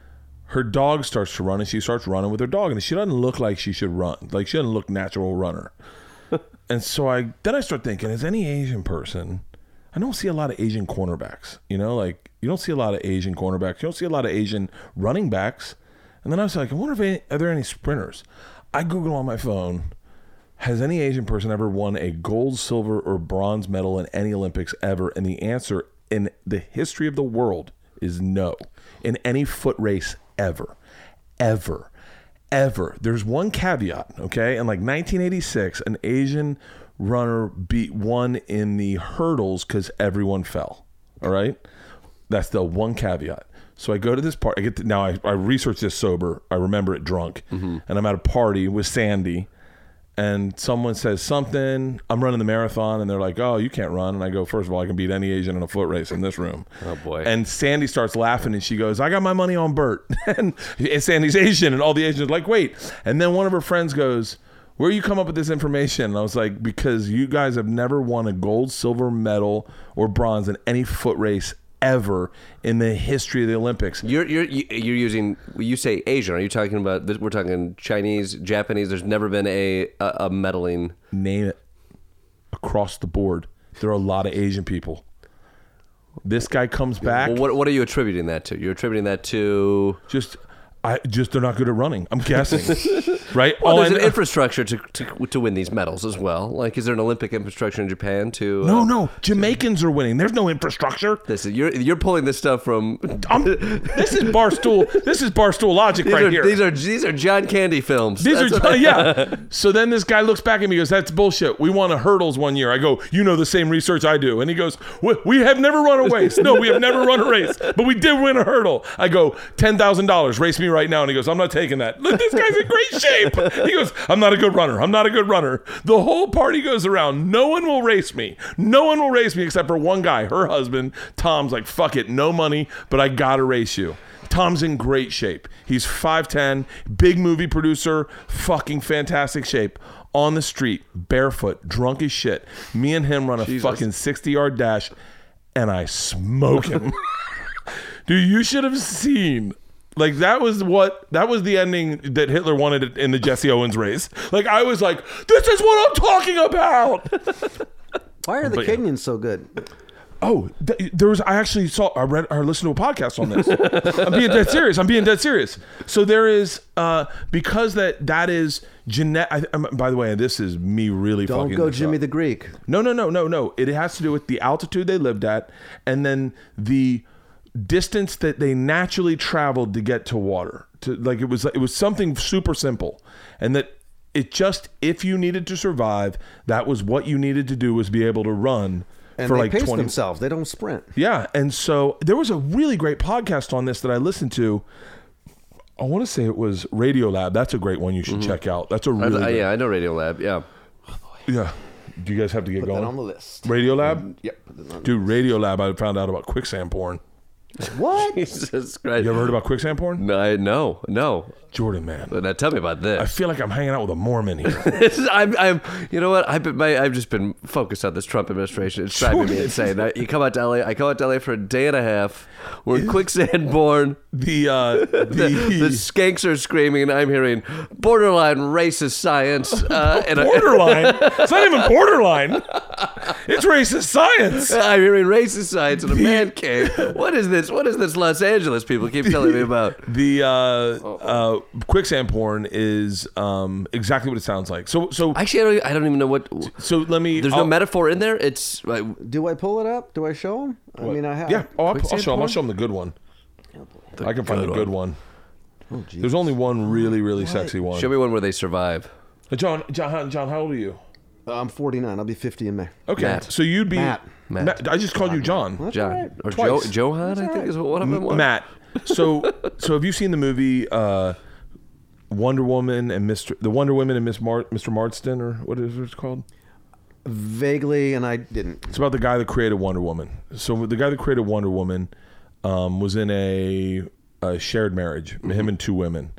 her dog starts to run, and she starts running with her dog, and she doesn't look like she should run. Like she doesn't look natural runner. and so I then I start thinking, is any Asian person? I don't see a lot of Asian cornerbacks. You know, like you don't see a lot of Asian cornerbacks. You don't see a lot of Asian running backs. And then I was like, I wonder if any, are there any sprinters. I Google on my phone has any Asian person ever won a gold, silver, or bronze medal in any Olympics ever? And the answer in the history of the world is no. In any foot race ever. Ever. Ever. There's one caveat, okay? In like 1986, an Asian runner beat one in the hurdles because everyone fell. All right? That's the one caveat. So I go to this party. I get to, now. I, I research this sober. I remember it drunk, mm-hmm. and I'm at a party with Sandy, and someone says something. I'm running the marathon, and they're like, "Oh, you can't run." And I go, first of all, I can beat any Asian in a foot race in this room." Oh, boy. And Sandy starts laughing, and she goes, "I got my money on Bert." and, and Sandy's Asian, and all the Asians are like, "Wait!" And then one of her friends goes. Where you come up with this information? And I was like, because you guys have never won a gold, silver medal, or bronze in any foot race ever in the history of the Olympics. You're you're you're using. You say Asian. Are you talking about? This, we're talking Chinese, Japanese. There's never been a a, a meddling. name it across the board. There are a lot of Asian people. This guy comes back. Well, what what are you attributing that to? You're attributing that to. just, I just they're not good at running. I'm guessing, right? Well, All there's I an infrastructure to, to to win these medals as well. Like, is there an Olympic infrastructure in Japan to? uh, no, no, Jamaicans are winning. There's no infrastructure. This is you're you're pulling this stuff from. I'm, this is barstool. This is barstool logic These, right are, here. these are these are John Candy films. These That's are what- yeah. So then this guy looks back at me and goes, "That's bullshit. We won a hurdles one year." I go, "You know the same research I do." And he goes, "We, we have never run a race. No, we have never run a race, but we did win a hurdle." I go, ten thousand dollars. Race me right now." And he goes, "I'm not taking that. Look, this guy's in great shape." He goes, "I'm not a good runner. I'm not a good runner." The whole party goes around. No one will race me. No one will race me except for one guy, her husband. Tom's like, "Fuck it, no money, but I gotta race you." Tom's in great shape. He's 5'10, big movie producer, fucking fantastic shape. On the street, barefoot, drunk as shit. Me and him run a Jesus. fucking 60 yard dash, and I smoke him. Dude, you should have seen. Like that was what that was the ending that Hitler wanted in the Jesse Owens race. Like I was like, this is what I'm talking about. Why are the But yeah. So good? Oh, th- there was. I actually saw. I read or listened to a podcast on this. I'm being dead serious. I'm being dead serious. So there is uh because that that is genetic. By the way, this is me really Don't fucking go Jimmy up. the Greek. No, no, no, no, no. It has to do with the altitude they lived at, and then the distance that they naturally traveled to get to water. To like it was it was something super simple, and that it just if you needed to survive, that was what you needed to do was be able to run And for they like pace twenty. themselves. They don't sprint. Yeah, and so there was a really great podcast on this that I listened to. I want to say it was Radio Lab. That's a great one you should mm-hmm. check out. That's a really I- yeah, I know Radio Lab. Yeah. yeah. Do you guys have to get Put going? on the list. Radio Lab, mm-hmm. Yep. put that on- dude. Radio Lab. I found out about quicksand porn. What? Jesus Christ. You ever heard about quicksand porn? No, I, no, no. Jordan, man. But now tell me about this. I feel like I'm hanging out with a Mormon here. This is- I'm, I'm, you know what? I've been, my, I've just been focused on this Trump administration. It's driving me insane. I, you come out to LA. I come out to LA for a day and a half. We're in quicksand born. the uh, The, the, the skanks are screaming, and I'm hearing borderline racist science. Uh, and borderline. it's not even borderline. It's racist science. I'm hearing racist science in a man cave. What is this? What is this Los Angeles people keep telling me about? The uh, uh, quicksand porn is um, exactly what it sounds like. So, so, Actually, I don't, I don't even know what. so let me. There's I'll- no metaphor in there. It's uh, Do I pull it up? Do I show them? I mean, I have. Yeah. Oh, I'll, I'll Quicksand show him. I'll porn? show him the good one. I can find good the good one. Oh. There's only one really, really sexy one. show me one where they survive. John, John, John, how old are you? I'm 49. I'll be 50 in May. Okay, Matt. so you'd be Matt. Matt. I just called you John. That's John all right. or jo- Twice. Johan, I think is one of them. was. Matt. So, so have you seen the movie uh, Wonder Woman and Mr. the Wonder Woman and Miss Mar- Mr. Marston or what is it called? Vaguely, and I didn't. It's about the guy that created Wonder Woman. So the guy that created Wonder Woman um, was in a, a shared marriage, him and two women,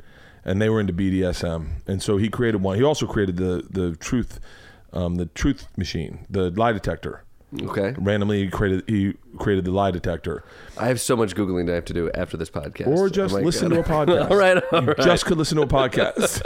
and they were into BDSM. And so he created one. He also created the the truth, um, the truth machine, the lie detector. Okay. Randomly, he created he created the lie detector. I have so much googling to have to do after this podcast. or Oh just my listen God. to a podcast. all right, all you right. just could listen to a podcast.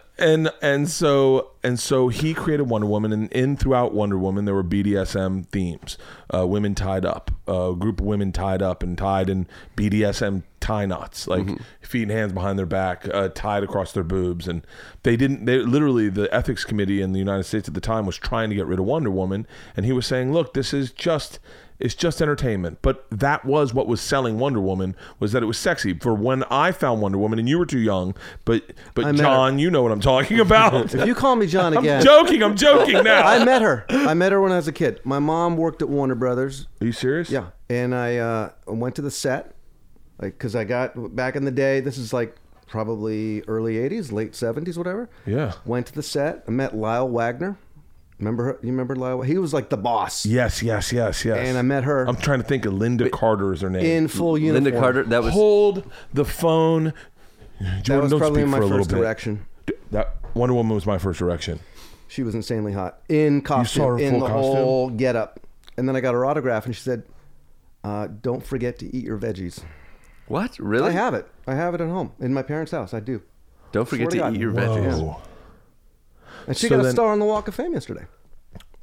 and and so and so he created Wonder Woman, and in throughout Wonder Woman there were BDSM themes, uh, women tied up, a group of women tied up and tied in BDSM tie knots, like Mm-hmm. feet and hands behind their back, uh, tied across their boobs, and they didn't. They literally the ethics committee in the United States at the time was trying to get rid of Wonder Woman, and he was saying, look, this is just it's just entertainment. But that was what was selling Wonder Woman was that it was sexy. For when I found Wonder Woman, and you were too young, but but John, you know what I'm talking about. If you call me John I'm again, joking. I'm joking now. I met her. I met her when I was a kid. My mom worked at Warner Brothers. Are you serious? Yeah, and I uh, went to the set, like because I got back in the day. This is like probably early '80s, late '70s, whatever. Yeah. Went to the set. I met Lyle Waggoner. Remember her? You remember Lyle? He was like the boss. Yes. Yes. Yes. Yes. And I met her I'm trying to think of Lynda Carter is her name. in full uniform. Lynda Carter. That was Hold the phone. That Jordan, was don't probably speak my for a first bit. direction. D- That Wonder Woman was my first direction. She was insanely hot in costume, saw her in full the costume? whole get up. And then I got her autograph, and she said, uh, "Don't forget to eat your veggies." what? Really? I have it. I have it at home in my parents' house. I do. Don't forget Swear to to eat God. your Whoa. And she So got a then- star on the Walk of Fame yesterday.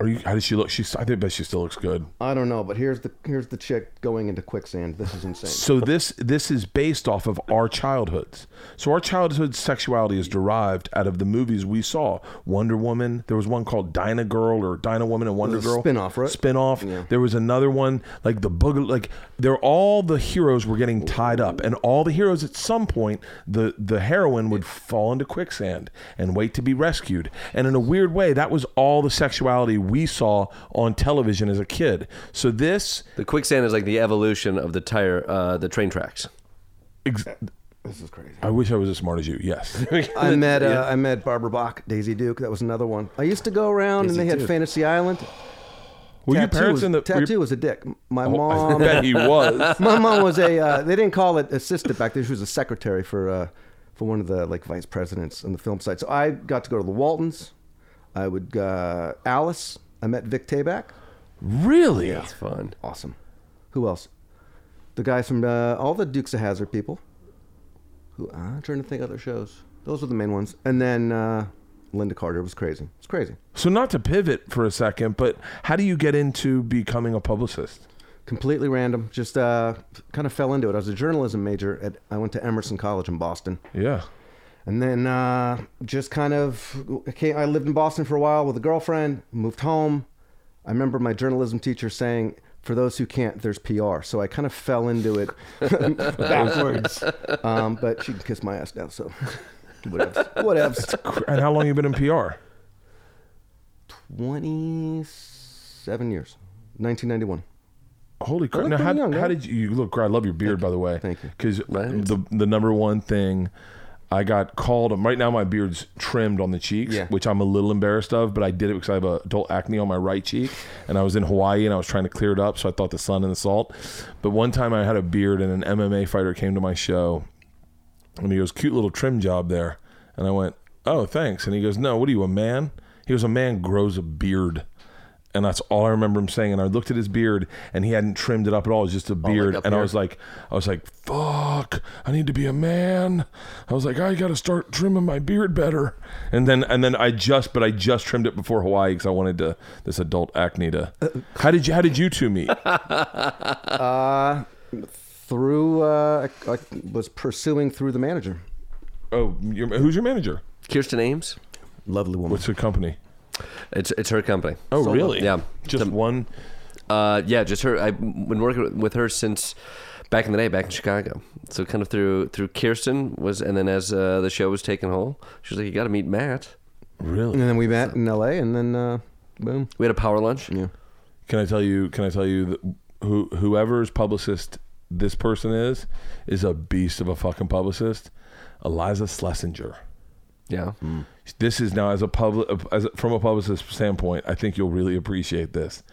Are you? How does she look? She's. I think bet she still looks good. I don't know, but here's the here's the chick going into quicksand. This is insane. So this this is based off of our childhoods. So our childhood sexuality is derived out of the movies we saw. Wonder Woman. There was one called Dyna Girl or Dinah Woman and Wonder Girl. spin-off, right? Spin-off. Yeah. There was another one like the booger. Like they're all the heroes were getting tied up, and all the heroes at some point the the heroine would fall into quicksand and wait to be rescued. And in a weird way, that was all the sexuality we saw on television as a kid. So this. The quicksand is like the evolution of the tire, uh, the train tracks. Ex- this is crazy. I wish I was as smart as you. Yes. I met uh, I met Barbara Bach, Daisy Duke. That was another one. I used to go around Daisy and they had Duke. Fantasy Island. Were your parents was, in the were your- tattoo was a dick. My Oh, I mom. bet he was. my mom was a. Uh, they didn't call it assistant back then. She was a secretary for uh, for one of the like vice presidents on the film site. So I got to go to the Waltons. I would uh, Alice. I met Vic Tayback. Really? That's fun. Awesome. Who else? The guys from uh, all the Dukes of Hazzard people. Who I'm trying to think of other shows. Those were the main ones. And then uh, Lynda Carter was crazy. It's crazy. So not to pivot for a second, but how do you get into becoming a publicist? Completely random. Just uh, kind of fell into it. I was a journalism major at. I went to Emerson College in Boston. Yeah. And then uh, just kind of, okay, I lived in Boston for a while with a girlfriend, moved home. I remember my journalism teacher saying, for those who can't, there's PR. So I kind of fell into it backwards. Um, but she can kiss my ass now, so whatevs. Whatevs. And how long you been in PR? 27 years. 1991. Holy crap! Now, how, young, how right? did you, you look? I love your beard, by the way. Thank you. Because the the number one thing I got called. Right now, my beard's trimmed on the cheeks, Yeah. which I'm a little embarrassed of. But I did it because I have adult acne on my right cheek, and I was in Hawaii and I was trying to clear it up, so I thought the sun and the salt. But one time I had a beard, and an MMA fighter came to my show, and he goes, "Cute little trim job there," and I went, "Oh, thanks." And he goes, "No, what are you, a man?" He goes, "A man grows a beard." And that's all I remember him saying. And I looked at his beard, and he hadn't trimmed it up at all. It was just a beard. up and I was like, I was like, "Fuck! I need to be a man." I was like, "I got to start trimming my beard better." And then, and then I just, but I just trimmed it before Hawaii because I wanted to this adult acne to. How did you? How did you two meet? Uh, through, uh, I, I was pursuing through the manager. Oh, your, who's your manager? Kirsten Ames. Lovely woman. What's the company? It's it's her company. Oh, Sold really? Yeah. Just The- one. Uh, yeah, just her. I've been working with her since back in the day, back in Chicago. So kind of through through Kirsten was, and then as uh, the show was taking hold, she was like, "You got to meet Matt." Really? And then we met in L.A. and then uh, Boom. We had a power lunch. Yeah. Can I tell you? Can I tell you that who whoever's publicist this person is is a beast of a fucking publicist. Iliza Shlesinger. Yeah. This is now as a public as a, from a publicist standpoint. I think you'll really appreciate this.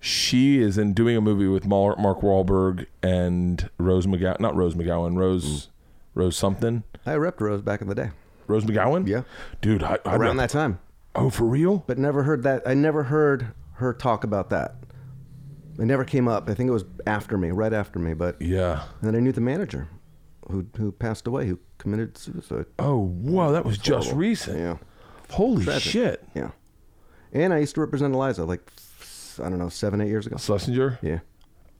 She is in doing a movie with Mark Wahlberg and Rose McGowan. Not Rose McGowan. Rose hmm. Rose something. I repped Rose back in the day. Rose McGowan. Yeah. dude. I, I Around that time. Oh, for real? But never heard that. I never heard her talk about that. It never came up. I think it was after me, right after me. But Yeah. And then I knew the manager who who passed away, who committed suicide. Oh, wow. That was just horrible. recent. Yeah. Holy Tragic. shit. Yeah. And I used to represent Iliza like, I don't know, seven, eight years ago. Shlesinger. Yeah.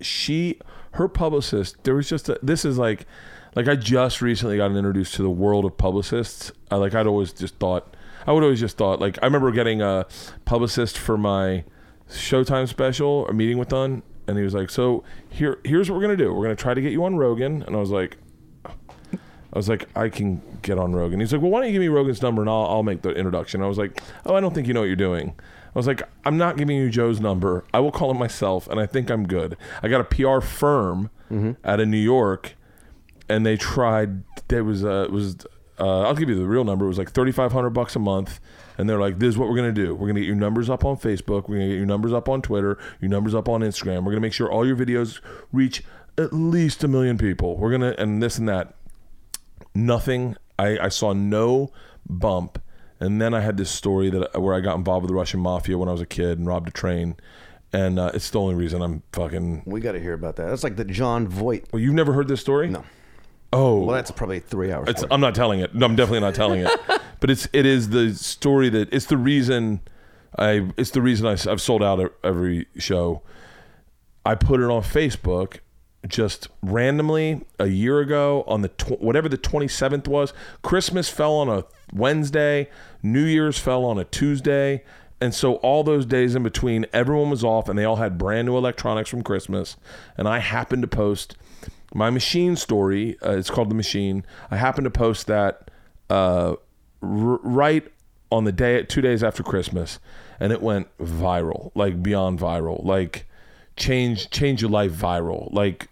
she her publicist there was just a, this is like like i just recently got introduced to the world of publicists I, like i'd always just thought i would always just thought like i remember getting a publicist for my showtime special a meeting with done and he was like so here here's what we're gonna do we're gonna try to get you on rogan and i was like I was like, I can get on Rogan. He's like, well, why don't you give me Rogan's number and I'll, I'll make the introduction. I was like, oh, I don't think you know what you're doing. I was like, I'm not giving you Joe's number. I will call him myself, and I think I'm good. I got a PR firm out of New York, and they tried. There was uh, it was uh, I'll give you the real number. It was like 3,500 bucks a month, and they're like, "This is what we're gonna do. We're gonna get your numbers up on Facebook. We're gonna get your numbers up on Twitter. Your numbers up on Instagram. We're gonna make sure all your videos reach at least a million people. We're gonna and this and that." Nothing. I, I saw no bump, and then I had this story that where I got involved with the Russian mafia when I was a kid and robbed a train, and uh, it's the only reason I'm fucking. We got to hear about that. That's like the Jon Voight. Well, you've never heard this story? No. Oh, Well, that's probably three hours. it's. I'm not telling it. No, I'm definitely not telling it. but it's it is the story that it's the reason I it's the reason I, I've sold out every show. I put it on Facebook just randomly a year ago on the tw- whatever the 27th was. Christmas fell on a Wednesday, New Year's fell on a Tuesday. And so all those days in between, everyone was off and they all had brand new electronics from Christmas. And I happened to post my machine story. Uh, it's called The Machine. I happened to post that uh, r- right on the day, two days after Christmas. And it went viral, like beyond viral. Like, change change your life viral. Like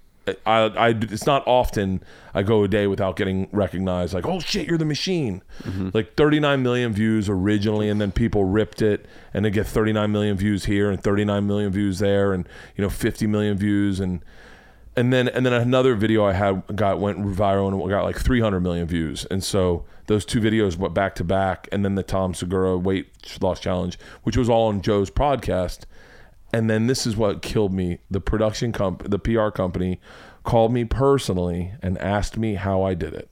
I, I it's not often I go a day without getting recognized. Like oh shit, you're the machine. Mm-hmm. Like 39 million views originally, and then people ripped it, and they get 39 million views here and 39 million views there, and you know 50 million views and. And then, and then another video I had got went viral and got like 300 million views. And so those two videos went back to back. And then the Tom Segura weight loss challenge, which was all on Joe's podcast. And then this is what killed me. The production comp, the PR company, called me personally and asked me how I did it.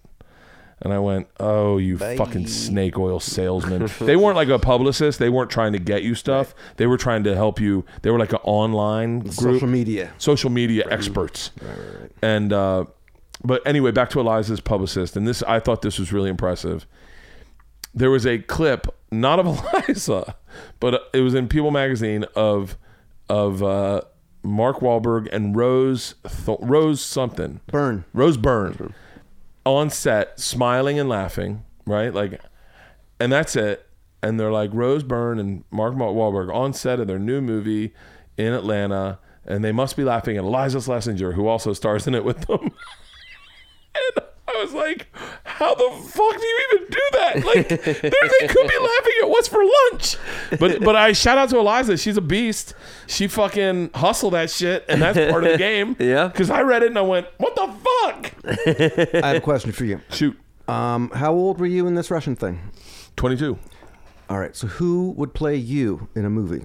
And I went, "Oh, you fucking snake oil salesman!" they weren't like a publicist. They weren't trying to get you stuff. They were trying to help you. They were like an online group, Social media. social media experts. And uh, but anyway, back to Iliza's publicist, and this I thought this was really impressive. There was a clip, not of Iliza, but it was in People magazine of of uh, Mark Wahlberg and Rose Th- Rose something Burn. Rose Byrne on set, smiling and laughing, right? Like, and that's it. And they're like Rose Byrne and Mark Wahlberg on set of their new movie in Atlanta, and they must be laughing at Iliza Shlesinger, who also stars in it with them. and I was like, "How the fuck do you even do that? Like, they're- they could be laughing at what's for lunch." But but I shout out to Iliza. She's a beast. She fucking hustled that shit, and that's part of the game. Yeah. Because I read it and I went, "What the fuck?" I have a question for you. Shoot. Um, how old were you in this Russian thing? 22. All right. So who would play you in a movie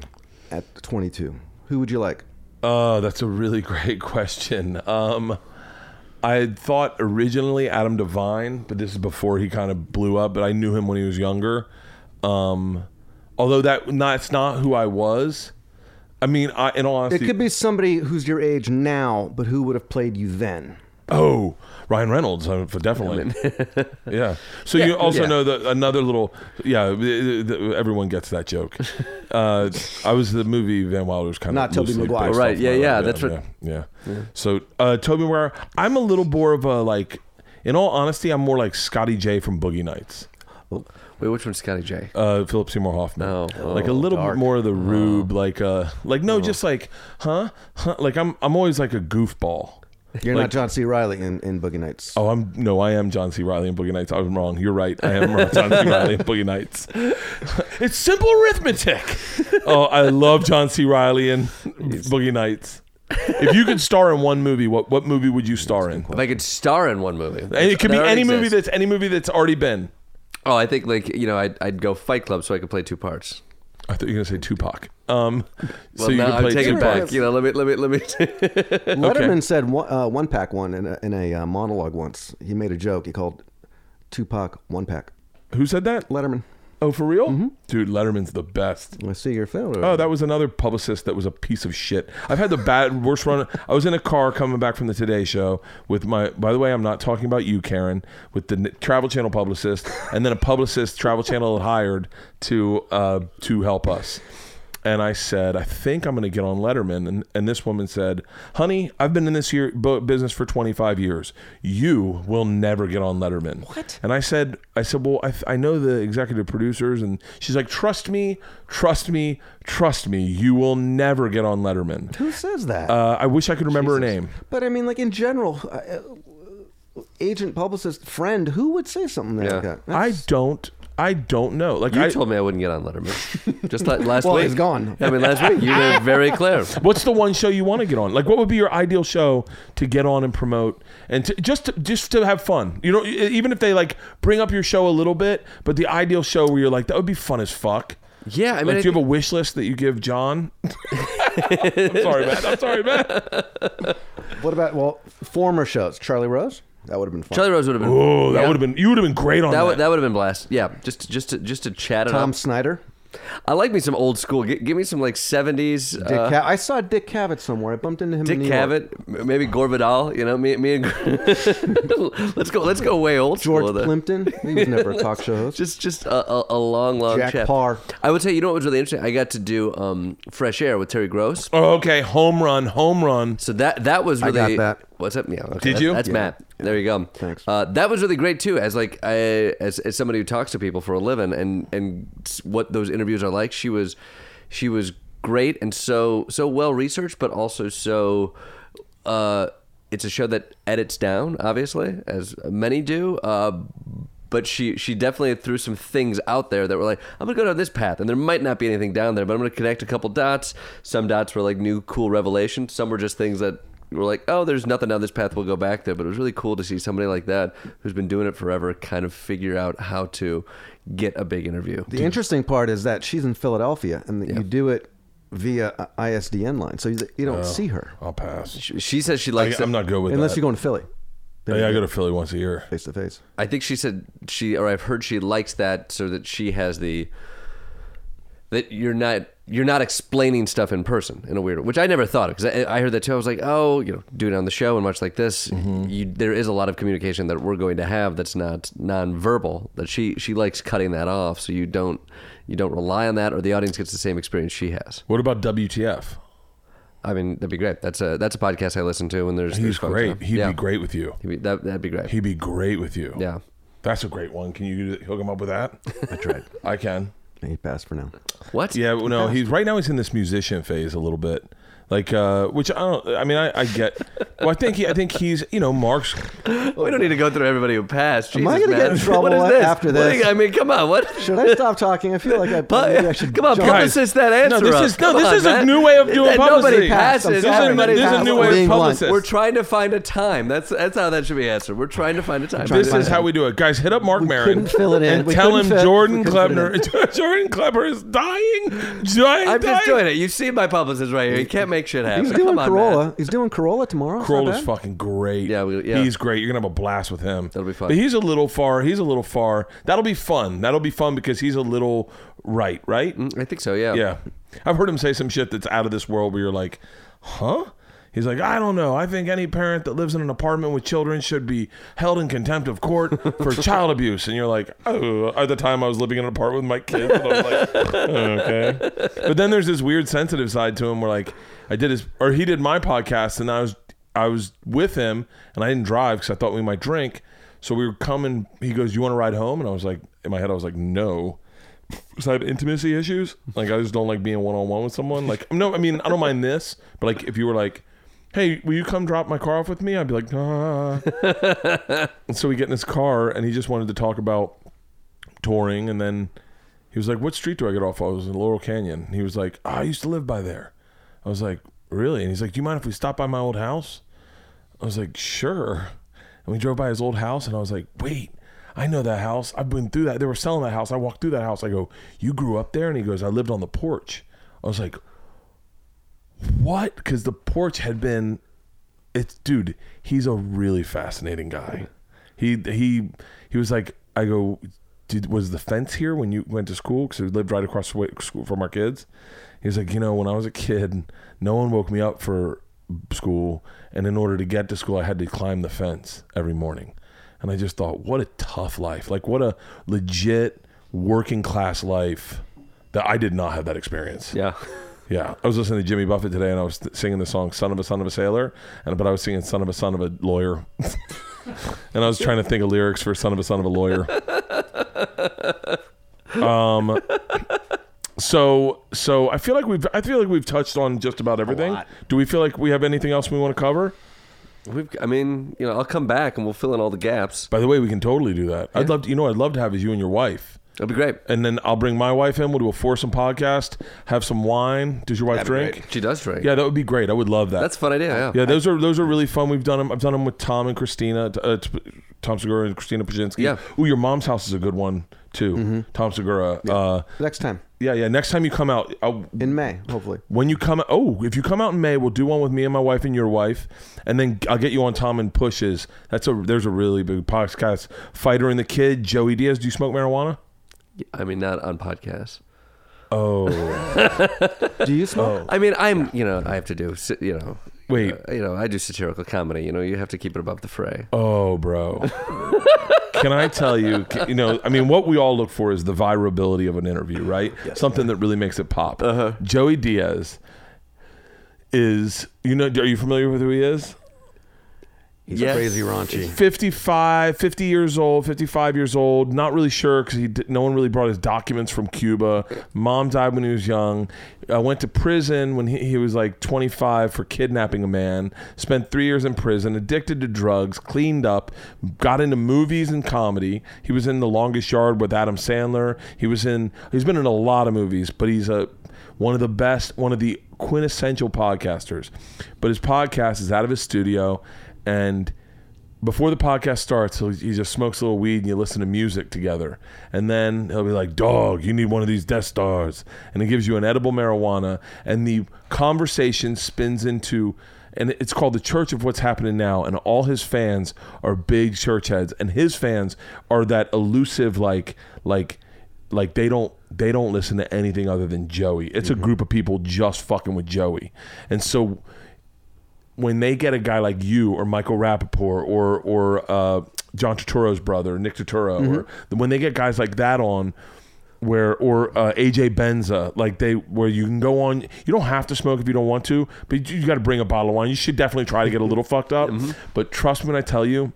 at 22? Who would you like? Oh, that's a really great question. Um, I had thought originally Adam Devine, but this is before he kind of blew up. But I knew him when he was younger. Um, although that not, not who I was. I mean, I, in all honesty, It could be somebody who's your age now, but who would have played you then? Oh Ryan Reynolds, uh, for definitely, yeah. So you also Yeah. know that another little, yeah. the- the- Everyone gets that joke. Uh, I was the movie Van Wilder was kind Not of Tobey loosely Maguire. Right, yeah, yeah, that's what- Yeah, yeah. So uh, Tobey Maguire, I'm a little more of a like. In all honesty, I'm more like Scotty J from Boogie Nights. Wait, which one's Scotty J? Uh, Philip Seymour Hoffman. Oh, like a oh, little dark. bit more of the rube, like uh, like no, just like huh, huh. Like I'm I'm always like a goofball. You're Like- not John C. Reilly in, in Boogie Nights. Oh, I'm no, I am John C. Reilly in Boogie Nights. I was wrong. You're right. I am John C. Reilly in Boogie Nights. It's simple arithmetic. Oh, I love John C. Reilly in Boogie Nights. If you could star in one movie, what what movie would you star in? If I could star in one movie, And it could be that already any movie that's any movie that's already been. Oh, I think like you know, I'd, I'd go Fight Club so I could play two parts. I thought you were gonna say Tupac. Um, Well, so you now could I'm play taking it Tupac. back. You know, let me let me let me. Letterman said one, uh, one pack one in a, in a uh, monologue once. He made a joke. He called Tupac one pack. Who said that? Letterman. Oh, for real? Dude, Letterman's the best. I see your film. Oh, that was another publicist that was a piece of shit. I've had the bad worst run. I was in a car coming back from the Today Show with my. By the way, I'm not talking about you, Karen, with the Travel Channel publicist, and then a publicist Travel Channel had hired to uh, to help us. And I said, I think I'm going to get on Letterman. And, and this woman said, Honey, I've been in this year, bu- business for 25 years. You will never get on Letterman. What? And I said, I said, Well, I, th- I know the executive producers. And she's like, Trust me, trust me, trust me. You will never get on Letterman. Who says that? Uh, I wish I could remember her name. but I mean, like in general, uh, uh, agent, publicist, friend, who would say something like Yeah. that? I don't. I don't know. Like You I, told me I wouldn't get on Letterman. Just like last Well, week. it's gone. I mean, last week you were very clear. What's the one show you want to get on? Like, what would be your ideal show to get on and promote, and to, just to, just to have fun? You know, even if they like bring up your show a little bit, but the ideal show where you're like, that would be fun as fuck. Yeah, I mean, Like, I do you have a wish list that you give John? I'm sorry, man. I'm sorry, man. What about well, former shows? Charlie Rose. That would have been fun. Charlie Rose would have been. Oh, that Yeah. would have been. You would have been great on That that. would that would have been blast. Yeah, just just to, just to chat it Tom up. Snyder. I like me some old school. G- give me some like seventies. Dick Uh, Ca- I saw Dick Cavett somewhere. I bumped into him. Dick in New York. Cavett, m- maybe Gore Vidal. You know, me, me and let's go. Let's go way old George school. with it. Plimpton. He was never a talk show host. Just just a, a, a long, long Jack chat. Parr. I would say, you know what was really interesting? I got to do um, Fresh Air with Terry Gross. oh, okay. Home run. Home run. So that that was I really got that. What's up? Yeah. Okay. Did that's- you? That's Yeah. Matt. There you go. Thanks. Uh, that was really great too. As like I, as as somebody who talks to people for a living, and and what those interviews are like. She was, she was great and so so well researched, but also so. Uh, it's a show that edits down, obviously, as many do. Uh, but she she definitely threw some things out there that were like, I'm gonna go down this path, and there might not be anything down there, but I'm gonna connect a couple dots. Some dots were like new cool revelations. Some were just things that were like, oh, there's nothing down this path. We'll go back there. But it was really cool to see somebody like that who's been doing it forever kind of figure out how to get a big interview. The interesting part is that she's in Philadelphia, and that you do it via ISDN line, so you, you don't oh, see her I'll pass. She, she says she I, likes. I'm not good with unless that. you go in Philly. Oh, yeah, I go to Philly once a year. face to face. I think she said she, or I've heard she likes that so that she has the that you're not you're not explaining stuff in person in a weird, way, which I never thought of because I, I heard that too. I was like, oh, you know, do it on the show and much like this, mm-hmm. you, there is a lot of communication that we're going to have that's not nonverbal. That she she likes cutting that off, so you don't you don't rely on that, or the audience gets the same experience she has. What about WTF? I mean, that'd be great. That's a that's a podcast I listen to when there's He's there's great. He'd yeah. be great with you. He'd be, that that'd be great. He'd be great with you. yeah. That's a great one. Can you hook him up with that? I tried. I can. He passed for now. What? Yeah, well, no, he's right now. He's in this musician phase a little bit, like uh, which I don't. I mean, I, I get. Well, I think he, I think he's you know Mark's. We don't need to go through everybody who passed. Am I Jesus, gonna get man. in trouble What is this? after What do this? you- I mean, come on. What? Should I stop talking? I feel like I, maybe I should. come on, jump- publicist that answer. No, this up. is- no, Come this on, is a man. new way of doing That Nobody passes. This is a- Everybody this is a passes. new way of Being blunt. publicist. We're trying to find a time. That's that's how that should be answered. We're trying to find a time. This is how we do it, guys. Hit up Mark We Maron couldn't fill it in. and We tell couldn't him fit- Jordan we couldn't fit Klepper. Jordan Klepper is dying. dying I'm just dying. doing it. You see my publicist right here. He can't make shit happen. He's doing Come on, Carolla. man. He's doing Carolla tomorrow. It's not Kroll is bad. fucking great. Yeah, we- yeah. he's great. You're gonna have a blast with him. That'll be fun. But he's a little far. He's a little far. That'll be fun. That'll be fun because he's a little right. Right. Mm, I think so. Yeah. Yeah. I've heard him say some shit that's out of this world where you're like, huh? He's like, I don't know. I think any parent that lives in an apartment with children should be held in contempt of court for child abuse. And you're like, oh, at the time I was living in an apartment with my kids. And I was like, okay. But then there's this weird sensitive side to him where like I did his, or he did my podcast and I was, I was with him and I didn't drive because I thought we might drink. So we were coming. He goes, "You want to ride home?" And I was like, in my head, I was like, "No." Because I have intimacy issues. Like I just don't like being one on one with someone. Like no, I mean I don't mind this, but like if you were like, "Hey, will you come drop my car off with me?" I'd be like, "Nah." and so we get in his car, and he just wanted to talk about touring, and then he was like, "What street do I get off?" I was in Laurel Canyon. He was like, oh, "I used to live by there." I was like, "Really?" And he's like, "Do you mind if we stop by my old house?" I was like, "Sure." And we drove by his old house, and I was like, "Wait, I know that house. I've been through that. They were selling that house. I walked through that house. I go, "You grew up there?" And he goes, "I lived on the porch." I was like, "What?" Because the porch had been. It's dude. He's a really fascinating guy. He he he was like, I go, did was the fence here when you went to school? Because we lived right across the way school from our kids. He was like, you know, when I was a kid, no one woke me up for school, and in order to get to school, I had to climb the fence every morning. And I just thought, what a tough life! Like, what a legit working class life. That I did not have that experience. Yeah. Yeah, I was listening to Jimmy Buffett today, and I was th- singing the song "Son of a Son of a Sailor," and but I was singing "Son of a Son of a Lawyer," and I was trying to think of lyrics for "Son of a Son of a Lawyer." Um, so so I feel like we've I feel like we've touched on just about everything. Do we feel like we have anything else we want to cover? We've, I mean, you know, I'll come back and we'll fill in all the gaps. By the way, we can totally do that. I'd love to. You know, I'd love to have is you and your wife. That'd be great. And then I'll bring my wife in. We'll do a foursome podcast. Have some wine. Does your wife That'd be drink? great. She does drink. Yeah, that would be great. I would love that. That's a fun idea. Yeah. Yeah, those are those are really fun. We've done them. I've done them with Tom and Christina, uh, t- Tom Segura and Christina Pazsitzky. Yeah. Ooh, your mom's house is a good one too. Tom Segura. Yeah. Uh, Next time yeah, yeah. Next time you come out, uh, in May, hopefully. when you come, oh, if you come out in May, we'll do one with me and my wife and your wife, and then I'll get you on Tom and Pushes. That's a there's a really big podcast. Fighter and the Kid, Joey Diaz. Do you smoke marijuana? I mean, not on podcasts. Oh, Do you smoke? I mean, I'm, you know, I have to do, you know, Wait. uh, you know, I do satirical comedy. You know, you have to keep it above the fray. Oh, bro. Can I tell you, you know, I mean, what we all look for is the virability of an interview, right? Something that really makes it pop. Uh-huh. Joey Diaz is, you know, are you familiar with who he is? He's Yes. crazy raunchy. 55, 50 years old, 55 years old. Not really sure because no one really brought his documents from Cuba. Mom died when he was young. I went to prison when he, he was like 25 for kidnapping a man. Spent three years in prison, addicted to drugs, cleaned up, got into movies and comedy. He was in The Longest Yard with Adam Sandler. He was in, he's been in a lot of movies, but he's a, one of the best, one of the quintessential podcasters. But his podcast is out of his studio, and before the podcast starts, he'll, he just smokes a little weed and you listen to music together. And then he'll be like, Dog, you need one of these Death Stars. And he gives you an edible marijuana. And the conversation spins into, and it's called The Church of What's Happening Now. And all his fans are big church heads. And his fans are that elusive, like, like, like they don't they don't listen to anything other than Joey. It's a mm-hmm. group of people just fucking with Joey. And so when they get a guy like you or Michael Rapaport or or uh, John Turturro's brother, Nick Turturro, or when they get guys like that on, where or uh, AJ Benza, like they where you can go on. You don't have to smoke if you don't want to, but you, got to bring a bottle of wine. You should definitely try to get a little fucked up. But trust me when I tell you,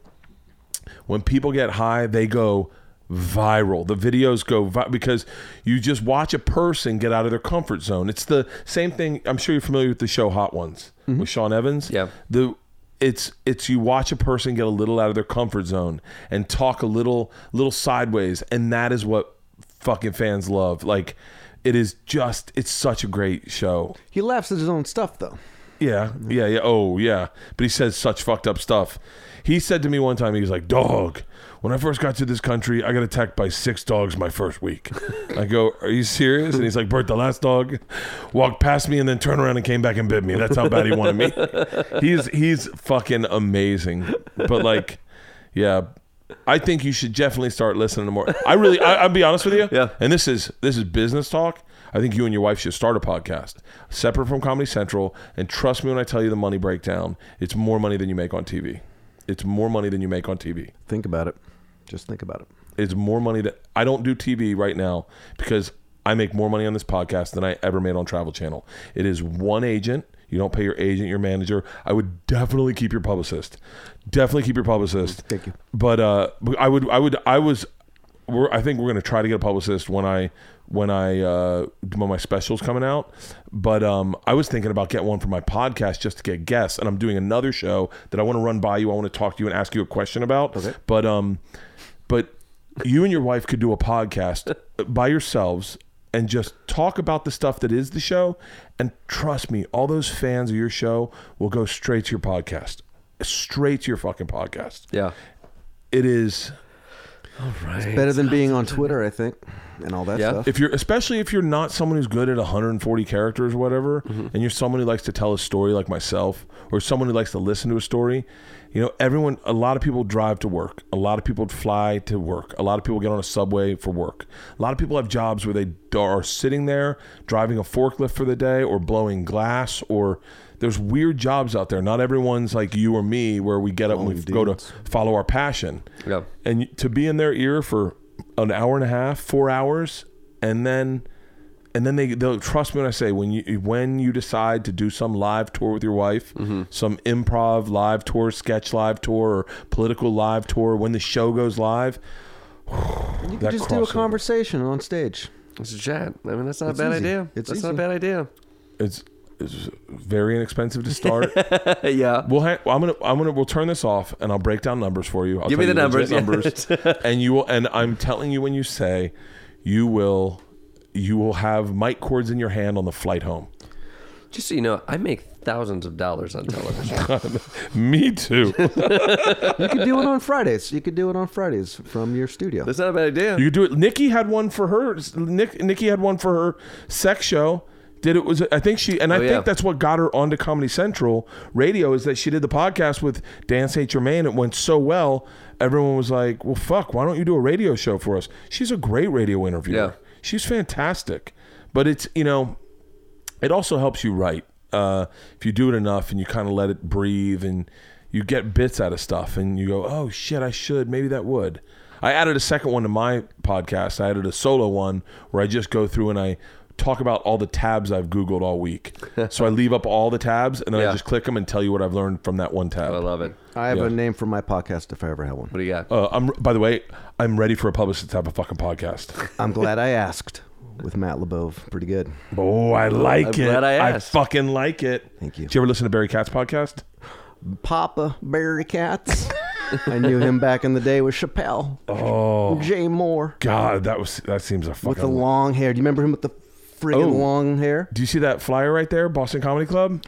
when people get high, they go viral. The videos go vi- because you just watch a person get out of their comfort zone. It's the same thing. I'm sure you're familiar with the show Hot Ones mm-hmm. with Sean Evans. Yeah. The it's it's you watch a person get a little out of their comfort zone and talk a little little sideways, and that is what fucking fans love. Like it is just it's such a great show. He laughs at his own stuff, though. Yeah, yeah, yeah. Oh, yeah. But he says such fucked up stuff. He said to me one time, he was like, "Dog, when I first got to this country, I got attacked by six dogs my first week." I go, "Are you serious?" And he's like, "Bert, the last dog walked past me and then turned around and came back and bit me. That's how bad he wanted me." He's he's fucking amazing. But like, yeah. I think you should definitely start listening to more. I really, I, I'll be honest with you. Yeah. And this is this is business talk. I think you and your wife should start a podcast separate from Comedy Central. And trust me when I tell you the money breakdown, it's more money than you make on TV. It's more money than you make on TV. Think about it. Just think about it. It's more money that I don't do TV right now because I make more money on this podcast than I ever made on Travel Channel. It is one agent. You don't pay your agent, your manager. I would definitely keep your publicist. Definitely keep your publicist. Thank you. But uh, I would, I would, I was. We're, I think we're gonna try to get a publicist when I when I uh, when my specials coming out. But um, I was thinking about getting one for my podcast just to get guests, and I'm doing another show that I want to run by you. I want to talk to you and ask you a question about. Okay. But um, but you and your wife could do a podcast by yourselves and just talk about the stuff that is the show. And trust me, all those fans of your show will go straight to your podcast, straight to your fucking podcast. Yeah. it is. All right, Better than being on Twitter, I think, and all that Yeah. stuff. if you're especially if you're not someone who's good at 140 characters or whatever mm-hmm. and you're someone who likes to tell a story like myself or someone who likes to listen to a story you know everyone a lot of people drive to work. A lot of people fly to work. A lot of people get on a subway for work. A lot of people have jobs where they are sitting there driving a forklift for the day or blowing glass or there's weird jobs out there. Not everyone's like you or me where we get up and we go to follow our passion. Yeah. and to be in their ear for an hour and a half, four hours, and then and then they they'll trust me when I say when you when you decide to do some live tour with your wife, mm-hmm. some improv live tour, sketch live tour, or political live tour, when the show goes live, You that could just do a crossover. conversation on stage. It's a chat. I mean, that's not It's a bad easy. idea. It's that's not a bad idea. it's it's very inexpensive to start. yeah. We'll ha- I'm gonna I'm gonna we'll turn this off and I'll break down numbers for you. I'll Give tell me the you numbers, numbers, and you will. And I'm telling you when you say, you will, you will have mic cords in your hand on the flight home. Just so you know, I make thousands of dollars on television. Me too. You could do it on Fridays. You could do it on Fridays from your studio. that's not a bad idea. You could do it. Nikki had one for her. Nick, Nikki had one for her sex show. Did it was I think she and I Oh, think that's what got her onto Comedy Central radio is that she did the podcast with Dan St. Germain. It went so well. Everyone was like, "Well, fuck, why don't you do a radio show for us?" She's a great radio interviewer. Yeah. She's fantastic. But it's you know, it also helps you write. Uh, if you do it enough and you kind of let it breathe and you get bits out of stuff and you go oh shit i should. Maybe that would. I added a second one to my podcast. I added a solo one where i just go through and i talk about all the tabs i've googled all week so i leave up all the tabs and then i just click them and tell you what i've learned from that one tab I love it. I have Yeah. a name for my podcast if I ever have one. What do you got? uh, I'm, by the way i'm ready for a publicist to have a fucking podcast I'm glad I asked with Matt LeBove. Pretty good. oh i like I'm it glad I asked. fucking like it Thank you. did you ever listen to barry katz podcast Papa Barry Katz. I knew him back in the day with Chappelle. oh Jay Mohr god that was that seems a fucking with the long hair. Do you remember him with the friggin' Oh. long hair? Do you see that flyer right there, Boston Comedy Club?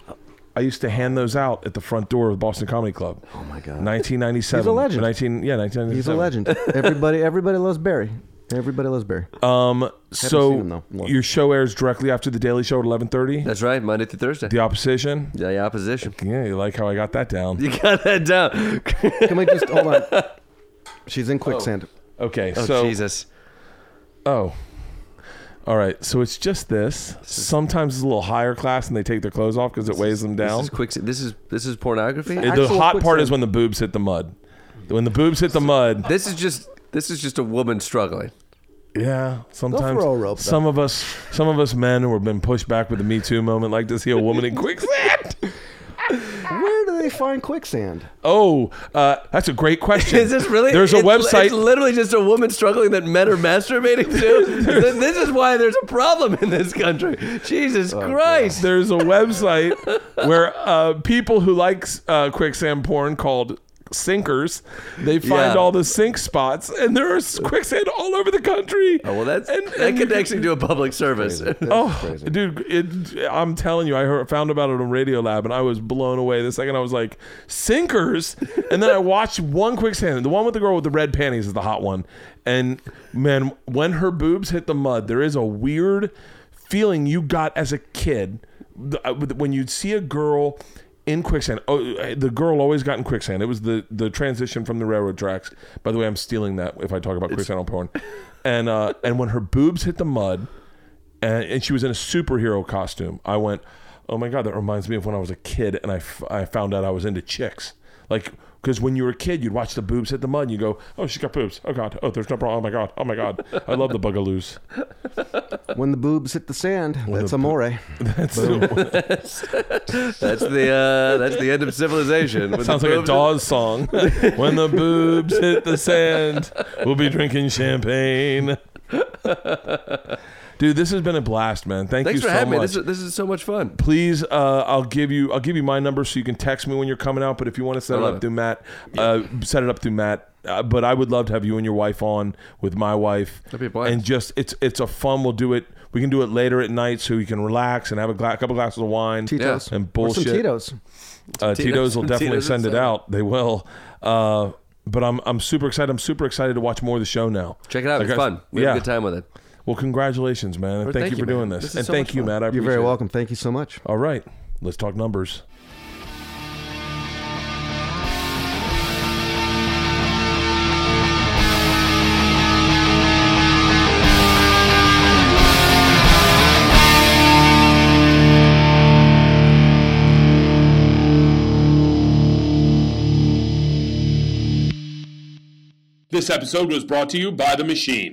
I used to hand those out at the front door of Boston Comedy Club. Oh my god. 1997. He's a legend. 19, yeah, 1997. He's a legend. Everybody everybody loves Barry. Everybody loves Barry. Um, so him, though. Well- your show airs directly after the Daily Show at 11:30. That's right. Monday through Thursday. The opposition. Yeah, the opposition. Yeah, you like how I got that down. You got that down. Can we just hold on? She's in quicksand. Okay, Oh so Jesus. oh, all right. So it's just this. Sometimes it's a little higher class, and they take their clothes off because it weighs them down. This is quick. This is this is pornography. Uh, the actual hot part is when the boobs hit the mud. When the boobs hit the mud, This is just this is just a woman struggling. Yeah, sometimes throw a rope, though. some of us, some of us men who have been pushed back with the Me Too moment, like to see a woman in quicksand. Where do they find quicksand? Oh, uh, that's a great question. Is this really? There's a it's- website. It's literally just a woman struggling that men are masturbating to. this is why there's a problem in this country. Jesus Oh, Christ. There's a website where uh, people who like uh, quicksand porn called sinkers, they find Yeah. all the sink spots, and there is quicksand all over the country. Oh well, that's And- that and you could actually do a public service. Oh, dude! It, I'm telling you, I heard, found about it on Radio Lab, and I was blown away. The second I was like, sinkers, and then I watched one quicksand. The one with the girl with the red panties is the hot one, and man, when her boobs hit the mud, there is a weird feeling you got as a kid uh, when you'd see a girl in quicksand. Oh, the girl always got in quicksand. It was the the transition from the railroad tracks. By the way, I'm stealing that if I talk about quicksand on porn. And uh, and when her boobs hit the mud, and, and she was in a superhero costume. I went, oh my god, that reminds me of when I was a kid and I, f- I found out I was into chicks. Like, because when you were a kid, you'd watch the boobs hit the mud and you go, oh, she's got boobs. Oh, God. Oh, there's no problem. Oh, my God. Oh, my God. I love the bugaloos. When the boobs hit the sand, that's the- amore. That's That's the uh, that's the end of civilization. With Sounds the like a boobs- Dawes song. when the boobs hit the sand, we'll be drinking champagne. Dude, this has been a blast, man. Thank Thanks you for so having me. much. This is, this is so much fun. Please, uh, I'll give you I'll give you my number so you can text me when you're coming out. But if you want to set it up it. through Matt, uh, set it up through Matt. Uh, but I would love to have you and your wife on with my wife, That'd be a blast. and just it's it's a fun. We'll do it. We can do it later at night so you can relax and have a gla- couple glasses of wine Tito's. and Or bullshit. some Tito's. Uh, Tito's- Tito's will definitely Tito's send it inside. out. They will. Uh, but I'm I'm super excited. I'm super excited to watch more of the show now. Check it out. Like it's I- fun. We yeah. had a good time with it. Well, congratulations, man, and thank, thank you you, for doing this. This and so thank you, fun. Matt. I You're appreciate very it. welcome. Thank you so much. All right, let's talk numbers. This episode was brought to you by The Machine.